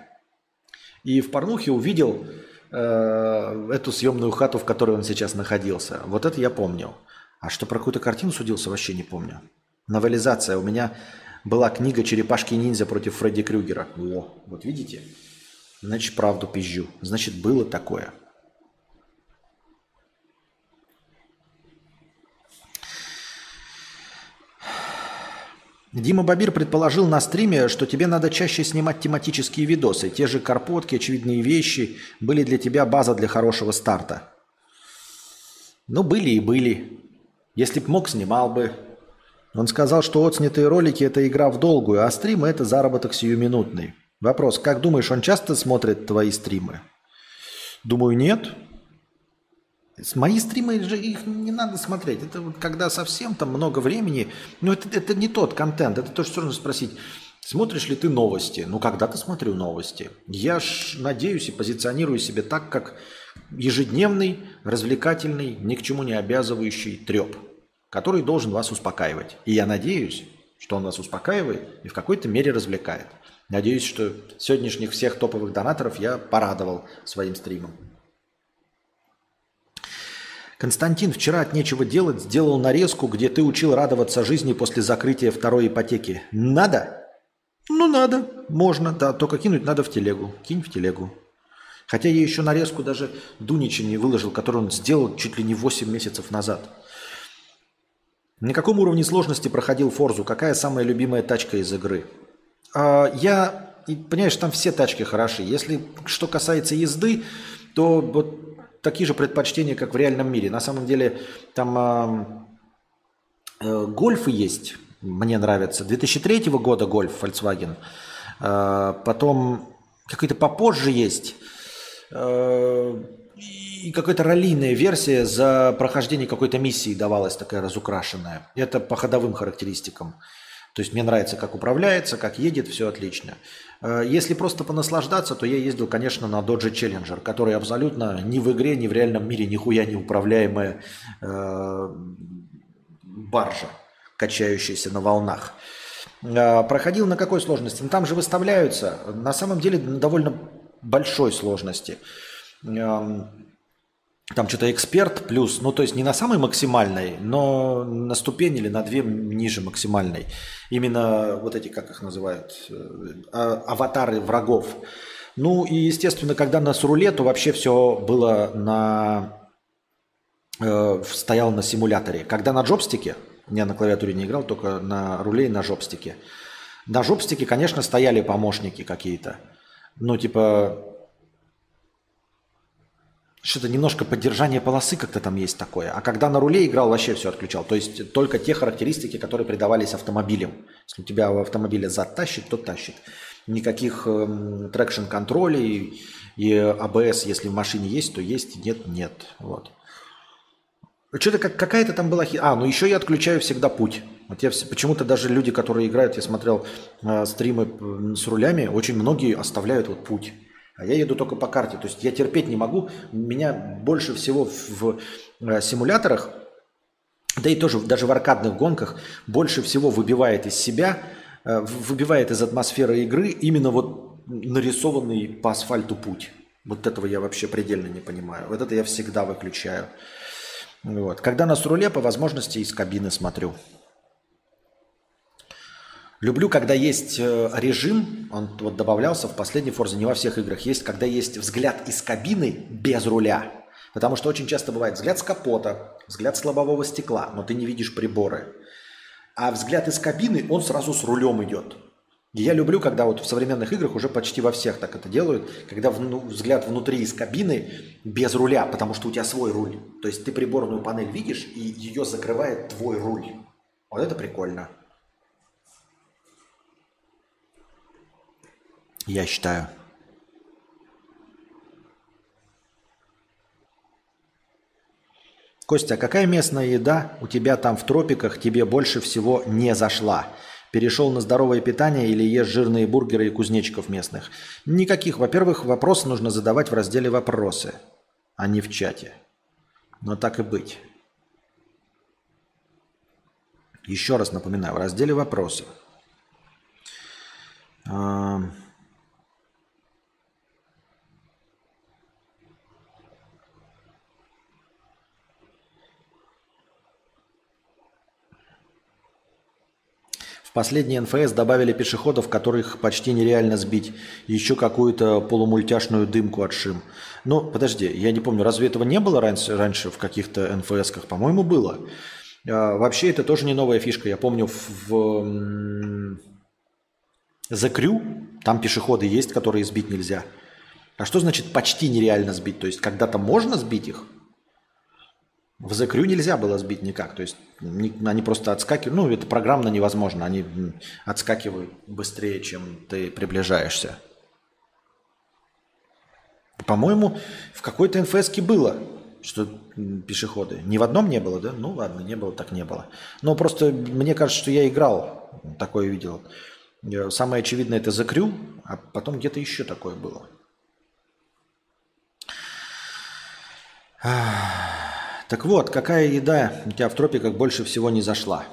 и в порнухе увидел Э, эту съемную хату, в которой он сейчас находился. Вот это я помню. А что про какую-то картину судился, вообще не помню. Новелизация. У меня была книга «Черепашки-ниндзя против Фредди Крюгера». О, вот видите? Значит, правду пизжу. Значит, было такое. Дима Бабир предположил на стриме, что тебе надо чаще снимать тематические видосы. Те же карпотки, очевидные вещи были для тебя база для хорошего старта. Ну, были и были. Если б мог, снимал бы. Он сказал, что отснятые ролики – это игра в долгую, а стримы – это заработок сиюминутный. Вопрос, как думаешь, он часто смотрит твои стримы? Думаю, нет. Мои стримы же их не надо смотреть. Это вот когда совсем там много времени. Но это, это не тот контент. Это тоже все равно спросить. Смотришь ли ты новости? Ну, когда-то смотрю новости. Я ж надеюсь и позиционирую себя так, как ежедневный, развлекательный, ни к чему не обязывающий треп, который должен вас успокаивать. И я надеюсь, что он вас успокаивает и в какой-то мере развлекает. Надеюсь, что сегодняшних всех топовых донаторов я порадовал своим стримом. Константин, вчера от нечего делать сделал нарезку, где ты учил радоваться жизни после закрытия второй ипотеки. Надо? Ну, надо. Можно, да. Только кинуть надо в телегу. Кинь в телегу. Хотя я еще нарезку даже Дунича не выложил, которую он сделал чуть ли не 8 месяцев назад. На каком уровне сложности проходил Форзу? Какая самая любимая тачка из игры? А, я, понимаешь, там все тачки хороши. Если что касается езды, то вот такие же предпочтения, как в реальном мире. На самом деле там э, э, гольфы есть, мне нравятся. 2003 года гольф Volkswagen. Э, потом какой-то попозже есть. Э, и какая-то раллийная версия за прохождение какой-то миссии давалась такая разукрашенная. Это по ходовым характеристикам. То есть мне нравится, как управляется, как едет, все отлично. Э, если просто понаслаждаться, то я ездил, конечно, на Dodge Challenger, который абсолютно ни в игре, ни в реальном мире нихуя не управляемая э, баржа, качающаяся на волнах. Э, проходил на какой сложности? Ну, там же выставляются, на самом деле, на довольно большой сложности. Там что-то эксперт плюс, ну то есть не на самой максимальной, но на ступень или на две ниже максимальной. Именно вот эти, как их называют, э, а, аватары врагов. Ну и естественно, когда на руле, то вообще все было на... Э, стоял на симуляторе. Когда на джобстике, я на клавиатуре не играл, только на руле и на джобстике. На джобстике, конечно, стояли помощники какие-то. Ну типа что-то немножко поддержание полосы как-то там есть такое. А когда на руле играл, вообще все отключал. То есть только те характеристики, которые придавались автомобилям. Если у тебя в автомобиле зад тащит, то тащит. Никаких эм, трекшн-контролей и АБС, если в машине есть, то есть, нет, нет. Вот. Что-то как, какая-то там была... А, ну еще я отключаю всегда путь. Вот я почему-то даже люди, которые играют, я смотрел э, стримы с рулями, очень многие оставляют вот путь. А я еду только по карте. То есть я терпеть не могу. Меня больше всего в э, симуляторах, да и тоже даже в аркадных гонках, больше всего выбивает из себя, э, выбивает из атмосферы игры именно вот нарисованный по асфальту путь. Вот этого я вообще предельно не понимаю. Вот это я всегда выключаю. Вот. Когда на руле, по возможности из кабины смотрю. Люблю, когда есть э, режим, он вот добавлялся в последней форзе, не во всех играх, есть, когда есть взгляд из кабины без руля. Потому что очень часто бывает взгляд с капота, взгляд с лобового стекла, но ты не видишь приборы. А взгляд из кабины, он сразу с рулем идет. И я люблю, когда вот в современных играх уже почти во всех так это делают, когда вну, взгляд внутри из кабины без руля, потому что у тебя свой руль. То есть ты приборную панель видишь, и ее закрывает твой руль. Вот это прикольно. Я считаю. Костя, какая местная еда у тебя там в тропиках тебе больше всего не зашла? Перешел на здоровое питание или ешь жирные бургеры и кузнечиков местных? Никаких. Во-первых, вопросы нужно задавать в разделе «Вопросы», а не в чате. Но так и быть. Еще раз напоминаю, в разделе «Вопросы». В последний НФС добавили пешеходов, которых почти нереально сбить. Еще какую-то полумультяшную дымку от шим. Ну, подожди, я не помню, разве этого не было раньше, раньше в каких-то НФСках? По-моему, было. А, вообще, это тоже не новая фишка. Я помню, в, в The Crew там пешеходы есть, которые сбить нельзя. А что значит почти нереально сбить? То есть когда-то можно сбить их, в The Crew нельзя было сбить никак. То есть они просто отскакивают. Ну, это программно невозможно. Они отскакивают быстрее, чем ты приближаешься. По-моему, в какой-то НФС было, что пешеходы. Ни в одном не было, да? Ну ладно, не было, так не было. Но просто мне кажется, что я играл, такое видел. Самое очевидное это The Crew, а потом где-то еще такое было. Так вот, какая еда у тебя в тропиках больше всего не зашла?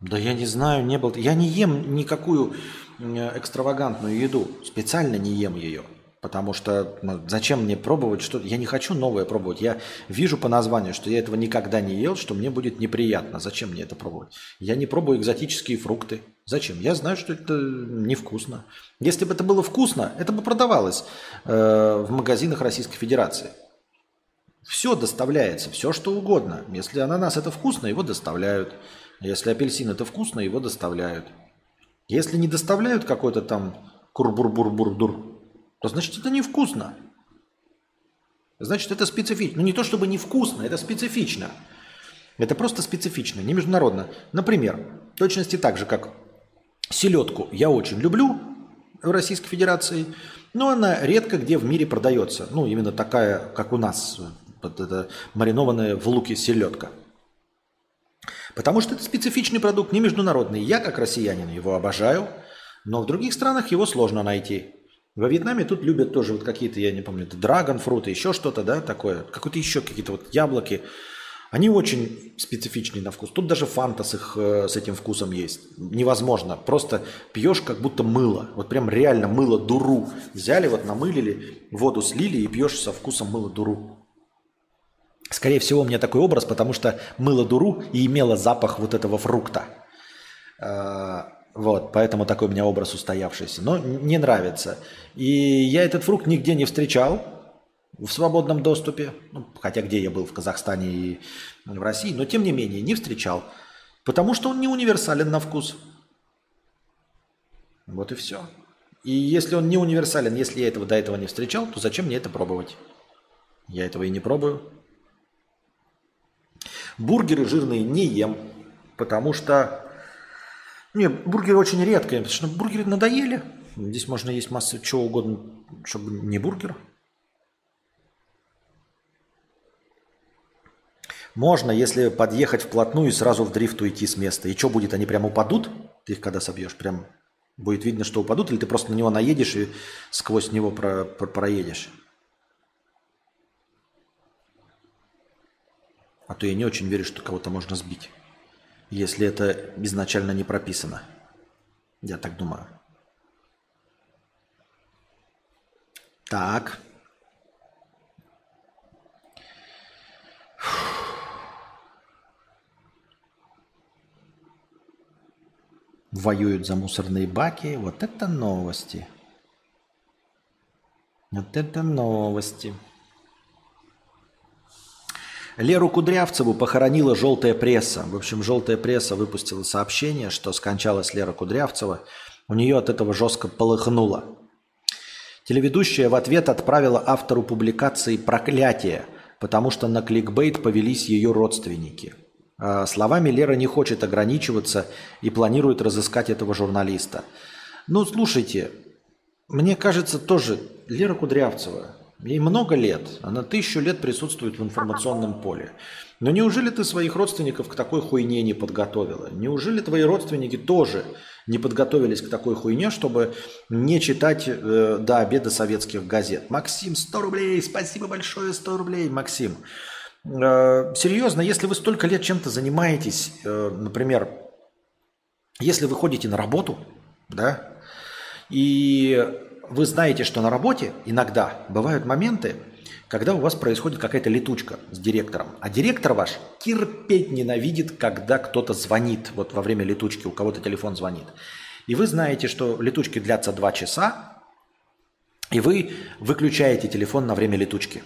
Да я не знаю, не был. Я не ем никакую экстравагантную еду. Специально не ем ее. Потому что ну, зачем мне пробовать что-то? Я не хочу новое пробовать. Я вижу по названию, что я этого никогда не ел, что мне будет неприятно. Зачем мне это пробовать? Я не пробую экзотические фрукты. Зачем? Я знаю, что это невкусно. Если бы это было вкусно, это бы продавалось э, в магазинах Российской Федерации. Все доставляется, все что угодно. Если ананас это вкусно, его доставляют. Если апельсин это вкусно, его доставляют. Если не доставляют какой-то там курбур-бур-бур-дур, то значит это невкусно. Значит это специфично. Ну не то чтобы невкусно, это специфично. Это просто специфично, не международно. Например, в точности так же, как селедку я очень люблю в Российской Федерации, но она редко где в мире продается. Ну, именно такая, как у нас, вот это маринованная в луке селедка. Потому что это специфичный продукт, не международный. Я, как россиянин, его обожаю, но в других странах его сложно найти. Во Вьетнаме тут любят тоже вот какие-то, я не помню, драгонфруты, еще что-то, да, такое. Какое-то еще какие-то вот яблоки. Они очень специфичные на вкус. Тут даже фанта с, их, э, с этим вкусом есть. Невозможно. Просто пьешь как будто мыло. Вот прям реально мыло дуру. Взяли, вот намылили, воду слили и пьешь со вкусом мыло дуру. Скорее всего, у меня такой образ, потому что мыло дуру и имело запах вот этого фрукта. Э, вот, поэтому такой у меня образ устоявшийся. Но не нравится. И я этот фрукт нигде не встречал в свободном доступе. Ну, хотя где я был, в Казахстане и в России. Но тем не менее, не встречал. Потому что он не универсален на вкус. Вот и все. И если он не универсален, если я этого до этого не встречал, то зачем мне это пробовать? Я этого и не пробую. Бургеры жирные не ем, потому что не, бургеры очень редко, потому что бургеры надоели. Здесь можно есть массу чего угодно, чтобы не бургер. Можно, если подъехать вплотную и сразу в дрифт уйти с места. И что будет, они прям упадут? Ты их когда собьешь, прям будет видно, что упадут, или ты просто на него наедешь и сквозь него про, про, проедешь? А то я не очень верю, что кого-то можно сбить если это изначально не прописано. Я так думаю. Так. Воюют за мусорные баки. Вот это новости. Вот это новости. Леру Кудрявцеву похоронила желтая пресса. В общем, желтая пресса выпустила сообщение, что скончалась Лера Кудрявцева. У нее от этого жестко полыхнуло. Телеведущая в ответ отправила автору публикации проклятие, потому что на кликбейт повелись ее родственники. А словами Лера не хочет ограничиваться и планирует разыскать этого журналиста. Ну, слушайте, мне кажется, тоже Лера Кудрявцева, Ей много лет, она тысячу лет присутствует в информационном поле. Но неужели ты своих родственников к такой хуйне не подготовила? Неужели твои родственники тоже не подготовились к такой хуйне, чтобы не читать э, до обеда советских газет? Максим, 100 рублей, спасибо большое, 100 рублей, Максим. Э, серьезно, если вы столько лет чем-то занимаетесь, э, например, если вы ходите на работу, да, и вы знаете, что на работе иногда бывают моменты, когда у вас происходит какая-то летучка с директором. А директор ваш терпеть ненавидит, когда кто-то звонит. Вот во время летучки у кого-то телефон звонит. И вы знаете, что летучки длятся 2 часа, и вы выключаете телефон на время летучки.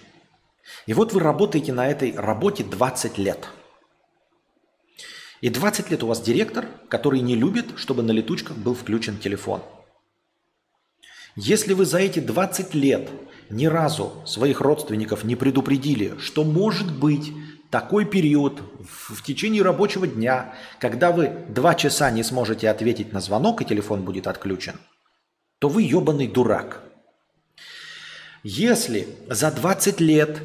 И вот вы работаете на этой работе 20 лет. И 20 лет у вас директор, который не любит, чтобы на летучках был включен телефон – если вы за эти 20 лет ни разу своих родственников не предупредили, что может быть такой период в, течение рабочего дня, когда вы два часа не сможете ответить на звонок и телефон будет отключен, то вы ебаный дурак. Если за 20 лет,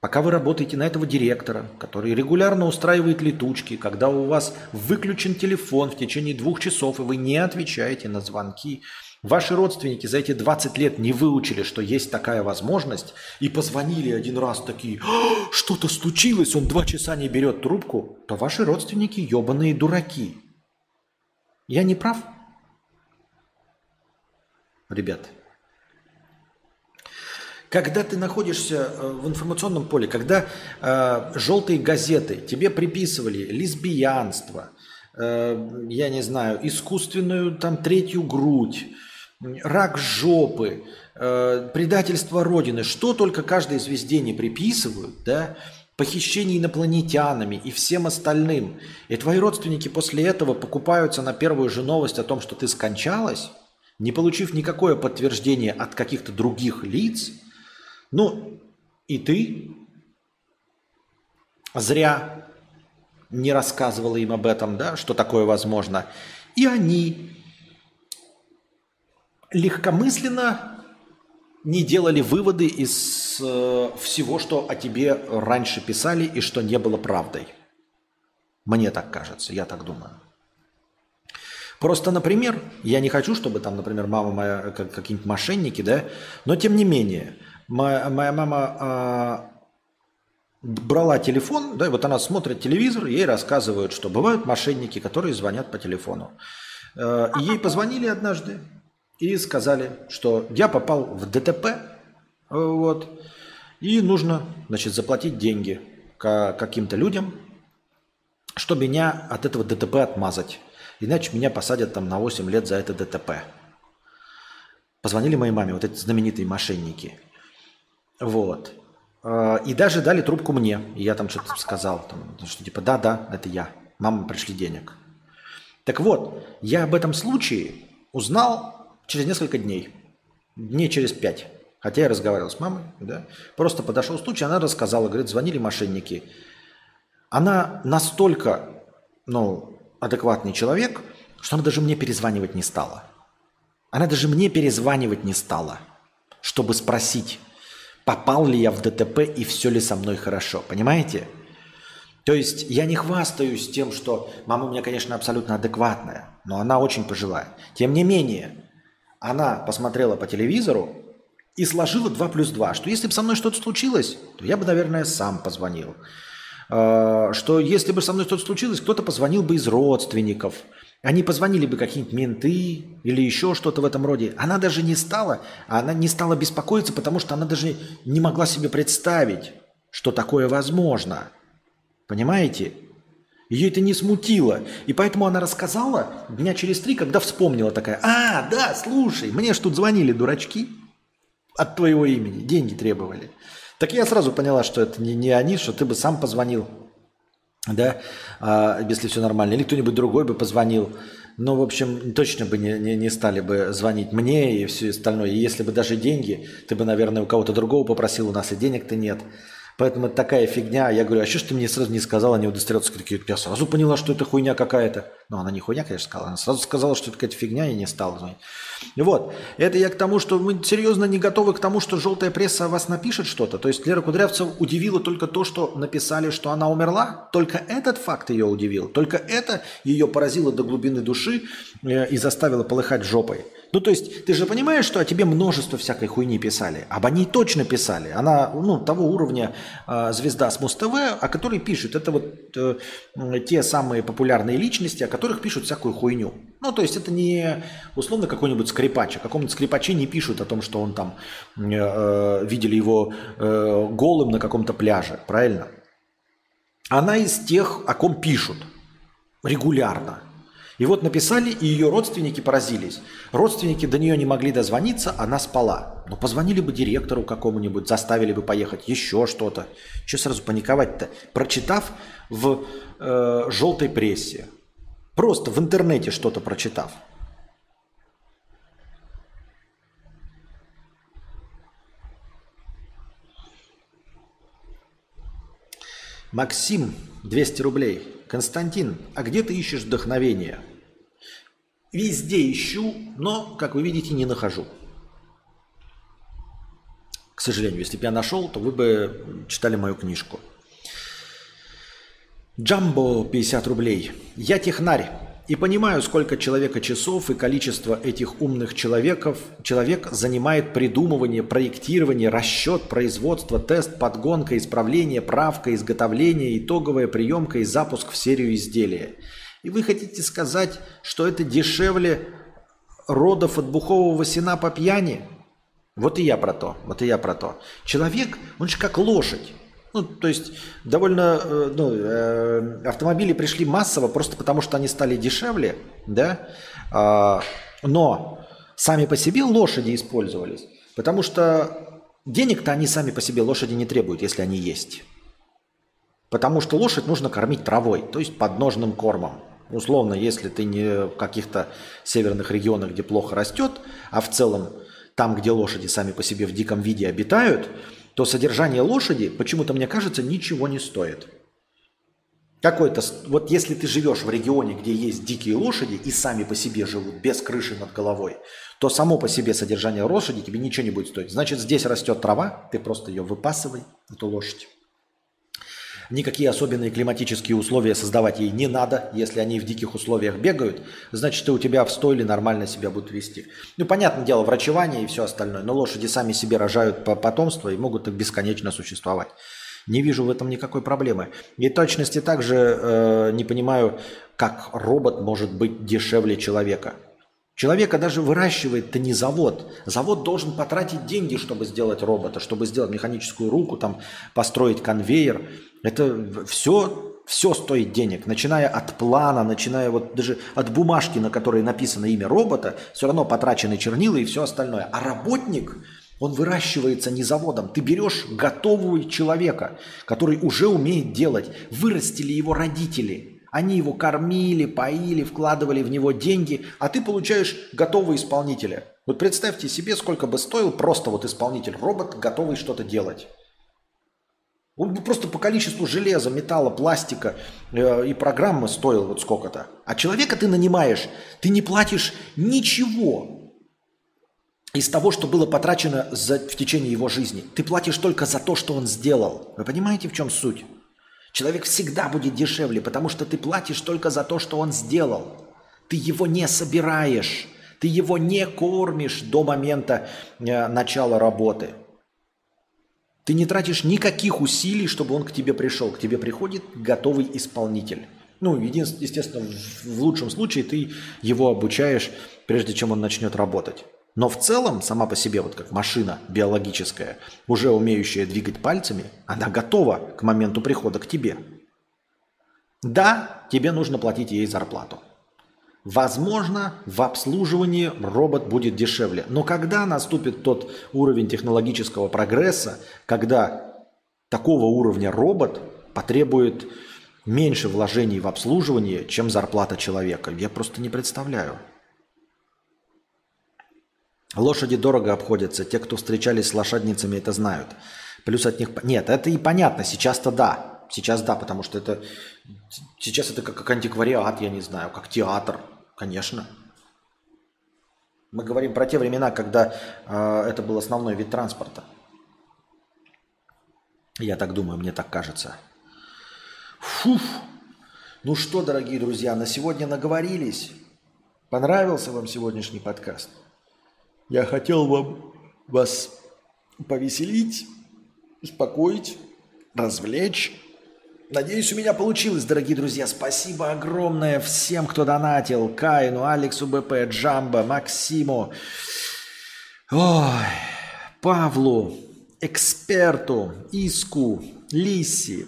пока вы работаете на этого директора, который регулярно устраивает летучки, когда у вас выключен телефон в течение двух часов, и вы не отвечаете на звонки, Ваши родственники за эти 20 лет не выучили, что есть такая возможность, и позвонили один раз такие, «А, что-то случилось, он два часа не берет трубку, то ваши родственники ебаные дураки. Я не прав? Ребят. Когда ты находишься э, в информационном поле, когда э, желтые газеты тебе приписывали лесбиянство, э, я не знаю, искусственную там третью грудь, рак жопы, э, предательство Родины, что только каждой звезде не приписывают, да, похищение инопланетянами и всем остальным. И твои родственники после этого покупаются на первую же новость о том, что ты скончалась, не получив никакое подтверждение от каких-то других лиц – ну, и ты зря не рассказывала им об этом, да, что такое возможно. И они легкомысленно не делали выводы из э, всего, что о тебе раньше писали и что не было правдой. Мне так кажется, я так думаю. Просто, например, я не хочу, чтобы там, например, мама моя, как, какие-нибудь мошенники, да, но тем не менее – Моя, моя мама а, брала телефон, да, и вот она смотрит телевизор, ей рассказывают, что бывают мошенники, которые звонят по телефону. Э, ей позвонили однажды и сказали, что я попал в ДТП, вот, и нужно, значит, заплатить деньги каким-то людям, чтобы меня от этого ДТП отмазать. Иначе меня посадят там на 8 лет за это ДТП. Позвонили моей маме, вот эти знаменитые мошенники – вот. А, и даже дали трубку мне. И я там что-то сказал, там, что типа, да-да, это я. Мама, пришли денег. Так вот, я об этом случае узнал через несколько дней. Дней через пять. Хотя я разговаривал с мамой, да. Просто подошел случай, она рассказала, говорит, звонили мошенники. Она настолько, ну, адекватный человек, что она даже мне перезванивать не стала. Она даже мне перезванивать не стала, чтобы спросить, попал ли я в ДТП и все ли со мной хорошо. Понимаете? То есть я не хвастаюсь тем, что мама у меня, конечно, абсолютно адекватная, но она очень пожилая. Тем не менее, она посмотрела по телевизору и сложила 2 плюс 2, что если бы со мной что-то случилось, то я бы, наверное, сам позвонил. А, что если бы со мной что-то случилось, кто-то позвонил бы из родственников – они позвонили бы какие-нибудь менты или еще что-то в этом роде. Она даже не стала, она не стала беспокоиться, потому что она даже не могла себе представить, что такое возможно. Понимаете? Ее это не смутило. И поэтому она рассказала дня через три, когда вспомнила такая, а, да, слушай, мне ж тут звонили дурачки от твоего имени, деньги требовали. Так я сразу поняла, что это не, не они, что ты бы сам позвонил да, а, если все нормально, или кто-нибудь другой бы позвонил. Ну, в общем, точно бы не, не, не стали бы звонить мне и все остальное. И если бы даже деньги, ты бы, наверное, у кого-то другого попросил, у нас и денег-то нет. Поэтому это такая фигня. Я говорю, а что ж ты мне сразу не сказала, не удостоверился? Такие, я сразу поняла, что это хуйня какая-то. Ну, она не хуйня, конечно, сказала. Она сразу сказала, что это какая-то фигня, и не стала звонить. Вот. Это я к тому, что мы серьезно не готовы к тому, что желтая пресса о вас напишет что-то. То есть Лера Кудрявцев удивила только то, что написали, что она умерла. Только этот факт ее удивил. Только это ее поразило до глубины души э, и заставило полыхать жопой. Ну, то есть, ты же понимаешь, что о тебе множество всякой хуйни писали. Об ней точно писали. Она, ну, того уровня э, звезда с Муз-ТВ, о которой пишут. Это вот э, те самые популярные личности, о которых пишут всякую хуйню. Ну, то есть, это не условно какой-нибудь скрипач. О каком-нибудь скрипаче не пишут о том, что он там, э, э, видели его э, голым на каком-то пляже. Правильно? Она из тех, о ком пишут регулярно. И вот написали, и ее родственники поразились. Родственники до нее не могли дозвониться, она спала. Но позвонили бы директору какому-нибудь, заставили бы поехать, еще что-то. Че сразу паниковать-то? Прочитав в э, желтой прессе. Просто в интернете что-то прочитав. Максим, 200 рублей. Константин, а где ты ищешь вдохновение? Везде ищу, но, как вы видите, не нахожу. К сожалению, если бы я нашел, то вы бы читали мою книжку. Джамбо 50 рублей. Я технарь и понимаю, сколько человека часов и количество этих умных человеков, человек занимает придумывание, проектирование, расчет, производство, тест, подгонка, исправление, правка, изготовление, итоговая приемка и запуск в серию изделия. И вы хотите сказать, что это дешевле родов от бухового сена по пьяни? Вот и я про то, вот и я про то. Человек, он же как лошадь. Ну, то есть довольно, э, ну, э, автомобили пришли массово просто потому, что они стали дешевле, да, а, но сами по себе лошади использовались, потому что денег-то они сами по себе лошади не требуют, если они есть. Потому что лошадь нужно кормить травой, то есть подножным кормом. Условно, если ты не в каких-то северных регионах, где плохо растет, а в целом там, где лошади сами по себе в диком виде обитают, то содержание лошади, почему-то мне кажется, ничего не стоит. Какой-то, вот если ты живешь в регионе, где есть дикие лошади и сами по себе живут без крыши над головой, то само по себе содержание лошади тебе ничего не будет стоить. Значит, здесь растет трава, ты просто ее выпасывай, эту лошадь. Никакие особенные климатические условия создавать ей не надо. Если они в диких условиях бегают, значит, и у тебя в стойле нормально себя будут вести. Ну, понятное дело, врачевание и все остальное, но лошади сами себе рожают по потомство и могут так бесконечно существовать. Не вижу в этом никакой проблемы. И точности также э, не понимаю, как робот может быть дешевле человека. Человека даже выращивает-то не завод. Завод должен потратить деньги, чтобы сделать робота, чтобы сделать механическую руку, там, построить конвейер. Это все, все стоит денег, начиная от плана, начиная вот даже от бумажки, на которой написано имя робота, все равно потрачены чернила и все остальное. А работник, он выращивается не заводом. Ты берешь готового человека, который уже умеет делать. Вырастили его родители – они его кормили, поили, вкладывали в него деньги, а ты получаешь готового исполнителя. Вот представьте себе, сколько бы стоил просто вот исполнитель, робот, готовый что-то делать. Он бы просто по количеству железа, металла, пластика э, и программы стоил вот сколько-то. А человека ты нанимаешь, ты не платишь ничего из того, что было потрачено за, в течение его жизни. Ты платишь только за то, что он сделал. Вы понимаете, в чем суть? Человек всегда будет дешевле, потому что ты платишь только за то, что он сделал. Ты его не собираешь, ты его не кормишь до момента э, начала работы. Ты не тратишь никаких усилий, чтобы он к тебе пришел. К тебе приходит готовый исполнитель. Ну, естественно, в лучшем случае ты его обучаешь, прежде чем он начнет работать. Но в целом, сама по себе, вот как машина биологическая, уже умеющая двигать пальцами, она готова к моменту прихода к тебе. Да, тебе нужно платить ей зарплату. Возможно, в обслуживании робот будет дешевле. Но когда наступит тот уровень технологического прогресса, когда такого уровня робот потребует меньше вложений в обслуживание, чем зарплата человека, я просто не представляю. Лошади дорого обходятся. Те, кто встречались с лошадницами, это знают. Плюс от них... Нет, это и понятно. Сейчас-то да. Сейчас да, потому что это... Сейчас это как, как антиквариат, я не знаю, как театр. Конечно. Мы говорим про те времена, когда э, это был основной вид транспорта. Я так думаю, мне так кажется. Фуф. Ну что, дорогие друзья, на сегодня наговорились. Понравился вам сегодняшний подкаст? Я хотел вам вас повеселить, успокоить, развлечь. Надеюсь, у меня получилось, дорогие друзья. Спасибо огромное всем, кто донатил. Каину, Алексу БП, Джамбо, Максиму, ой, Павлу, эксперту, Иску, Лиси,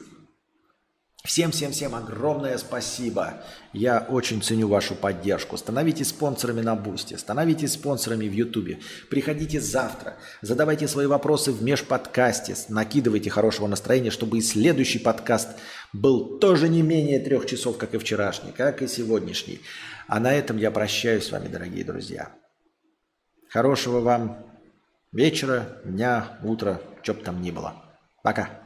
Всем-всем-всем огромное спасибо. Я очень ценю вашу поддержку. Становитесь спонсорами на Бусте, становитесь спонсорами в Ютубе. Приходите завтра, задавайте свои вопросы в межподкасте, накидывайте хорошего настроения, чтобы и следующий подкаст был тоже не менее трех часов, как и вчерашний, как и сегодняшний. А на этом я прощаюсь с вами, дорогие друзья. Хорошего вам вечера, дня, утра, что бы там ни было. Пока.